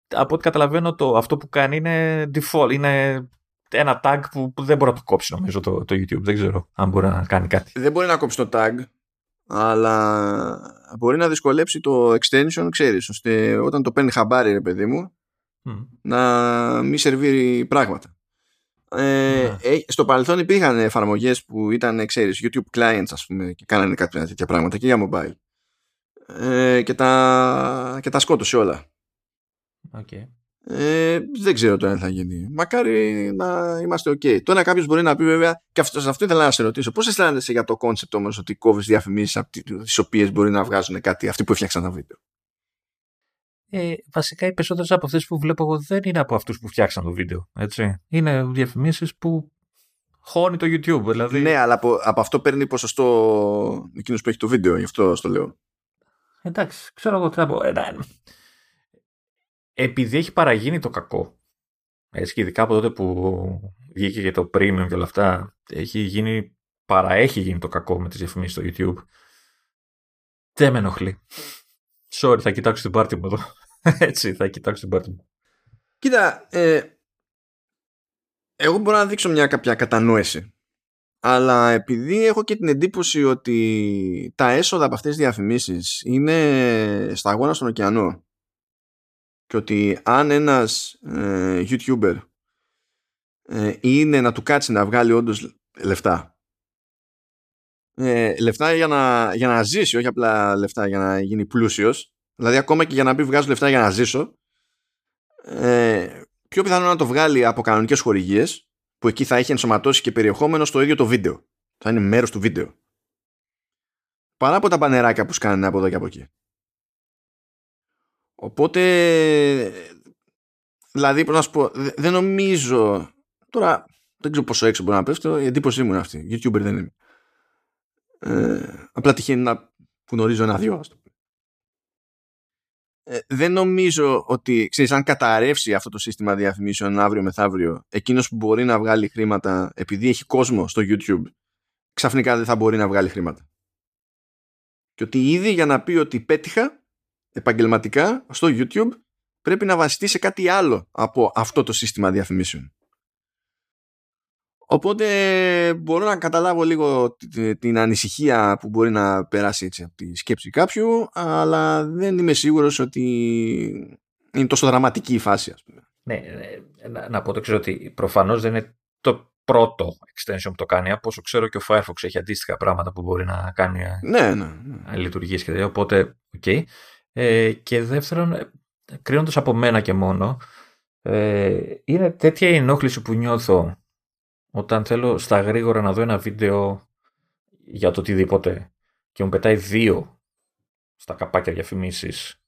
από ό,τι καταλαβαίνω, το, αυτό που κάνει είναι default. Είναι ένα tag που, που δεν μπορεί να το κόψει, νομίζω, το, το YouTube. Δεν ξέρω αν μπορεί να κάνει κάτι. Δεν μπορεί να κόψει το tag αλλά μπορεί να δυσκολέψει το extension, ξέρεις, ώστε όταν το παίρνει χαμπάρι, ρε παιδί μου, να μην σερβίρει πράγματα. Ε, ναι. ε, στο παρελθόν υπήρχαν εφαρμογές που ήταν, ξέρεις, YouTube clients, ας πούμε, και κάνανε κάποια τέτοια πράγματα και για mobile. Ε, και, τα, και τα σκότωσε όλα. Okay. Ε, δεν ξέρω τώρα τι θα γίνει. Μακάρι να είμαστε OK. Τώρα κάποιος μπορεί να πει βέβαια, και αυτό, αυτό ήθελα να σε ρωτήσω, πώς αισθάνεσαι για το concept όμως ότι κόβεις διαφημίσεις από τις οποίες μπορεί να βγάζουν κάτι αυτοί που έφτιαξαν τα βίντεο; Ε, βασικά οι περισσότερες από αυτές που βλέπω εγώ δεν είναι από αυτούς που φτιάξαν το βίντεο. Έτσι. Είναι διαφημίσεις που χώνει το YouTube. Δηλαδή... Ναι, αλλά από, από αυτό παίρνει ποσοστό εκείνος που έχει το βίντεο, γι' αυτό το λέω. Εντάξει, ξέρω εγώ τι θα πω. Ε, επειδή έχει παραγίνει το κακό, έτσι και ειδικά από τότε που βγήκε και το premium και όλα αυτά, έχει γίνει, παραέχει γίνει το κακό με τις διαφημίσεις στο YouTube. Δεν με ενοχλεί. Sorry, θα κοιτάξω την πάρτι μου εδώ. Έτσι, θα κοιτάξω την πάρτι μου. Κοίτα, ε, εγώ μπορώ να δείξω μια κάποια κατανόηση. Αλλά επειδή έχω και την εντύπωση ότι τα έσοδα από αυτές τις διαφημίσεις είναι σταγόνα στον ωκεανό και ότι αν ένας ε, YouTuber ε, είναι να του κάτσει να βγάλει όντως λεφτά. Ε, λεφτά για να, για να ζήσει όχι απλά λεφτά για να γίνει πλούσιος. Δηλαδή ακόμα και για να πει βγάζω λεφτά για να ζήσω ε, πιο πιθανό να το βγάλει από κανονικές χορηγίες που εκεί θα έχει ενσωματώσει και περιεχόμενο στο ίδιο το βίντεο. Θα είναι μέρος του βίντεο. Παρά από τα πανεράκια που σκάνε από εδώ και από εκεί Οπότε, δηλαδή, πώς να σου πω, δεν νομίζω, τώρα δεν ξέρω πόσο έξω μπορεί να πέφτω, η εντύπωσή μου είναι αυτή, YouTuber δεν είμαι. Ε, απλά τυχαίνει να που γνωρίζω ένα-δυο. Ε, δεν νομίζω ότι, ξέρεις, αν καταρρεύσει αυτό το σύστημα διαφημίσεων αύριο μεθαύριο, εκείνος που μπορεί να βγάλει χρήματα επειδή έχει κόσμο στο YouTube, ξαφνικά δεν θα μπορεί να βγάλει χρήματα. Και ότι ήδη για να πει ότι πέτυχα επαγγελματικά στο YouTube πρέπει να βασιστεί σε κάτι άλλο από αυτό το σύστημα διαφημίσεων. Οπότε μπορώ να καταλάβω λίγο την ανησυχία που μπορεί να περάσει έτσι από τη σκέψη κάποιου, αλλά δεν είμαι σίγουρος ότι είναι τόσο δραματική η φάση, ας πούμε. Ναι, ε, να, να πω το ξέρω ότι προφανώς δεν είναι το πρώτο extension που το κάνει. Από όσο ξέρω και ο Firefox έχει αντίστοιχα πράγματα που μπορεί να κάνει ε, ναι, ναι, ναι. λειτουργίες και οπότε, OK. Okay. Ε, και δεύτερον, ε, κρίνοντας από μένα και μόνο, ε, είναι τέτοια η ενόχληση που νιώθω όταν θέλω στα γρήγορα να δω ένα βίντεο για το οτιδήποτε και μου πετάει δύο στα καπάκια διαφημίσεις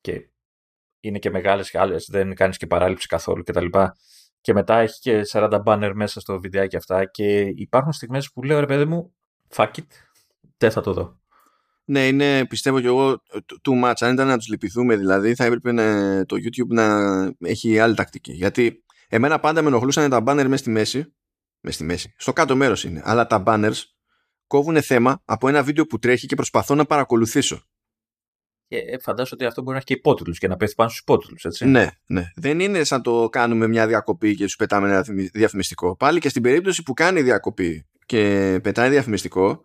και είναι και μεγάλες και άλλες, δεν κάνεις και παράληψη καθόλου κτλ. Και, και μετά έχει και 40 banner μέσα στο βιντεάκι αυτά και υπάρχουν στιγμές που λέω ρε παιδί μου, fuck it, δεν θα το δω. Ναι, είναι πιστεύω κι εγώ too much. Αν ήταν να τους λυπηθούμε δηλαδή, θα έπρεπε να, το YouTube να έχει άλλη τακτική. Γιατί εμένα πάντα με ενοχλούσαν τα banner μέσα στη μέση. Μέσα στη μέση. Στο κάτω μέρος είναι. Αλλά τα banners κόβουν θέμα από ένα βίντεο που τρέχει και προσπαθώ να παρακολουθήσω. Και ε, φαντάζομαι ότι αυτό μπορεί να έχει και υπότιτλους και να πέφτει πάνω στους υπότιτλους, έτσι. Ναι, ναι. Δεν είναι σαν το κάνουμε μια διακοπή και σου πετάμε ένα διαφημιστικό. Πάλι και στην περίπτωση που κάνει διακοπή και πετάει διαφημιστικό,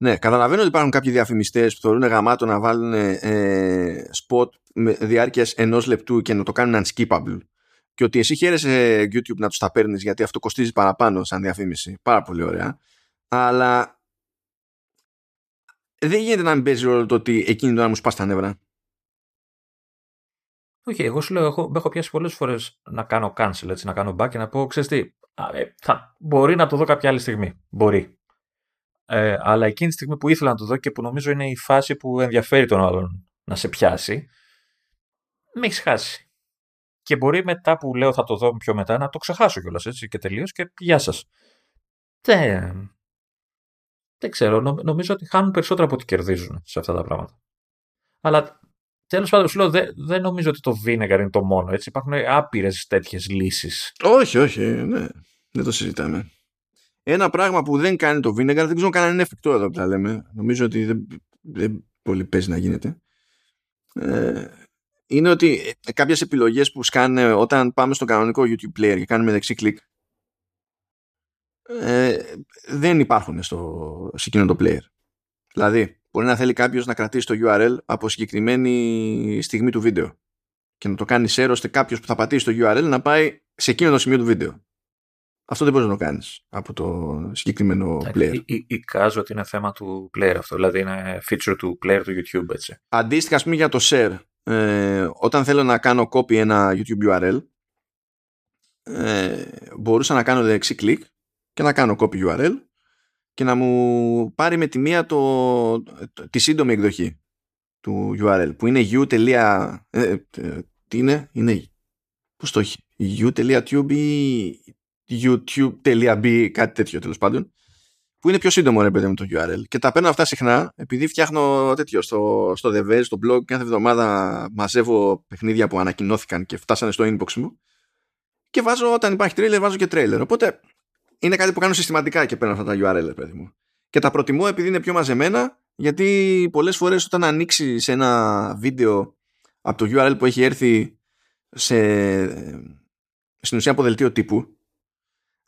ναι, καταλαβαίνω ότι υπάρχουν κάποιοι διαφημιστές που θεωρούν γαμάτο να βάλουν ε, spot με διάρκειας ενός λεπτού και να το κάνουν unskippable. Και ότι εσύ χαίρεσαι YouTube να τους τα παίρνεις γιατί αυτό κοστίζει παραπάνω σαν διαφήμιση. Πάρα πολύ ωραία. Αλλά δεν γίνεται να μην παίζει ρόλο το ότι εκείνη το να μου σπάς τα νεύρα. Όχι, εγώ σου λέω, έχω, έχω πιάσει πολλές φορές να κάνω cancel, έτσι, να κάνω back και να πω, ξέρεις τι, ε, θα, μπορεί να το δω κάποια άλλη στιγμή. Μπορεί. Ε, αλλά εκείνη τη στιγμή που ήθελα να το δω και που νομίζω είναι η φάση που ενδιαφέρει τον άλλον να σε πιάσει, με έχεις χάσει. Και μπορεί μετά που λέω θα το δω πιο μετά να το ξεχάσω κιόλας έτσι και τελείως και γεια σας. Δεν. Δεν ξέρω. Νομίζω ότι χάνουν περισσότερο από ό,τι κερδίζουν σε αυτά τα πράγματα. Αλλά τέλος πάντων σου λέω δεν, δεν νομίζω ότι το Vinegar είναι το μόνο. Έτσι. Υπάρχουν άπειρες τέτοιες λύσεις. Όχι, όχι. Ναι. Δεν το συζητάμε. Ένα πράγμα που δεν κάνει το Vinegar, δεν ξέρω καν είναι εφικτό εδώ που τα λέμε. Νομίζω ότι δεν, δεν πολύ παίζει να γίνεται. Ε, είναι ότι ε, κάποιες επιλογές που σκάνε όταν πάμε στο κανονικό YouTube player και κάνουμε δεξί κλικ ε, δεν υπάρχουν στο, σε εκείνο το player. Δηλαδή, μπορεί να θέλει κάποιος να κρατήσει το URL από συγκεκριμένη στιγμή του βίντεο και να το κάνει share ώστε κάποιος που θα πατήσει το URL να πάει σε εκείνο το σημείο του βίντεο. Αυτό δεν μπορείς να το κάνεις από το συγκεκριμένο player. Εικάζω ότι είναι θέμα του player αυτό, δηλαδή είναι feature του player του YouTube έτσι. Αντίστοιχα, ας πούμε για το share, ε, όταν θέλω να κάνω copy ένα YouTube URL, ε, μπορούσα να κάνω δεξί κλικ και να κάνω copy URL και να μου πάρει με τη μία το, τη σύντομη εκδοχή του URL που είναι u. Ε, ε, τι είναι, είναι πώς το έχει, u.tube ή youtube.b κάτι τέτοιο τέλος πάντων που είναι πιο σύντομο ρε παιδί με το URL και τα παίρνω αυτά συχνά επειδή φτιάχνω τέτοιο στο, στο DevEz, στο blog κάθε εβδομάδα μαζεύω παιχνίδια που ανακοινώθηκαν και φτάσανε στο inbox μου. Και βάζω όταν υπάρχει trailer βάζω και trailer οπότε είναι κάτι που κάνω συστηματικά και παίρνω αυτά τα URL παιδί μου. Και τα προτιμώ επειδή είναι πιο μαζεμένα γιατί πολλές φορές όταν ανοίξει ένα βίντεο από το URL που έχει έρθει σε, στην ουσία από δελτίο τύπου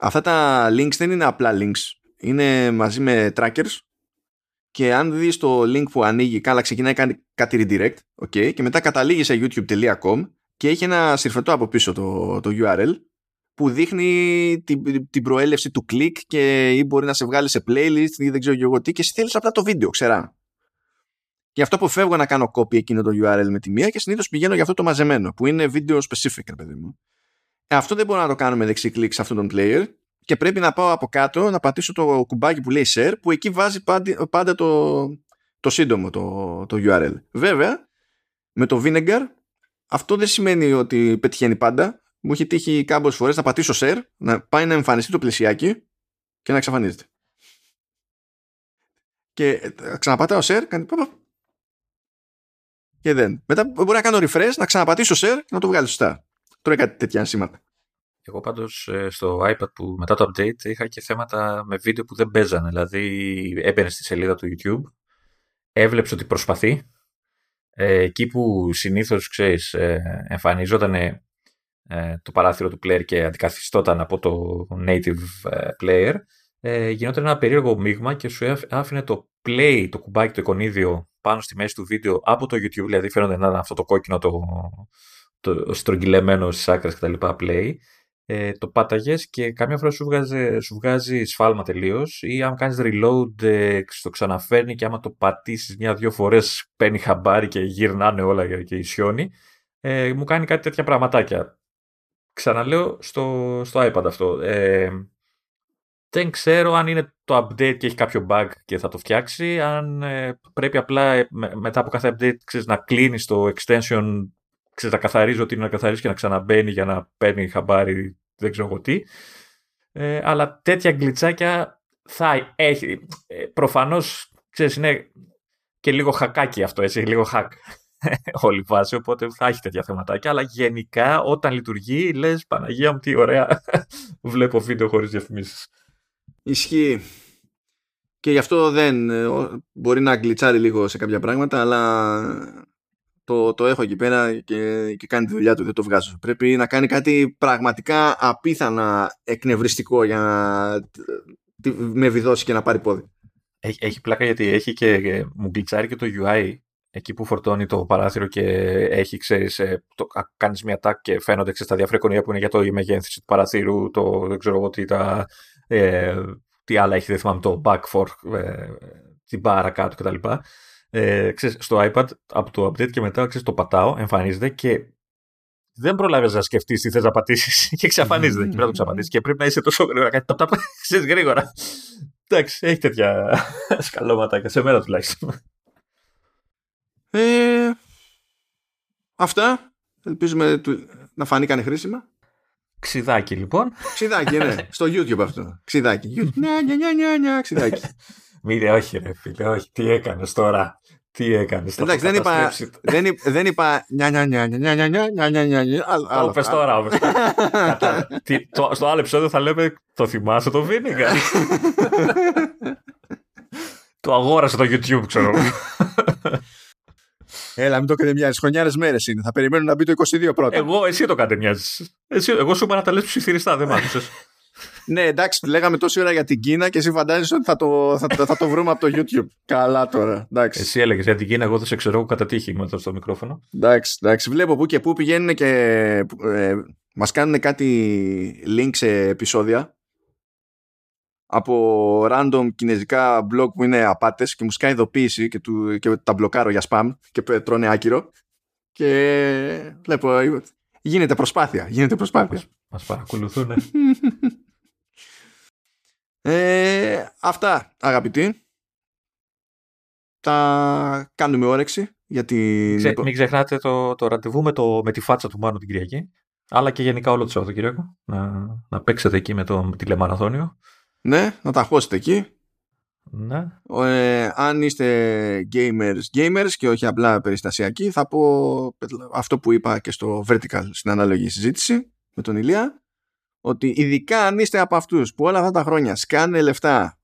Αυτά τα links δεν είναι απλά links. Είναι μαζί με trackers και αν δεις το link που ανοίγει, καλά ξεκινάει κάνει κάτι redirect okay, και μετά καταλήγει σε youtube.com και έχει ένα συρφετό από πίσω το, το URL που δείχνει την, την προέλευση του click και ή μπορεί να σε βγάλει σε playlist ή δεν ξέρω και εγώ τι και εσύ θέλεις απλά το βίντεο, ξερά. Γι' αυτό αποφεύγω να κάνω copy εκείνο το URL με τη μία και συνήθως πηγαίνω για αυτό το μαζεμένο που είναι video specific, παιδί μου. Ε, αυτό δεν μπορώ να το κάνω με δεξί κλικ σε αυτόν τον player και πρέπει να πάω από κάτω να πατήσω το κουμπάκι που λέει share που εκεί βάζει πάντα, το, το σύντομο το, το URL. Βέβαια, με το Vinegar αυτό δεν σημαίνει ότι πετυχαίνει πάντα. Μου έχει τύχει κάποιες φορές να πατήσω share, να πάει να εμφανιστεί το πλαισιάκι και να εξαφανίζεται. και ξαναπατάω share, κάνει και δεν. Μετά μπορεί να κάνω refresh, να ξαναπατήσω share και να το βγάλει σωστά. Τρώει κάτι τέτοια σήματα. Εγώ πάντως ε, στο iPad που μετά το update είχα και θέματα με βίντεο που δεν παίζανε. Δηλαδή έμπαινε στη σελίδα του YouTube, έβλεψε ότι προσπαθεί. Ε, εκεί που συνήθως ξέρεις, ε, εμφανιζόταν ε, το παράθυρο του player και αντικαθιστόταν από το native ε, player, ε, γινόταν ένα περίεργο μείγμα και σου άφηνε το play, το κουμπάκι, το εικονίδιο πάνω στη μέση του βίντεο από το YouTube, δηλαδή φαίνονται να είναι αυτό το κόκκινο, το, το στρογγυλεμένο στις άκρες κτλ. play. Ε, το πάταγες και καμιά φορά σου, βγάζει, σου βγάζει σφάλμα τελείως ή αν κάνεις reload ε, το ξαναφέρνει και άμα το πατήσεις μια-δυο φορές παίρνει χαμπάρι και γυρνάνε όλα και ισιώνει. Ε, μου κάνει κάτι τέτοια πραγματάκια. Ξαναλέω στο, στο iPad αυτό. Ε, δεν ξέρω αν είναι το update και έχει κάποιο bug και θα το φτιάξει, αν ε, πρέπει απλά ε, μετά από κάθε update ξέρεις, να κλείνεις το extension, ξέρεις, να καθαρίζει ότι είναι να καθαρίζει και να ξαναμπαίνει για να παίρνει χαμπάρι, δεν ξέρω εγώ τι. Ε, αλλά τέτοια γκλιτσάκια θα έχει. Ε, προφανώς, ξέρεις, είναι και λίγο χακάκι αυτό, έτσι, λίγο hack όλη φάση, οπότε θα έχει τέτοια θεματάκια, αλλά γενικά όταν λειτουργεί λες Παναγία μου τι ωραία βλέπω βίντεο χωρίς διαφημίσεις. Ισχύει. Και γι' αυτό δεν ε, μπορεί να γκλιτσάρει λίγο σε κάποια πράγματα, αλλά το, το έχω εκεί πέρα και, και κάνει τη δουλειά του, δεν το βγάζω. Πρέπει να κάνει κάτι πραγματικά απίθανα εκνευριστικό για να με βιδώσει και να πάρει πόδι. Έχει, έχει πλάκα γιατί έχει και μου γκλιτσάρει και το UI εκεί που φορτώνει το παράθυρο και έχει, ξέρεις, ε, το, κάνεις μια tag και φαίνονται ξέρεις, τα διάφορα που είναι για το η μεγέθυνση του παραθύρου, το δεν ξέρω εγώ τι, τα, ε, τι άλλα έχει, δεν θυμάμαι, το back for, ε, την μπάρα κάτω κτλ. Ε, ξέρεις, στο iPad από το update και μετά ξέρεις, το πατάω, εμφανίζεται και δεν προλάβεις να σκεφτείς τι θες να πατήσεις και εξαφανίζεται. και πρέπει να το ξαφανίσεις και πρέπει να είσαι τόσο γρήγορα. Κάτι τα ξέρεις γρήγορα. Εντάξει, έχει τέτοια σκαλώματα και σε μέρα τουλάχιστον. Ε, αυτά. Ελπίζουμε να φανεί κανεί χρήσιμα. Ξιδάκι λοιπόν. Ξιδάκι, ναι. Στο YouTube αυτό. Ξιδάκι. Νια, νια, νια, νια, ξιδάκι. Μύρε, όχι ρε φίλε, όχι. Τι έκανες τώρα; Τι έκανε. Εντάξει, δεν είπα, δεν, δεν είπα νια, νια, νια, νια, νια, νια, νια, νια, νια, Το πες τώρα όμως. Στο άλλο επεισόδιο θα λέμε το θυμάσαι το Βίνιγκα. Το αγόρασε το YouTube, ξέρω. Έλα, μην το μοιάζει. Χρονιάρε μέρε είναι. Θα περιμένουν να μπει το 22 πρώτα. Εγώ, εσύ το μοιάζει. Εγώ σου είπα να τα λε ψιθυριστά, δεν μ' άκουσε. Ναι, εντάξει, λέγαμε τόση ώρα για την Κίνα και εσύ φαντάζεσαι ότι θα το, θα, θα το βρούμε από το YouTube. Καλά τώρα. Εντάξει. Εσύ έλεγες για την Κίνα, εγώ δεν σε ξέρω κατά τύχη με στο μικρόφωνο. Εντάξει, εντάξει, βλέπω που και που πηγαίνουν και ε, μας κάνουν κάτι link σε επεισόδια από random κινέζικα blog που είναι απάτες και μου σκάει ειδοποίηση και, του, και τα μπλοκάρω για spam και τρώνε άκυρο. Και βλέπω, γίνεται προσπάθεια. Γίνεται προσπάθεια. Μας, παρακολουθούν. ε, αυτά αγαπητοί. Τα κάνουμε όρεξη. Γιατί... Ξε, μην ξεχνάτε το, το ραντεβού με, το, με τη φάτσα του Μάνου την Κυριακή. Αλλά και γενικά όλο το Σαββατοκύριακο. Να, να παίξετε εκεί με το τηλεμαραθώνιο. Ναι, να τα χώσετε εκεί. Ναι. Ε, αν είστε gamers, gamers και όχι απλά περιστασιακοί, θα πω αυτό που είπα και στο Vertical στην ανάλογη συζήτηση με τον Ηλία, ότι ειδικά αν είστε από αυτούς που όλα αυτά τα χρόνια σκάνε λεφτά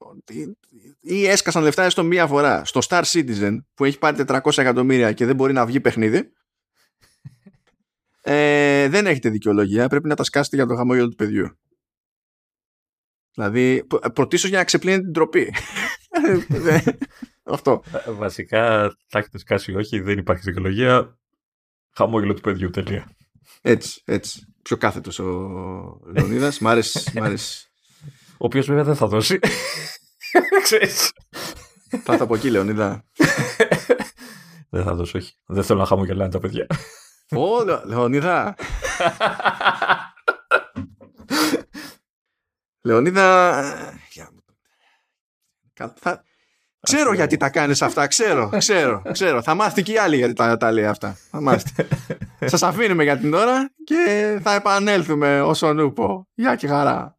ή έσκασαν λεφτά έστω μία φορά στο Star Citizen που έχει πάρει 400 εκατομμύρια και δεν μπορεί να βγει παιχνίδι, ε, δεν έχετε δικαιολογία, πρέπει να τα σκάσετε για το χαμόγελο του παιδιού. Δηλαδή, πρωτίστως για να ξεπλύνει την τροπή. Αυτό. Ε, βασικά, θα έχετε σκάσει όχι, δεν υπάρχει δικαιολογία. Χαμόγελο του παιδιού, τελεία. Έτσι, έτσι. Πιο κάθετος ο Λεωνίδας. μ' άρεσε. Ο οποίος βέβαια δεν θα δώσει. Ξέρεις. Θα από εκεί, Λεωνίδα. δεν θα δώσω, όχι. Δεν θέλω να χαμογελάνε τα παιδιά. Ω, Λεωνίδα. Λεωνίδα... Θα... Ξέρω γιατί τα κάνεις αυτά, ξέρω, ξέρω, ξέρω. Θα μάθει και οι άλλοι γιατί τα, τα λέει αυτά. Θα μάθει. Σας αφήνουμε για την ώρα και θα επανέλθουμε όσο νούπο. Γεια και χαρά.